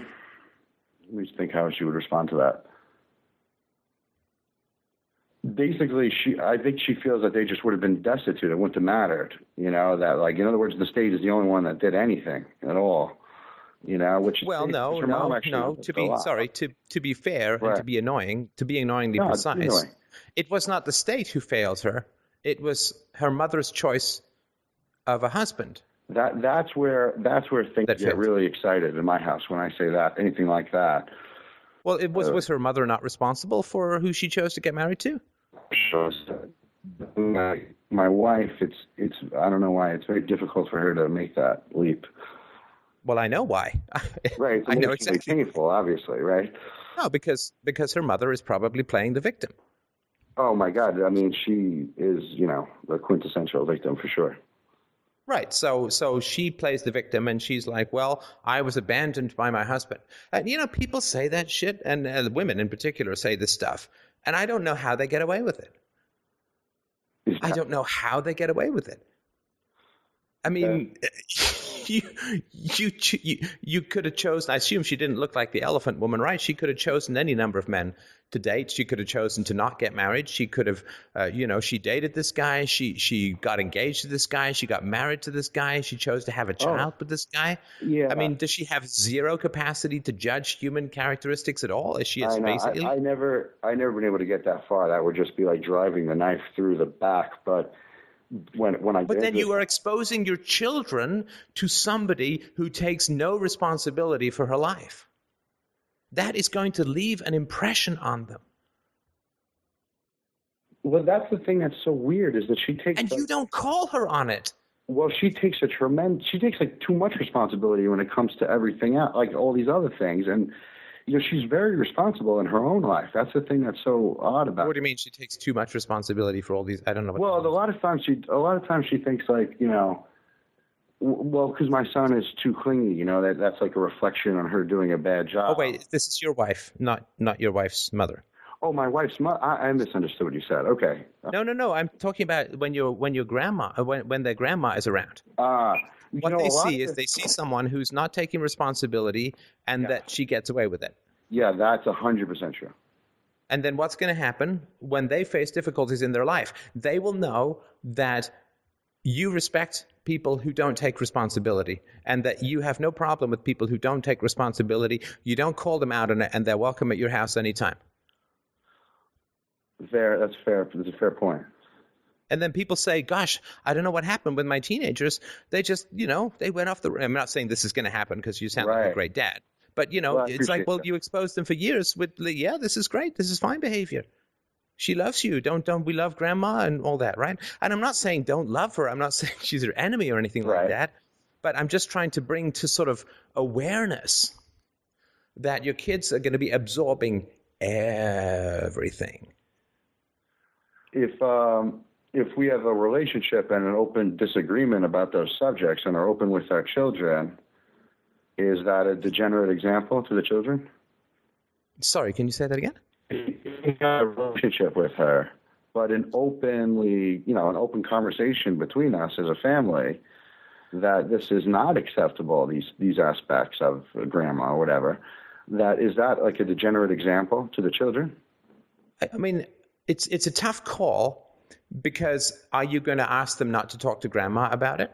let me think how she would respond to that. Basically, she I think she feels that they just would have been destitute. It wouldn't have mattered. You know that like in other words, the state is the only one that did anything at all. You know, which Well, is- no, no, actually no. To be sorry, to to be fair and to be annoying, to be annoyingly No, precise, annoying. it was not the state who failed her. It was her mother's choice of a husband. that that's where that's where things That get really excited in my house when I say that anything like that. Well, it was Uh, was her mother not responsible for who she chose to get married to? my my wife it's it's I don't know why it's very difficult for her to make that leap. Well, I know why. Right. I know exactly. painful, obviously, right? No, because because her mother is probably playing the victim. Oh my God! I mean, she is you know the quintessential victim for sure. Right. So so she plays the victim and she's like, "Well, I was abandoned by my husband." And you know, people say that shit and uh, women in particular say this stuff. And I don't know how they get away with it. I don't know how they get away with it. I mean, you, you you you could have chosen. I assume she didn't look like the elephant woman, right? She could have chosen any number of men to date. She could have chosen to not get married. She could have, uh, you know, she dated this guy. She she got engaged to this guy. She got married to this guy. She chose to have a child with this guy. Yeah. I mean, does she have zero capacity to judge human characteristics at all? Is she I as know. basically? I, I never, I never been able to get that far. That would just be like driving the knife through the back. But when when I But then this- you are exposing your children to somebody who takes no responsibility for her life. That is going to leave an impression on them. well, that's the thing that's so weird is that she takes. And you don't call her on it. well, she takes a tremendous. She takes like too much responsibility when it comes to everything else, like all these other things, and you know she's very responsible in her own life. That's the thing that's so odd about. What do you mean she takes too much responsibility for all these? I don't know. What Well, a lot of times she, a lot of times she thinks like, you know, well, because my son is too clingy, you know, that that's like a reflection on her doing a bad job. Oh wait, this is your wife, not not your wife's mother. Oh, my wife's mother. I, I misunderstood what you said. Okay. No, no, no. I'm talking about when your when your grandma uh, when when their grandma is around. Uh, What know, they see is it- they see someone who's not taking responsibility and that she gets away with it. Yeah, that's a hundred percent true. And then what's going to happen when they face difficulties in their life? They will know that you respect people who don't take responsibility and that you have no problem with people who don't take responsibility. You don't call them out on it and they're welcome at your house anytime. Fair. That's fair. That's a fair point. And then people say, gosh, I don't know what happened with my teenagers. They just, you know, they went off the. I'm not saying this is going to happen because you sound like a great dad. But, you know, Well, it's like, well, that. you exposed them for years with, yeah, this is great. This is fine behavior. She loves you. Don't, don't we love grandma and all that, right? And I'm not saying don't love her. I'm not saying she's your enemy or anything like Right. that. But I'm just trying to bring to sort of awareness that your kids are going to be absorbing everything. If um, if we have a relationship and an open disagreement about those subjects and are open with our children, is that a degenerate example to the children? Sorry, can you say that again? We have a relationship with her, but an openly, you know, an open conversation between us as a family that this is not acceptable. These these aspects of grandma or whatever. That is that like a degenerate example to the children? I I mean, it's it's a tough call because are you going to ask them not to talk to grandma about it?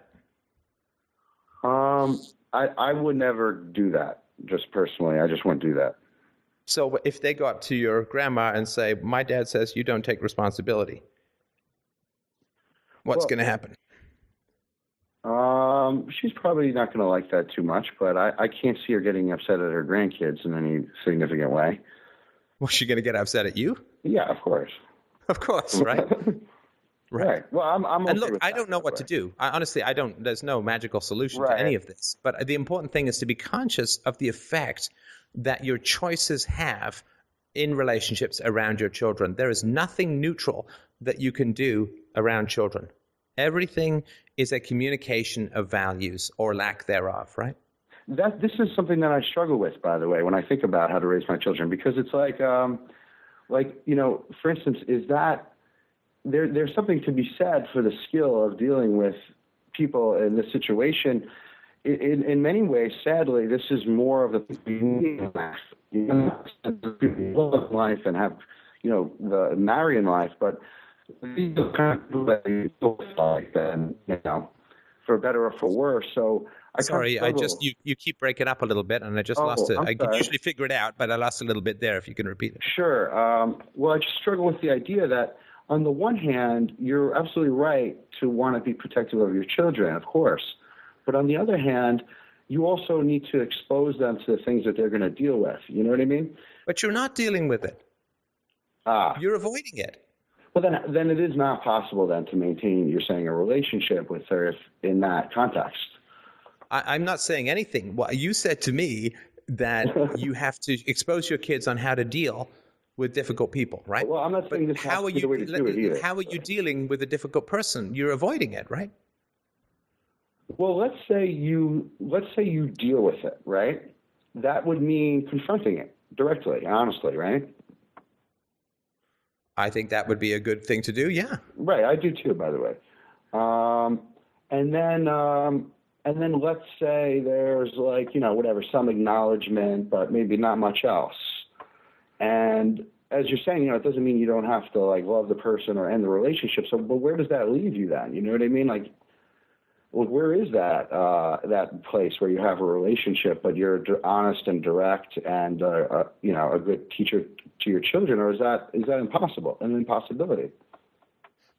Um, I I would never do that. Just personally, I just wouldn't do that. So if they go up to your grandma and say, "My dad says you don't take responsibility," what's Well- going to happen? Um, she's probably not going to like that too much, but I, I can't see her getting upset at her grandkids in any significant way. Was she going to get upset at you? Yeah, of course. Of course, right? right. Well, I'm. I'm and look, I don't know what the to do. I, honestly, I don't. There's no magical solution to any of this. But the important thing is to be conscious of the effect that your choices have in relationships around your children. There is nothing neutral that you can do around children. Everything is a communication of values or lack thereof, right? That this is something that I struggle with, by the way, when I think about how to raise my children, because it's like, um, like you know, for instance, is that there? There's something to be said for the skill of dealing with people in this situation. In, in, many ways, sadly, this is more of the life, you know, people life and have, you know, the marry in life, but these are kind of people that you like, and you know, for better or for worse. So I kind of Sorry, I just you, you keep breaking up a little bit, and I just Oh, lost it. I'm can usually figure it out, but I lost a little bit there. If you can repeat it. Sure. Um, well, I just struggle with the idea that, on the one hand, you're absolutely right to want to be protective of your children, of course. But on the other hand, you also need to expose them to the things that they're going to deal with. You know what I mean? But you're not dealing with it. Ah. You're avoiding it. Well, then, then it is not possible then to maintain, you're saying, a relationship with her if, in that context. I, I'm not saying anything. Well, you said to me that you have to expose your kids on how to deal with difficult people, right? Well, I'm not saying this how are you the way to do it either. how are you dealing with a difficult person? You're avoiding it, right? Well, let's say you let's say you deal with it, right? That would mean confronting it directly, honestly, right? I think that would be a good thing to do. Yeah. Right, I do too, by the way. Um, and then um, and then let's say there's like you know whatever some acknowledgement, but maybe not much else. And as you're saying, you know, it doesn't mean you don't have to like love the person or end the relationship. So, but where does that leave you then? You know what I mean? Like, well, where is that uh, that place where you have a relationship, but you're d- honest and direct, and uh, uh, you know, a good teacher to your children, or is that is that impossible? An impossibility?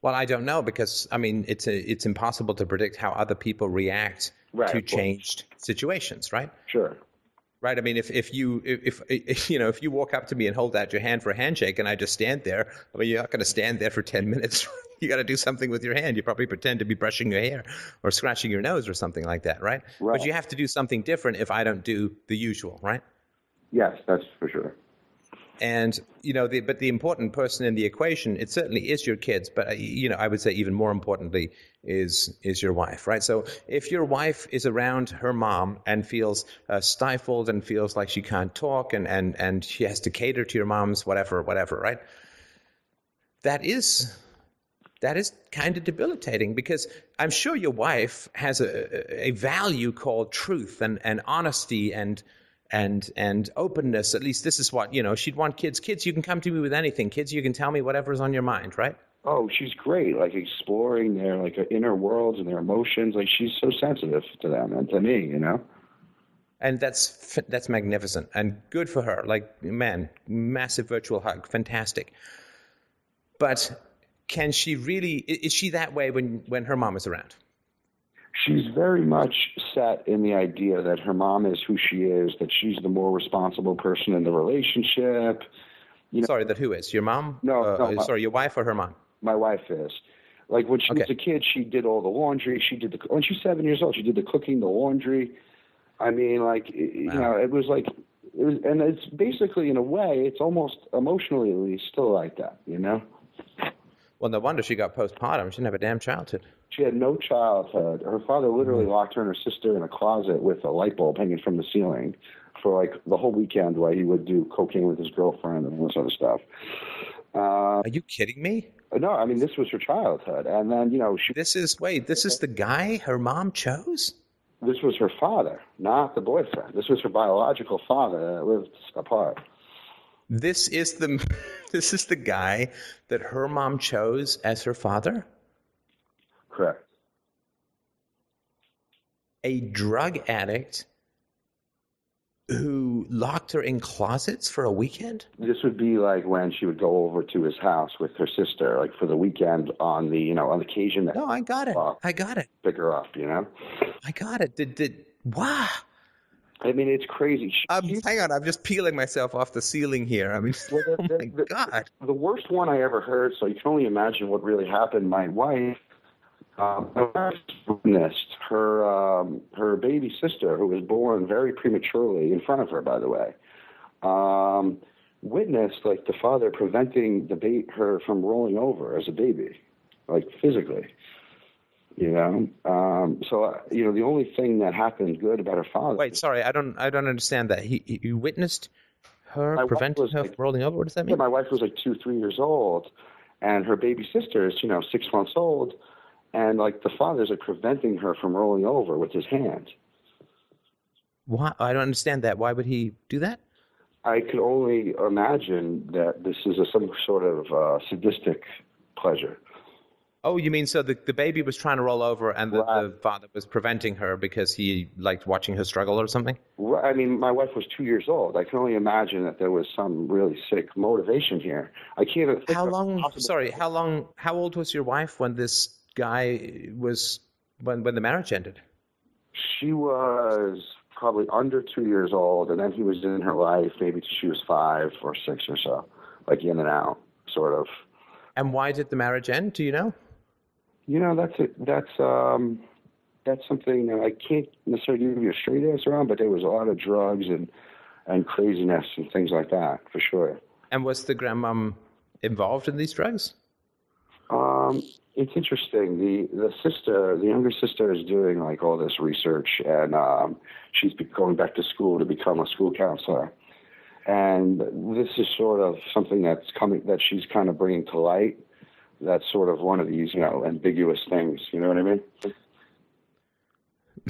Well, I don't know because I mean it's a, it's impossible to predict how other people react Right, to changed situations, right? Sure. Right. I mean, if, if you if, if you know if you walk up to me and hold out your hand for a handshake and I just stand there, I mean, you're not going to stand there for ten minutes. you got to do something with your hand. You probably pretend to be brushing your hair or scratching your nose or something like that, right? Right. But you have to do something different if I don't do the usual, right? Yes, that's for sure. And you know, the, but the important person in the equation, it certainly is your kids. But uh, you know, I would say even more importantly is is your wife, right? So if your wife is around her mom and feels uh, stifled and feels like she can't talk and and and she has to cater to your mom's whatever whatever, right? That is that is kind of debilitating because I'm sure your wife has a, a value called truth and, and honesty and and and openness. At least this is what you know. She'd want kids. Kids, you can come to me with anything. Kids, you can tell me whatever's on your mind, right? Oh, she's great. Like exploring their like inner worlds and their emotions. Like she's so sensitive to them and to me. You know. And that's that's magnificent and good for her. Like man, massive virtual hug, fantastic. But can she really? Is she that way when when her mom is around? She's very much set in the idea that her mom is who she is, that she's the more responsible person in the relationship. You know, Sorry, that who is your mom? No, Uh, no, my- sorry, your wife or her mom? my wife is. Like when she was a kid, she did all the laundry. She did the when she's seven years old. She did the cooking, the laundry. I mean, like you know, it was like, it was, and it's basically in a way, it's almost emotionally at least still like that. You know, Well, no wonder she got postpartum. She didn't have a damn childhood. she had no childhood. Her father literally locked her and her sister in a closet with a light bulb hanging from the ceiling for like the whole weekend while he would do cocaine with his girlfriend and all this other stuff. Uh, Are you kidding me? no, I mean this was her childhood, and then you know she This is wait. This is the guy her mom chose. this was her father, not the boyfriend. This was her biological father that lived apart. This is the this is the guy that her mom chose as her father. Correct. A drug addict who locked her in closets for a weekend. This would be like when she would go over to his house with her sister, like for the weekend on the, you know, on occasion that No, I got it. Wow. I got it. pick her up, you know? I got it. Did did wow? I mean, it's crazy. Um, hang on, I'm just peeling myself off the ceiling here. I mean, Well, the- oh my the- god! the worst one I ever heard, so you can only imagine what really happened. My wife, um, witnessed her um, her baby sister, who was born very prematurely in front of her, by the way, um, witnessed like the father preventing the ba- her from rolling over as a baby, like physically. You know, um, so uh, you know the only thing that happened good about her father. Wait, sorry, I don't I don't understand that. He, he you witnessed her My was her like- from rolling over. What does that Yeah, mean? my wife was like two, three years old, and her baby sister is, you know, six months old, and like the father's like preventing her from rolling over with his hand. Why? I don't understand that. Why would he do that? I could only imagine that this is a, some sort of uh, sadistic pleasure. Oh, you mean so the, the baby was trying to roll over and the, Right. the father was preventing her because he liked watching her struggle or something? Well, I mean, my wife was two years old. I can only imagine that there was some really sick motivation here. I can't even think How long? Sorry, how long? How old was your wife when this guy was when when the marriage ended? She was probably under two years old, and then he was in her life maybe till she was five or six or so, like in and out, sort of. And why did the marriage end? Do you know? You know, that's a, that's um, that's something that I can't necessarily give you a straight answer on, but there was a lot of drugs and and craziness and things like that for sure. And was the grandmom involved in these drugs? Um, it's interesting. The the sister, the younger sister, is doing like all this research, and um, she's going back to school to become a school counselor. And this is sort of something that's coming that she's kind of bringing to light. That's sort of one of these, you know, ambiguous things. You know what I mean?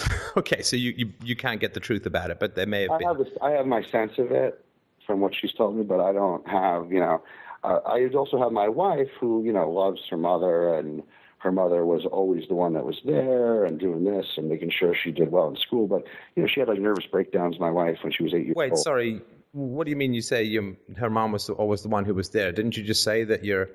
okay, so you, you, you can't get the truth about it, but there may have I been. have, a, I have my sense of it from what she's told me, but I don't have, you know, uh, I also have my wife who, you know, loves her mother and her mother was always the one that was there and doing this and making sure she did well in school. But, you know, she had like nervous breakdowns, my wife, when she was eight years Wait, old. Wait, sorry. What do you mean you say you, her mom was always the one who was there? Didn't you just say that your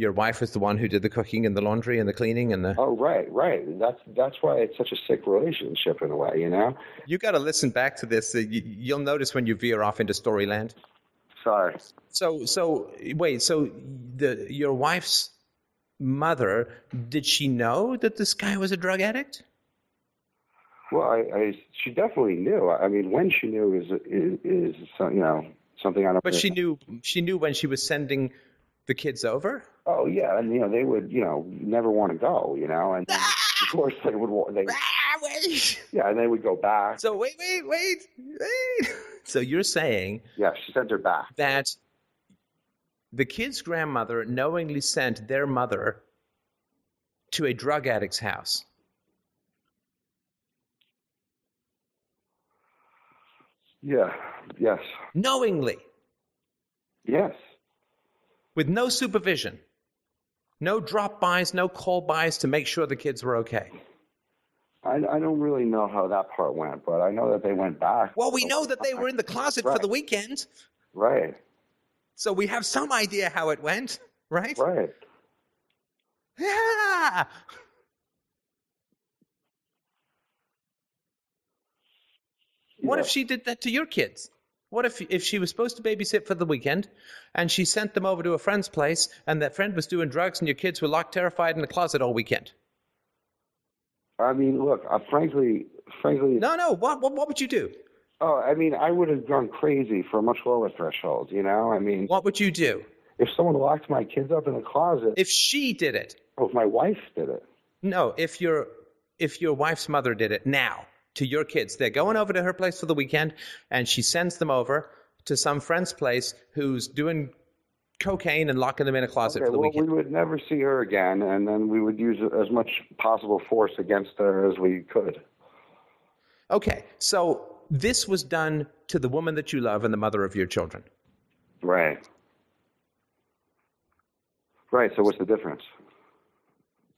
your wife was the one who did the cooking and the laundry and the cleaning and the Oh, right, right. That's that's why it's such a sick relationship in a way, you know. You got to listen back to this. Uh, you, you'll notice when you veer off into storyland. Sorry. So, so wait. So, the your wife's mother did she know that this guy was a drug addict? Well, I, I she definitely knew. I mean, when she knew is is, is you know something I don't. But she knew. She knew when she was sending the kids over. Oh yeah, and you know they would you know never want to go, you know, and of course they would they yeah, and they would go back. So wait, wait, wait, wait. So you're saying Yeah, she sent her back. that the kid's grandmother knowingly sent their mother to a drug addict's house. Yeah. Yes. Knowingly, Yes. with no supervision, no drop bys, no call bys to make sure the kids were okay. I, I don't really know how that part went, but I know that they went back. Well, we know that they were in the closet for the weekend, Right. so we have some idea how it went, right? Right. Yeah. What if she did that to your kids? What if if she was supposed to babysit for the weekend and she sent them over to a friend's place and that friend was doing drugs and your kids were locked terrified in the closet all weekend? I mean, look. Uh, frankly, frankly. No, no. What what, what would you do? Oh, I mean, I would have gone crazy for a much lower threshold. You know, I mean, What would you do if someone locked my kids up in a closet, if she did it? or if my wife did it. No, if your if your wife's mother did it now to your kids, they're going over to her place for the weekend, and she sends them over to some friend's place who's doing cocaine and locking them in a closet Okay, for the well, weekend. we would never see her again, and then we would use as much possible force against her as we could. Okay, so this was done to the woman that you love and the mother of your children. Right. Right. So what's the difference?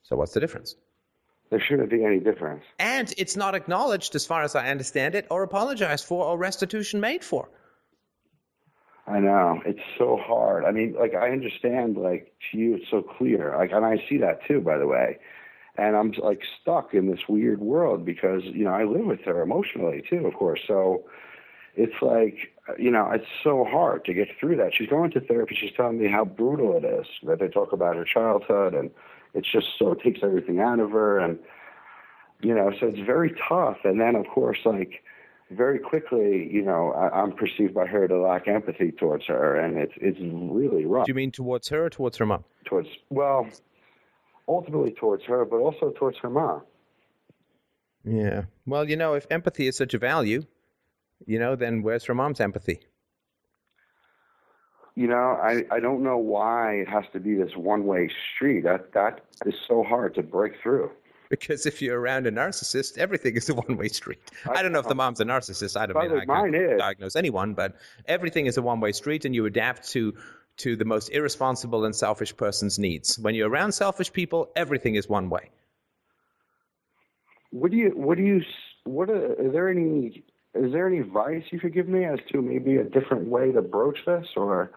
So what's the difference? There shouldn't be any difference. And it's not acknowledged, as far as I understand it, or apologized for, or restitution made for. I know it's so hard. I mean, like I understand, like to you, it's so clear. Like, and I see that too, by the way. And I'm like stuck in this weird world because you know I live with her emotionally too, of course. So it's like you know it's so hard to get through that. She's going to therapy. She's telling me how brutal it is that they talk about her childhood, and it's just so it takes everything out of her, and you know, so it's very tough. And then of course, like very quickly, you know, I, I'm perceived by her to lack empathy towards her, and it's it's really rough Do you mean towards her or towards her mom? towards well, ultimately towards her, but also towards her mom. Yeah. Well, you know, if empathy is such a value, you know, then where's her mom's empathy? You know, I I don't know why it has to be this one way street. That that is so hard to break through. Because if you're around a narcissist, everything is a one-way street. I, don't know if the mom's a narcissist. I don't mean I can't mine is. diagnose anyone, but everything is a one-way street, and you adapt to to the most irresponsible and selfish person's needs. When you're around selfish people, everything is one way. What do you what do you what are, is there any is there any advice you could give me as to maybe a different way to broach this or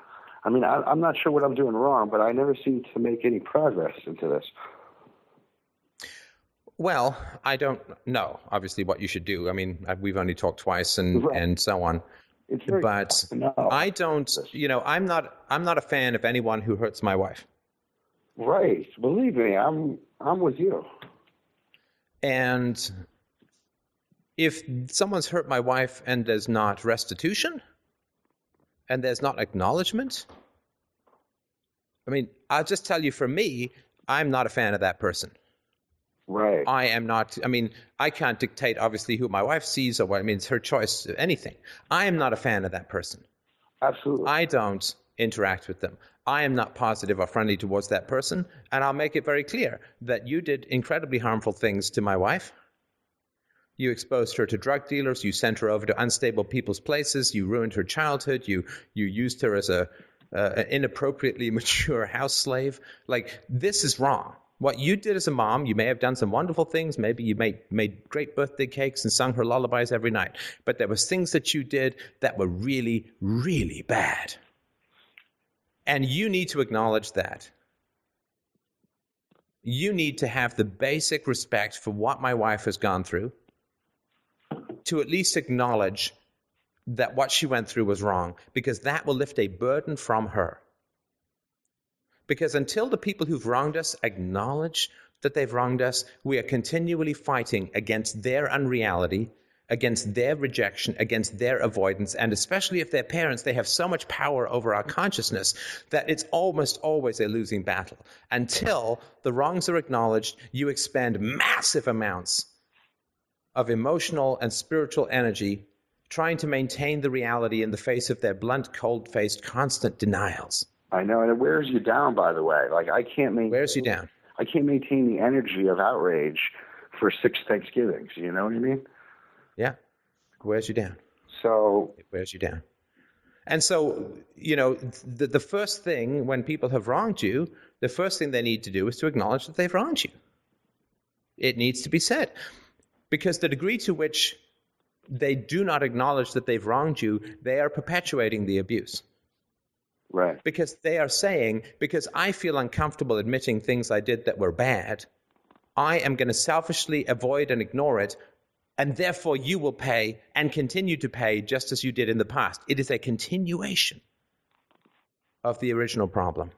I mean I, I'm not sure what I'm doing wrong, but I never seem to make any progress into this. Well, I don't know, obviously, what you should do. I mean, we've only talked twice and, right. and so on. but I don't, you know, I'm not, I'm not a fan of anyone who hurts my wife. Right. Believe me, I'm, I'm with you. And if someone's hurt my wife and there's not restitution and there's not acknowledgement, I mean, I'll just tell you for me, I'm not a fan of that person. Right. I am not, I mean, I can't dictate, obviously, who my wife sees or what, I mean, it's her choice, anything. I am not a fan of that person. Absolutely. I don't interact with them. I am not positive or friendly towards that person. And I'll make it very clear that you did incredibly harmful things to my wife. You exposed her to drug dealers. You sent her over to unstable people's places. You ruined her childhood. You, you used her as a, uh, an inappropriately mature house slave. Like, this is wrong. What you did as a mom, you may have done some wonderful things. Maybe you made, made great birthday cakes and sung her lullabies every night. But there was things that you did that were really, really bad. And you need to acknowledge that. You need to have the basic respect for what my wife has gone through, to at least acknowledge that what she went through was wrong, because that will lift a burden from her. Because until the people who've wronged us acknowledge that they've wronged us, we are continually fighting against their unreality, against their rejection, against their avoidance, and especially if they're parents, they have so much power over our consciousness that it's almost always a losing battle. Until the wrongs are acknowledged, you expend massive amounts of emotional and spiritual energy trying to maintain the reality in the face of their blunt, cold faced, constant denials. I know, and it wears you down. By the way, like I can't maintain. Wears you down. I can't maintain the energy of outrage for six Thanksgivings. You know what I mean? Yeah, it wears you down. So it wears you down. And so, you know, the, the first thing when people have wronged you, the first thing they need to do is to acknowledge that they've wronged you. It needs to be said. Because the degree to which they do not acknowledge that they've wronged you, they are perpetuating the abuse. Right. Because they are saying, because I feel uncomfortable admitting things I did that were bad, I am going to selfishly avoid and ignore it, and therefore you will pay and continue to pay just as you did in the past. It is a continuation of the original problem.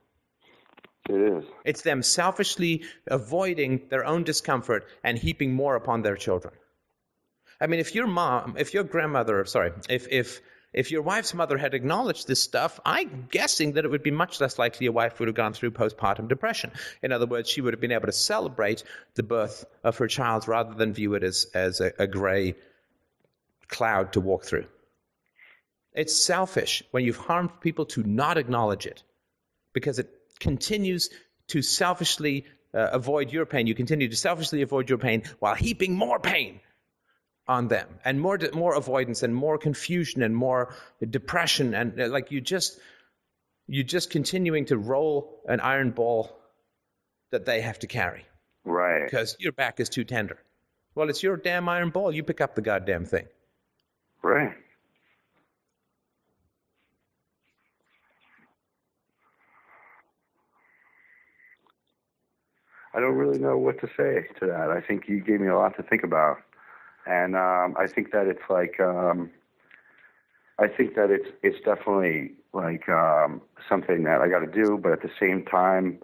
It is. It's them selfishly avoiding their own discomfort and heaping more upon their children. I mean, if your mom, if your grandmother, sorry, if, if if your wife's mother had acknowledged this stuff, I'm guessing that it would be much less likely your wife would have gone through postpartum depression. In other words, she would have been able to celebrate the birth of her child rather than view it as, as a, a gray cloud to walk through. It's selfish when you've harmed people to not acknowledge it because it continues to selfishly uh, avoid your pain. You continue to selfishly avoid your pain while heaping more pain on them and more more avoidance and more confusion and more depression and uh, like you just you're just continuing to roll an iron ball that they have to carry. Right. Because your back is too tender. Well it's your damn iron ball. You pick up the goddamn thing. Right I don't really know what to say to that. I think you gave me a lot to think about and um, I think that it's like um, I think that it's it's definitely like um, something that I got to do, but at the same time,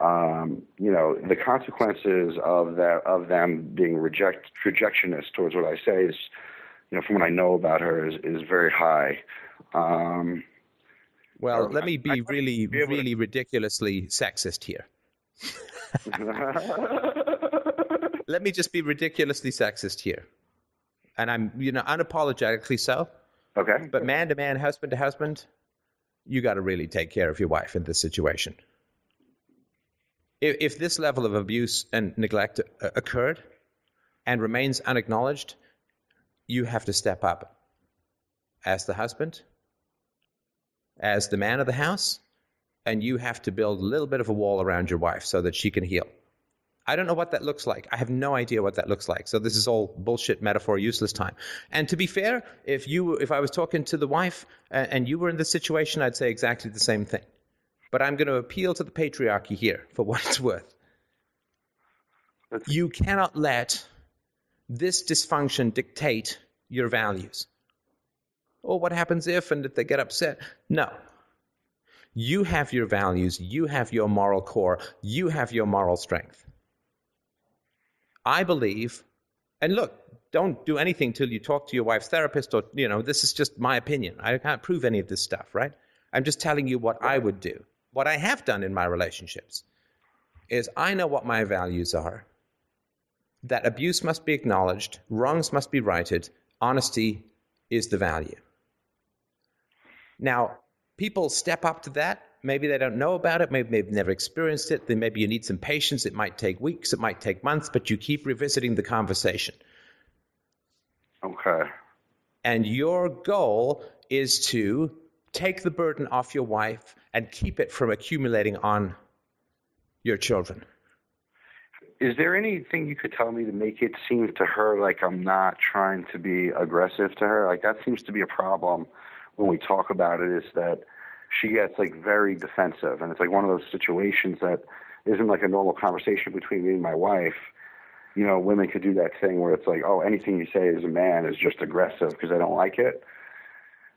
um, you know, the consequences of that of them being reject rejectionist towards what I say is, you know, from what I know about her is is very high. Um, well, let me be really, really ridiculously sexist here. let me just be ridiculously sexist here and I'm you know unapologetically so. Okay. But man to man, husband to husband, you got to really take care of your wife in this situation. If, if this level of abuse and neglect uh, occurred and remains unacknowledged, you have to step up as the husband, as the man of the house, and you have to build a little bit of a wall around your wife so that she can heal. I don't know what that looks like. I have no idea what that looks like. So this is all bullshit metaphor, useless time. And to be fair, if you, if I was talking to the wife and, and you were in this situation, I'd say exactly the same thing. But I'm going to appeal to the patriarchy here for what it's worth. You cannot let this dysfunction dictate your values. Or what happens if and if they get upset? No. You have your values, you have your moral core, you have your moral strength. I believe, and look, don't do anything till you talk to your wife's therapist or, you know, this is just my opinion. I can't prove any of this stuff, right? I'm just telling you what I would do. What I have done in my relationships is I know what my values are that abuse must be acknowledged, wrongs must be righted, honesty is the value. Now, people step up to that. Maybe they don't know about it. Maybe they've never experienced it. Then maybe you need some patience. It might take weeks. It might take months, but you keep revisiting the conversation. Okay. And your goal is to take the burden off your wife and keep it from accumulating on your children. Is there anything you could tell me to make it seem to her like I'm not trying to be aggressive to her? Like that seems to be a problem when we talk about it is that she gets like very defensive. And it's like one of those situations that isn't like a normal conversation between me and my wife. You know women could do that thing where it's like oh anything you say as a man is just aggressive because i don't like it.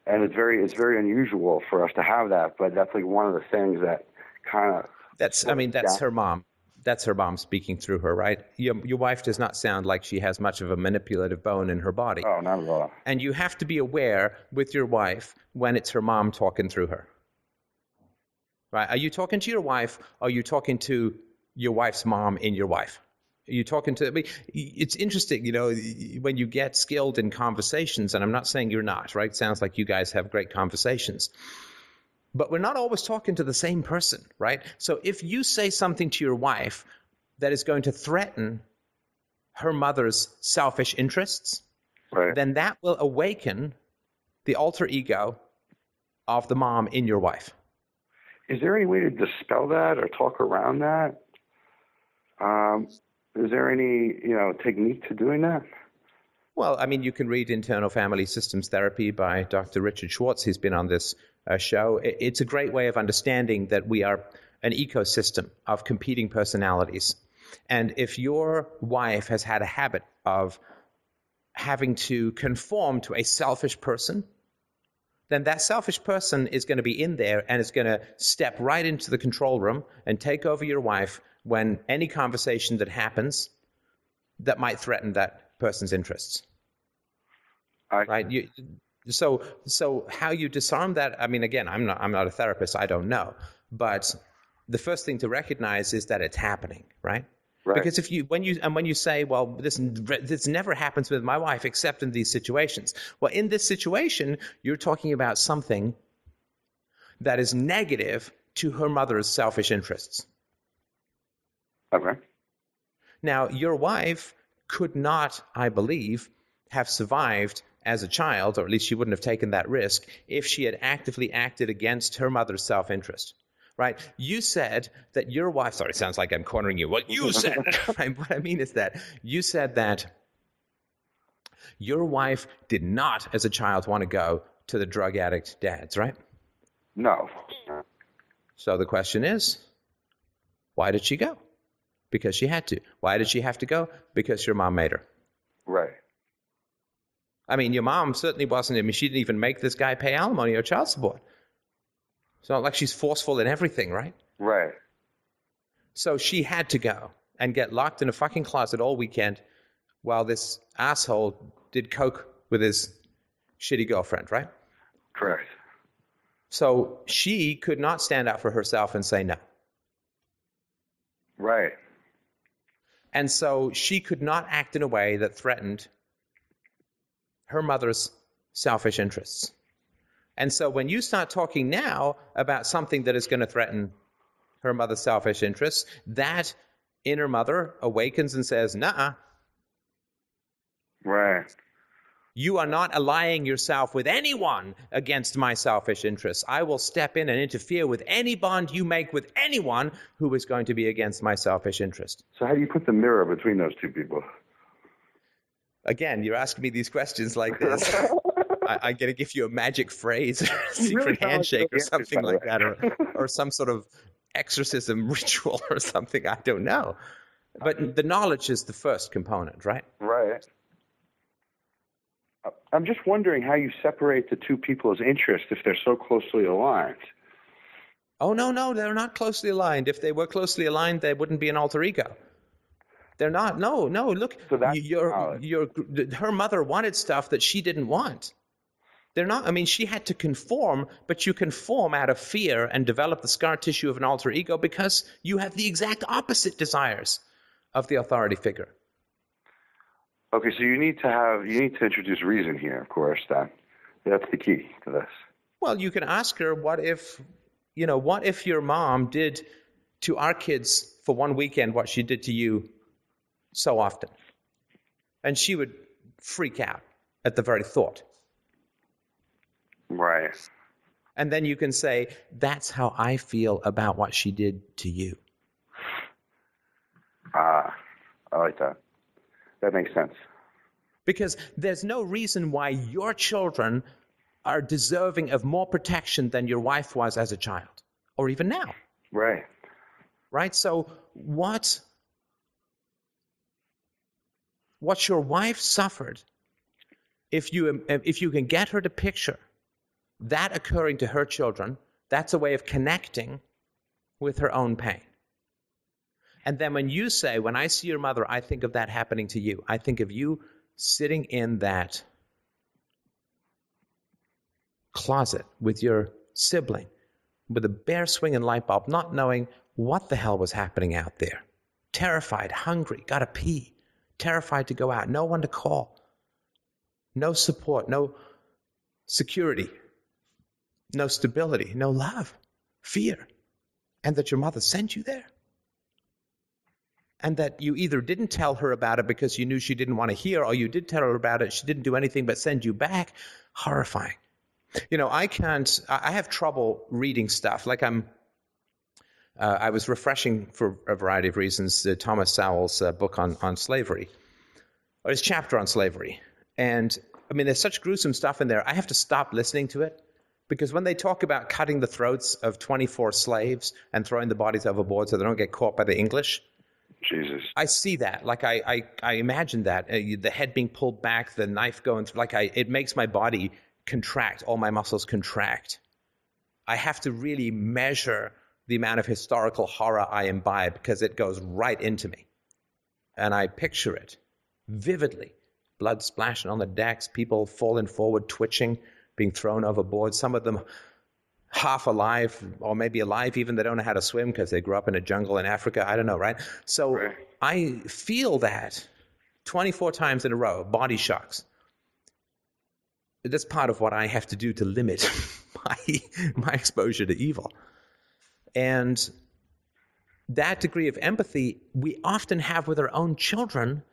And it's very it's very unusual for us to have that but that's like one of the things that kind of that's i mean that's her mom that's her mom speaking through her, right? Your, your wife does not sound like she has much of a manipulative bone in her body. Oh, not at all. And you have to be aware with your wife when it's her mom talking through her. Right? Are you talking to your wife? Or are you talking to your wife's mom in your wife? Are you talking to? I mean, it's interesting, you know, when you get skilled in conversations, and I'm not saying you're not, right? Sounds like you guys have great conversations but we're not always talking to the same person, right? So if you say something to your wife that is going to threaten her mother's selfish interests, right. then that will awaken the alter ego of the mom in your wife. Is there any way to dispel that or talk around that? Um, is there any, you know, technique to doing that? Well, I mean, you can read Internal Family Systems Therapy by Dr. Richard Schwartz. He's been on this uh, show. It's a great way of understanding that we are an ecosystem of competing personalities. And if your wife has had a habit of having to conform to a selfish person, then that selfish person is going to be in there and is going to step right into the control room and take over your wife when any conversation that happens that might threaten that person's interests. I, right? You, so, so how you disarm that? I mean, again, I'm not, I'm not a therapist. I don't know, but the first thing to recognize is that it's happening, right? Right. Because if you when you and when you say, well, this this never happens with my wife except in these situations. Well, in this situation, you're talking about something that is negative to her mother's selfish interests. Okay. Now, your wife could not, I believe, have survived as a child, or at least she wouldn't have taken that risk, if she had actively acted against her mother's self interest. Right? You said that your wife, sorry, it sounds like I'm cornering you. What you said, what I mean is that you said that your wife did not, as a child, want to go to the drug addict dads, right? No. So the question is, why did she go? Because she had to. Why did she have to go? Because your mom made her. Right. I mean, your mom certainly wasn't. I mean, she didn't even make this guy pay alimony or child support. It's not like she's forceful in everything, right? Right. So she had to go and get locked in a fucking closet all weekend while this asshole did coke with his shitty girlfriend, right? Correct. So she could not stand up for herself and say no. Right. And so she could not act in a way that threatened her mother's selfish interests. And so when you start talking now about something that is going to threaten her mother's selfish interests, that inner mother awakens and says, nah. Right. You are not allying yourself with anyone against my selfish interests. I will step in and interfere with any bond you make with anyone who is going to be against my selfish interest. So, how do you put the mirror between those two people? Again, you're asking me these questions like this. I, am going to give you a magic phrase, or a secret really handshake, or something like that, or, or some sort of exorcism ritual or something. I don't know. But the knowledge is the first component, right? Right. I'm just wondering how you separate the two people's interests if they're so closely aligned. Oh, no, no, they're not closely aligned. If they were closely aligned, there wouldn't be an alter ego. They're not. No, no. Look, So that's your, knowledge. your, her mother wanted stuff that she didn't want. They're not. I mean, she had to conform, but you conform out of fear and develop the scar tissue of an alter ego because you have the exact opposite desires of the authority figure. Okay, so you need to have you need to introduce reason here, of course. Then that's the key to this. Well, you can ask her, what if, you know, what if your mom did to our kids for one weekend what she did to you so often? And she would freak out at the very thought. Right. And then you can say, that's how I feel about what she did to you. Ah, I like that. That makes sense. Because there's no reason why your children are deserving of more protection than your wife was as a child, or even now. Right. right? So what what your wife suffered, if you if you can get her to picture that occurring to her children, that's a way of connecting with her own pain. And then when you say, when I see your mother, I think of that happening to you. I think of you sitting in that closet with your sibling with a bare swinging light bulb, not knowing what the hell was happening out there. Terrified, hungry, gotta pee, terrified to go out, no one to call, no support, no security, no stability, no love, fear, and that your mother sent you there. And that you either didn't tell her about it because you knew she didn't want to hear, or you did tell her about it, she didn't do anything but send you back. Horrifying. You know, I can't, I have trouble reading stuff. Like I'm, uh, I was refreshing for a variety of reasons uh, Thomas Sowell's uh, book on, on slavery, or his chapter on slavery. And I mean, there's such gruesome stuff in there. I have to stop listening to it because when they talk about cutting the throats of 24 slaves and throwing the bodies overboard so they don't get caught by the English, Jesus. I see that. Like I, I, I imagine that uh, you- the head being pulled back, the knife going through. Like I, it makes my body contract. All my muscles contract. I have to really measure the amount of historical horror I imbibe because it goes right into me, and I picture it vividly. Blood splashing on the decks, people falling forward, twitching, being thrown overboard. Some of them half alive or maybe alive even they don't know how to swim because they grew up in a jungle in africa i don't know right so Right. i feel that 24 times in a row body shocks that's part of what i have to do to limit my my exposure to evil and that degree of empathy we often have with our own children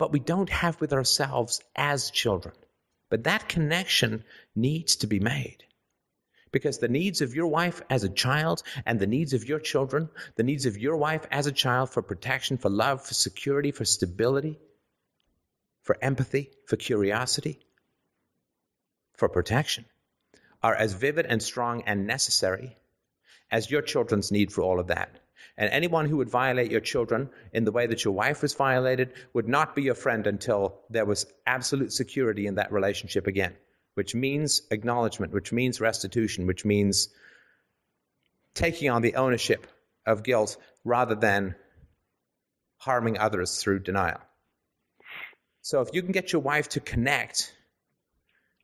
but we don't have with ourselves as children. But that connection needs to be made. Because the needs of your wife as a child and the needs of your children, the needs of your wife as a child for protection, for love, for security, for stability, for empathy, for curiosity, for protection, are as vivid and strong and necessary as your children's need for all of that. And anyone who would violate your children in the way that your wife was violated would not be your friend until there was absolute security in that relationship again, which means acknowledgement, which means restitution, which means taking on the ownership of guilt rather than harming others through denial. So if you can get your wife to connect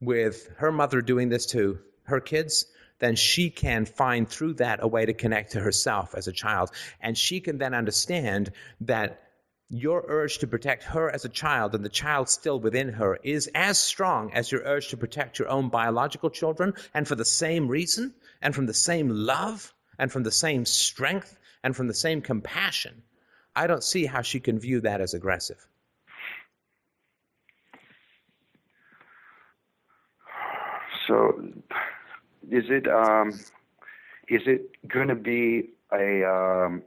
with her mother doing this to her kids, then she can find through that a way to connect to herself as a child. And she can then understand that your urge to protect her as a child and the child still within her is as strong as your urge to protect your own biological children, and for the same reason, and from the same love, and from the same strength, and from the same compassion. I don't see how she can view that as aggressive. So, is it um, is it going to be a um,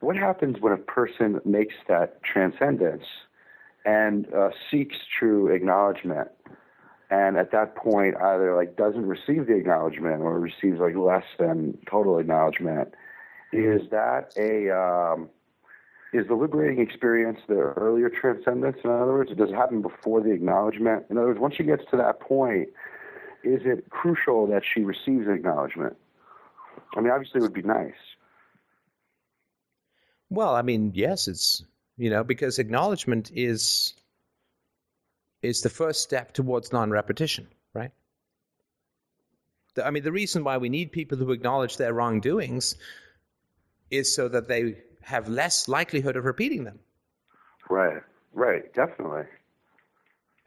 what happens when a person makes that transcendence and uh, seeks true acknowledgement, and at that point either like doesn't receive the acknowledgement or receives like less than total acknowledgement? Is that a um, is the liberating experience the earlier transcendence? In other words, does it happen before the acknowledgement? In other words, once she gets to that point, is it crucial that she receives acknowledgement? I mean, obviously, it would be nice. Well, I mean, yes, it's you know because acknowledgement is is the first step towards non-repetition, right? The, I mean, the reason why we need people who acknowledge their wrongdoings is so that they have less likelihood of repeating them. Right. Right. Definitely.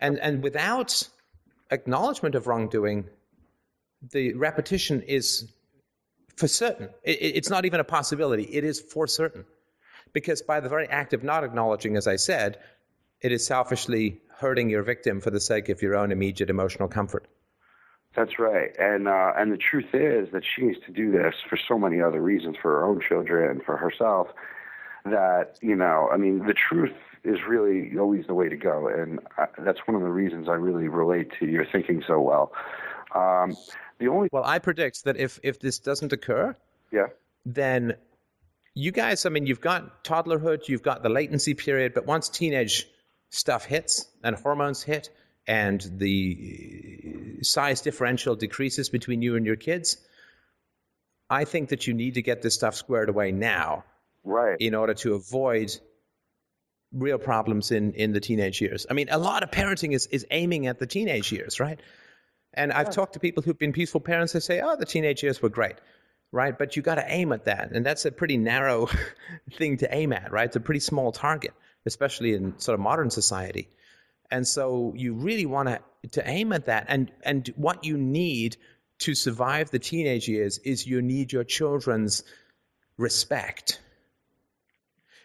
And and without acknowledgement of wrongdoing, the repetition is for certain. It, it's not even a possibility. It is for certain. Because by the very act of not acknowledging, as I said, it is selfishly hurting your victim for the sake of your own immediate emotional comfort. That's right, and uh, and the truth is that she needs to do this for so many other reasons for her own children, for herself. That you know, I mean, the truth is really always the way to go, and I, that's one of the reasons I really relate to your thinking so well. Um, the only well, I predict that if if this doesn't occur, yeah, then you guys, I mean, you've got toddlerhood, you've got the latency period, but once teenage stuff hits and hormones hit and the size differential decreases between you and your kids, I think that you need to get this stuff squared away now. Right. In order to avoid real problems in, in the teenage years. I mean, a lot of parenting is, is aiming at the teenage years, right? And I've talked to people who've been peaceful parents. They say, oh, the teenage years were great, right? But you got to aim at that. And that's a pretty narrow thing to aim at, right? It's a pretty small target, especially in sort of modern society. And so you really want to to aim at that. And and what you need to survive the teenage years is you need your children's respect.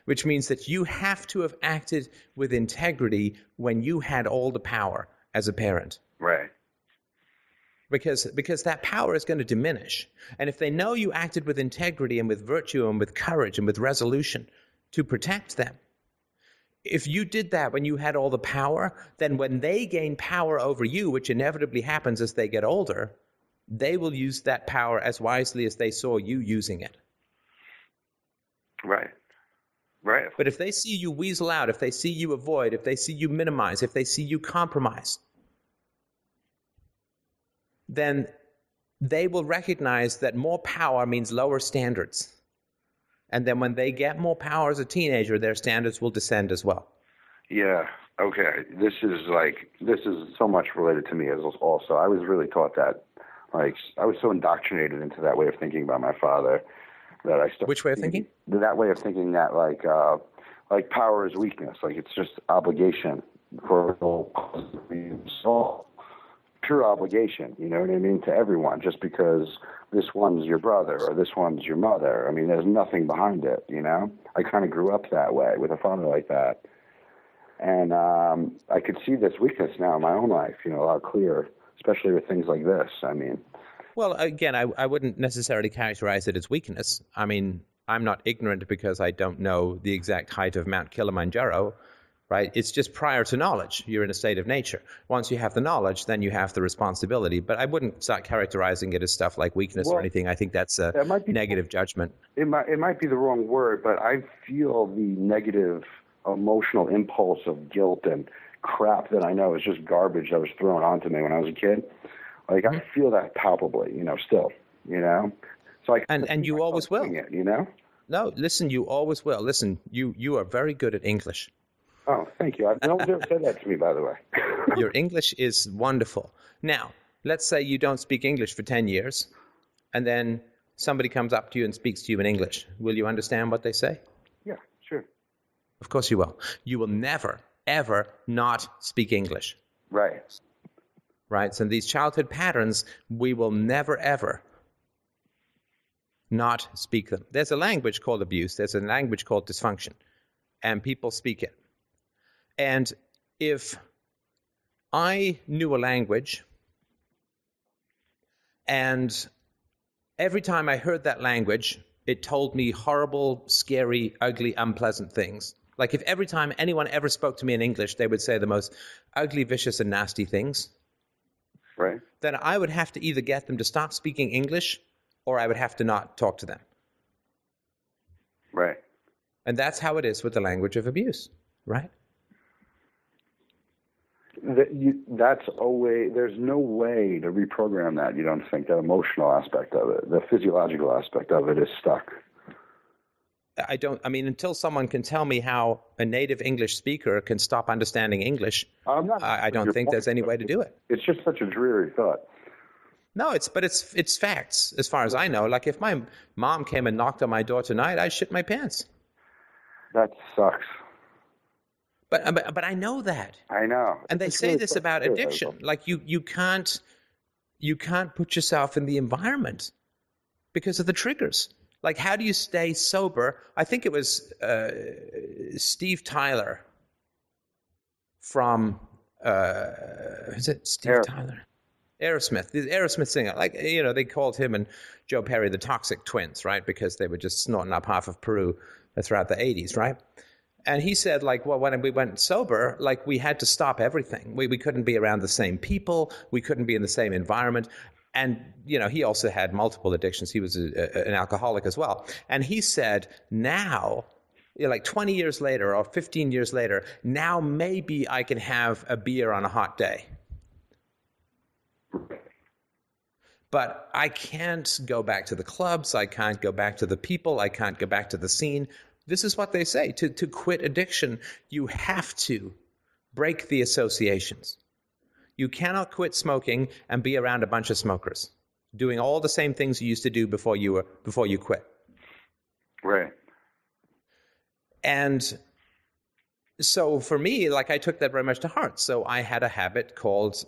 Which means that you have to have acted with integrity when you had all the power as a parent. Right. Because because that power is going to diminish. And if they know you acted with integrity and with virtue and with courage and with resolution to protect them, if you did that when you had all the power, then when they gain power over you, which inevitably happens as they get older, they will use that power as wisely as they saw you using it. Right. Right. But if they see you weasel out, if they see you avoid, if they see you minimize, if they see you compromise, then they will recognize that more power means lower standards. And then when they get more power as a teenager, their standards will descend as well. Yeah. Okay. This is like this is so much related to me as also. I was really taught that. Like I was so indoctrinated into that way of thinking about my father that I started. Which way of thinking? That way of thinking that like uh, like power is weakness. Like it's just obligation for all pure obligation. You know what I mean to everyone, just because this one's your brother or this one's your mother. I mean, there's nothing behind it. You know, I kind of grew up that way with a father like that, and um, I could see this weakness now in my own life. You know, a lot clearer, especially with things like this. I mean. Well, again, I, I wouldn't necessarily characterize it as weakness. I mean, I'm not ignorant because I don't know the exact height of Mount Kilimanjaro right? It's just prior to knowledge. You're in a state of nature. Once you have the knowledge, then you have the responsibility. But I wouldn't start characterizing it as stuff like weakness well, or anything. I think that's a that negative judgment. It might, it might be the wrong word, but I feel the negative emotional impulse of guilt and crap that I know is just garbage that was thrown onto me when I was a kid. Like I mm-hmm. feel that palpably, you know, still, you know. So I and and you always will, it, you know. No, listen, you always will. Listen, you you are very good at English. Oh, thank you. No one's ever said that to me, by the way. Your English is wonderful. Now, let's say you don't speak English for 10 years, and then somebody comes up to you and speaks to you in English. Will you understand what they say? Yeah, sure. Of course you will. You will never, ever not speak English. Right. Right? So these childhood patterns, we will never, ever not speak them. There's a language called abuse, there's a language called dysfunction, and people speak it. And if I knew a language and every time I heard that language, it told me horrible, scary, ugly, unpleasant things. Like if every time anyone ever spoke to me in English, they would say the most ugly, vicious, and nasty things. Right. Then I would have to either get them to stop speaking English or I would have to not talk to them. Right. And that's how it is with the language of abuse, right? That you, that's always there's no way to reprogram that. You don't think that emotional aspect of it, the physiological aspect of it, is stuck. I don't. I mean, until someone can tell me how a native English speaker can stop understanding English. I, I don't think there's any way to do it. It's just such a dreary thought. No, it's but it's it's facts as far as I know. Like if my mom came and knocked on my door tonight, I'd shit my pants. That sucks. But uh, but, but I know that. I know. And they It's say really this about addiction. Like you you can't you can't put yourself in the environment because of the triggers. Like how do you stay sober? I think it was uh, Steve Tyler from uh, is it Steve Tyler? Aerosmith, the Aerosmith singer, like you know, they called him and Joe Perry the Toxic Twins, right? Because they were just snorting up half of Peru throughout the '80s, right? And he said, like, well, when we went sober, like, we had to stop everything. We we couldn't be around the same people. We couldn't be in the same environment. And you know, he also had multiple addictions. He was a, a, an alcoholic as well. And he said, now like 20 years later or 15 years later, now maybe I can have a beer on a hot day. But I can't go back to the clubs. I can't go back to the people. I can't go back to the scene. This is what they say. To, to quit addiction, you have to break the associations. You cannot quit smoking and be around a bunch of smokers doing all the same things you used to do before you were before you quit. Right. And so for me, like I took that very much to heart. So I had a habit called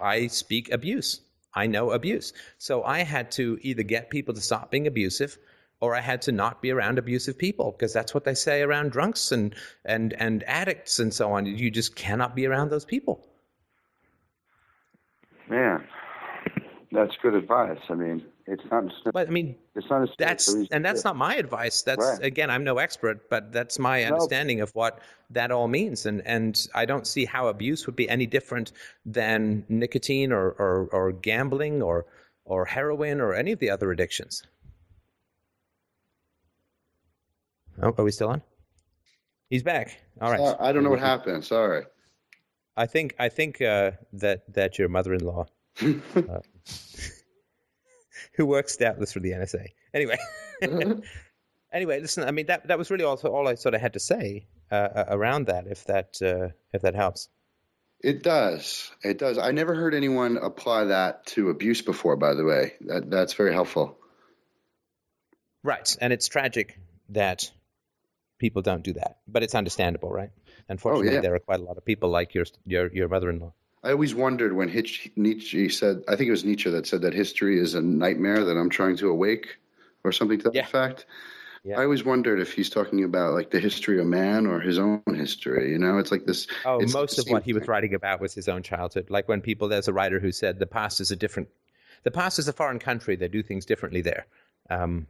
I speak abuse. I know abuse. So I had to either get people to stop being abusive or I had to not be around abusive people because that's what they say around drunks and and and addicts and so on. You just cannot be around those people. Man, that's good advice. I mean, it's not. But I mean, it's not. A that's and that's not my advice. That's Right. again, I'm no expert, but that's my understanding of what that all means. And and I don't see how abuse would be any different than nicotine or or, or gambling or or heroin or any of the other addictions. Oh, are we still on? He's back. All right. Sorry, I don't know what happened. Sorry. I think I think uh, that that your mother-in-law, uh, who works doubtless for the NSA. Anyway, anyway, listen. I mean that that was really also all I sort of had to say uh, around that. If that uh, if that helps. It does. It does. I never heard anyone apply that to abuse before. By the way, that that's very helpful. Right, and it's tragic that people don't do that, but it's understandable, right? Unfortunately, yeah. there are quite a lot of people like your your your mother-in-law. I always wondered when Hitch, Nietzsche said, I think it was Nietzsche that said that history is a nightmare that I'm trying to awake, or something to that Yeah. effect. Yeah. I always wondered if he's talking about like the history of man or his own history. You know, it's like this. Oh, most of what he was writing about was his own childhood. Like when people, there's a writer who said the past is a different, the past is a foreign country. They do things differently there. Um,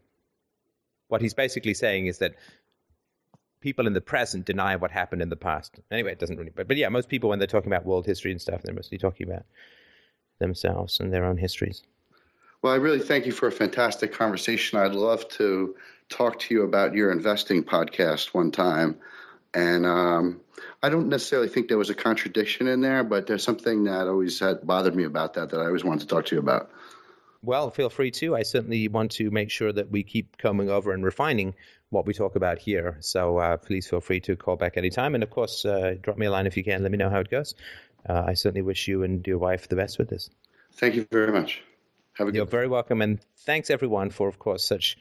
what he's basically saying is that people in the present deny what happened in the past. Anyway, it doesn't really, but, but yeah, most people when they're talking about world history and stuff, they're mostly talking about themselves and their own histories. Well, I really thank you for a fantastic conversation. I'd love to talk to you about your investing podcast one time. And um, I don't necessarily think there was a contradiction in there, but there's something that always had bothered me about that that I always wanted to talk to you about. Well, feel free to. I certainly want to make sure that we keep coming over and refining what we talk about here. So uh, please feel free to call back anytime. And of course, uh, drop me a line if you can. Let me know how it goes. Uh, I certainly wish you and your wife the best with this. Thank you very much. Have a You're good very welcome. And thanks everyone for, of course, such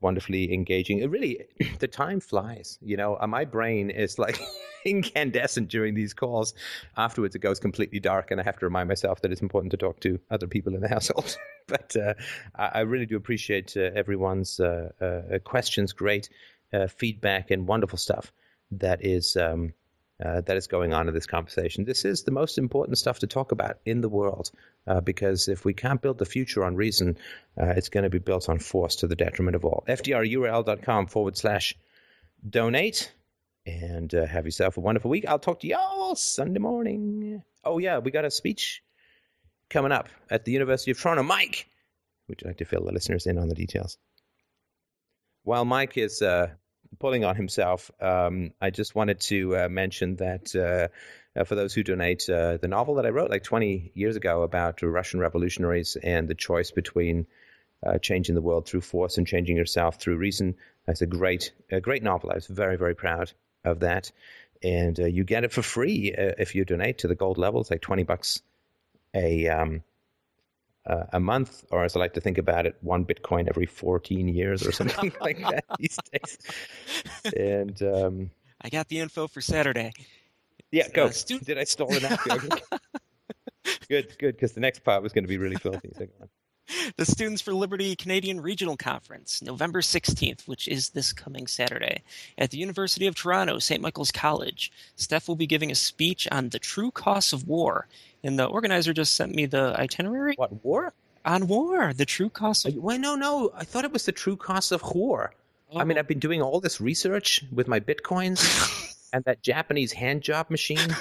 wonderfully engaging. It really, the time flies. You know, uh, my brain is like incandescent during these calls. Afterwards, it goes completely dark, and I have to remind myself that it's important to talk to other people in the household. but uh, I, really do appreciate uh, everyone's uh, uh, questions, great uh, feedback, and wonderful stuff that is. Um, uh, that is going on in this conversation. This is the most important stuff to talk about in the world uh, because if we can't build the future on reason, uh, it's going to be built on force to the detriment of all. FDRURL.com forward slash donate and uh, have yourself a wonderful week. I'll talk to y'all Sunday morning. Oh, yeah, we got a speech coming up at the University of Toronto. Mike, would you like to fill the listeners in on the details? While Mike is uh, pulling on himself, um, I just wanted to uh, mention that uh, uh, for those who donate, uh, the novel that I wrote like 20 years ago about Russian revolutionaries and the choice between uh, changing the world through force and changing yourself through reason. That's a great, a great novel. I was very, very proud of that. And uh, you get it for free if you donate to the gold level. It's like 20 bucks a um, uh, a month, or as I like to think about it, one Bitcoin every 14 years or something like that these days. And um, I got the info for Saturday. Yeah, go. Uh, stu- Did I stall it out? good, good, because the next part was going to be really filthy. So the Students for Liberty Canadian Regional Conference, November 16th, which is this coming Saturday, at the University of Toronto, St. Michael's College. Steph will be giving a speech on the true costs of war. And the organizer just sent me the itinerary. What, war? On war, the true costs of uh, Wait, no, no. I thought it was the true costs of war. Oh. I mean, oh. I've been doing all this research with my bitcoins and that Japanese hand job machine.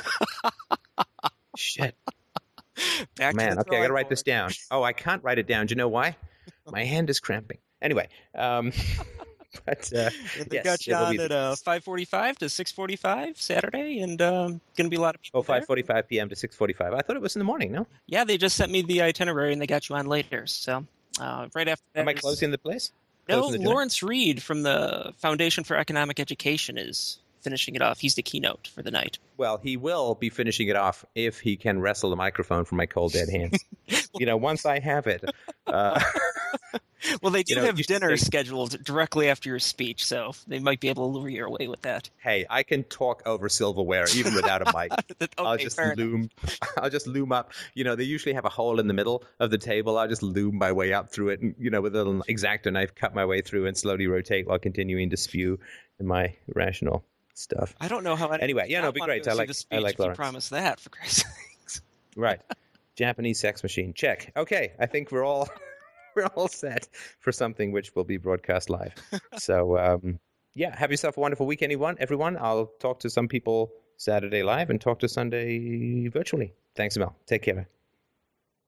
Shit. Back Man, okay, I got to write this down. Oh, I can't write it down. Do you know why? My hand is cramping. Anyway, um, but uh, they yes, got you on at uh, 5:45 to 6:45 Saturday, and um, going to be a lot of people. Oh, 5:45 p.m. to 6:45. I thought it was in the morning. No. Yeah, they just sent me the itinerary, and they got you on later. So uh, right after. Am I closing the place? No, Lawrence Reed from the Foundation for Economic Education is finishing it off. He's the keynote for the night. Well, he will be finishing it off if he can wrestle the microphone from my cold dead hands. you know, once I have it. Uh, well, they do you know, have dinner scheduled directly after your speech, so they might be able to lure you away with that. Hey, I can talk over silverware even without a mic. okay, I'll just loom. I'll just loom up. You know, they usually have a hole in the middle of the table. I'll just loom my way up through it, and you know, with a little exacto knife, cut my way through and slowly rotate while continuing to spew in my rational stuff. I don't know how. Anyway, yeah, no, it'd be great. I like. I like Lawrence. Promise that for Christ's sakes. Right, Japanese sex machine. Check. Okay, I think we're all we're all set for something which will be broadcast live. so um, yeah, have yourself a wonderful week, anyone, everyone. I'll talk to some people Saturday live and talk to Sunday virtually. Thanks, Mel. Take care.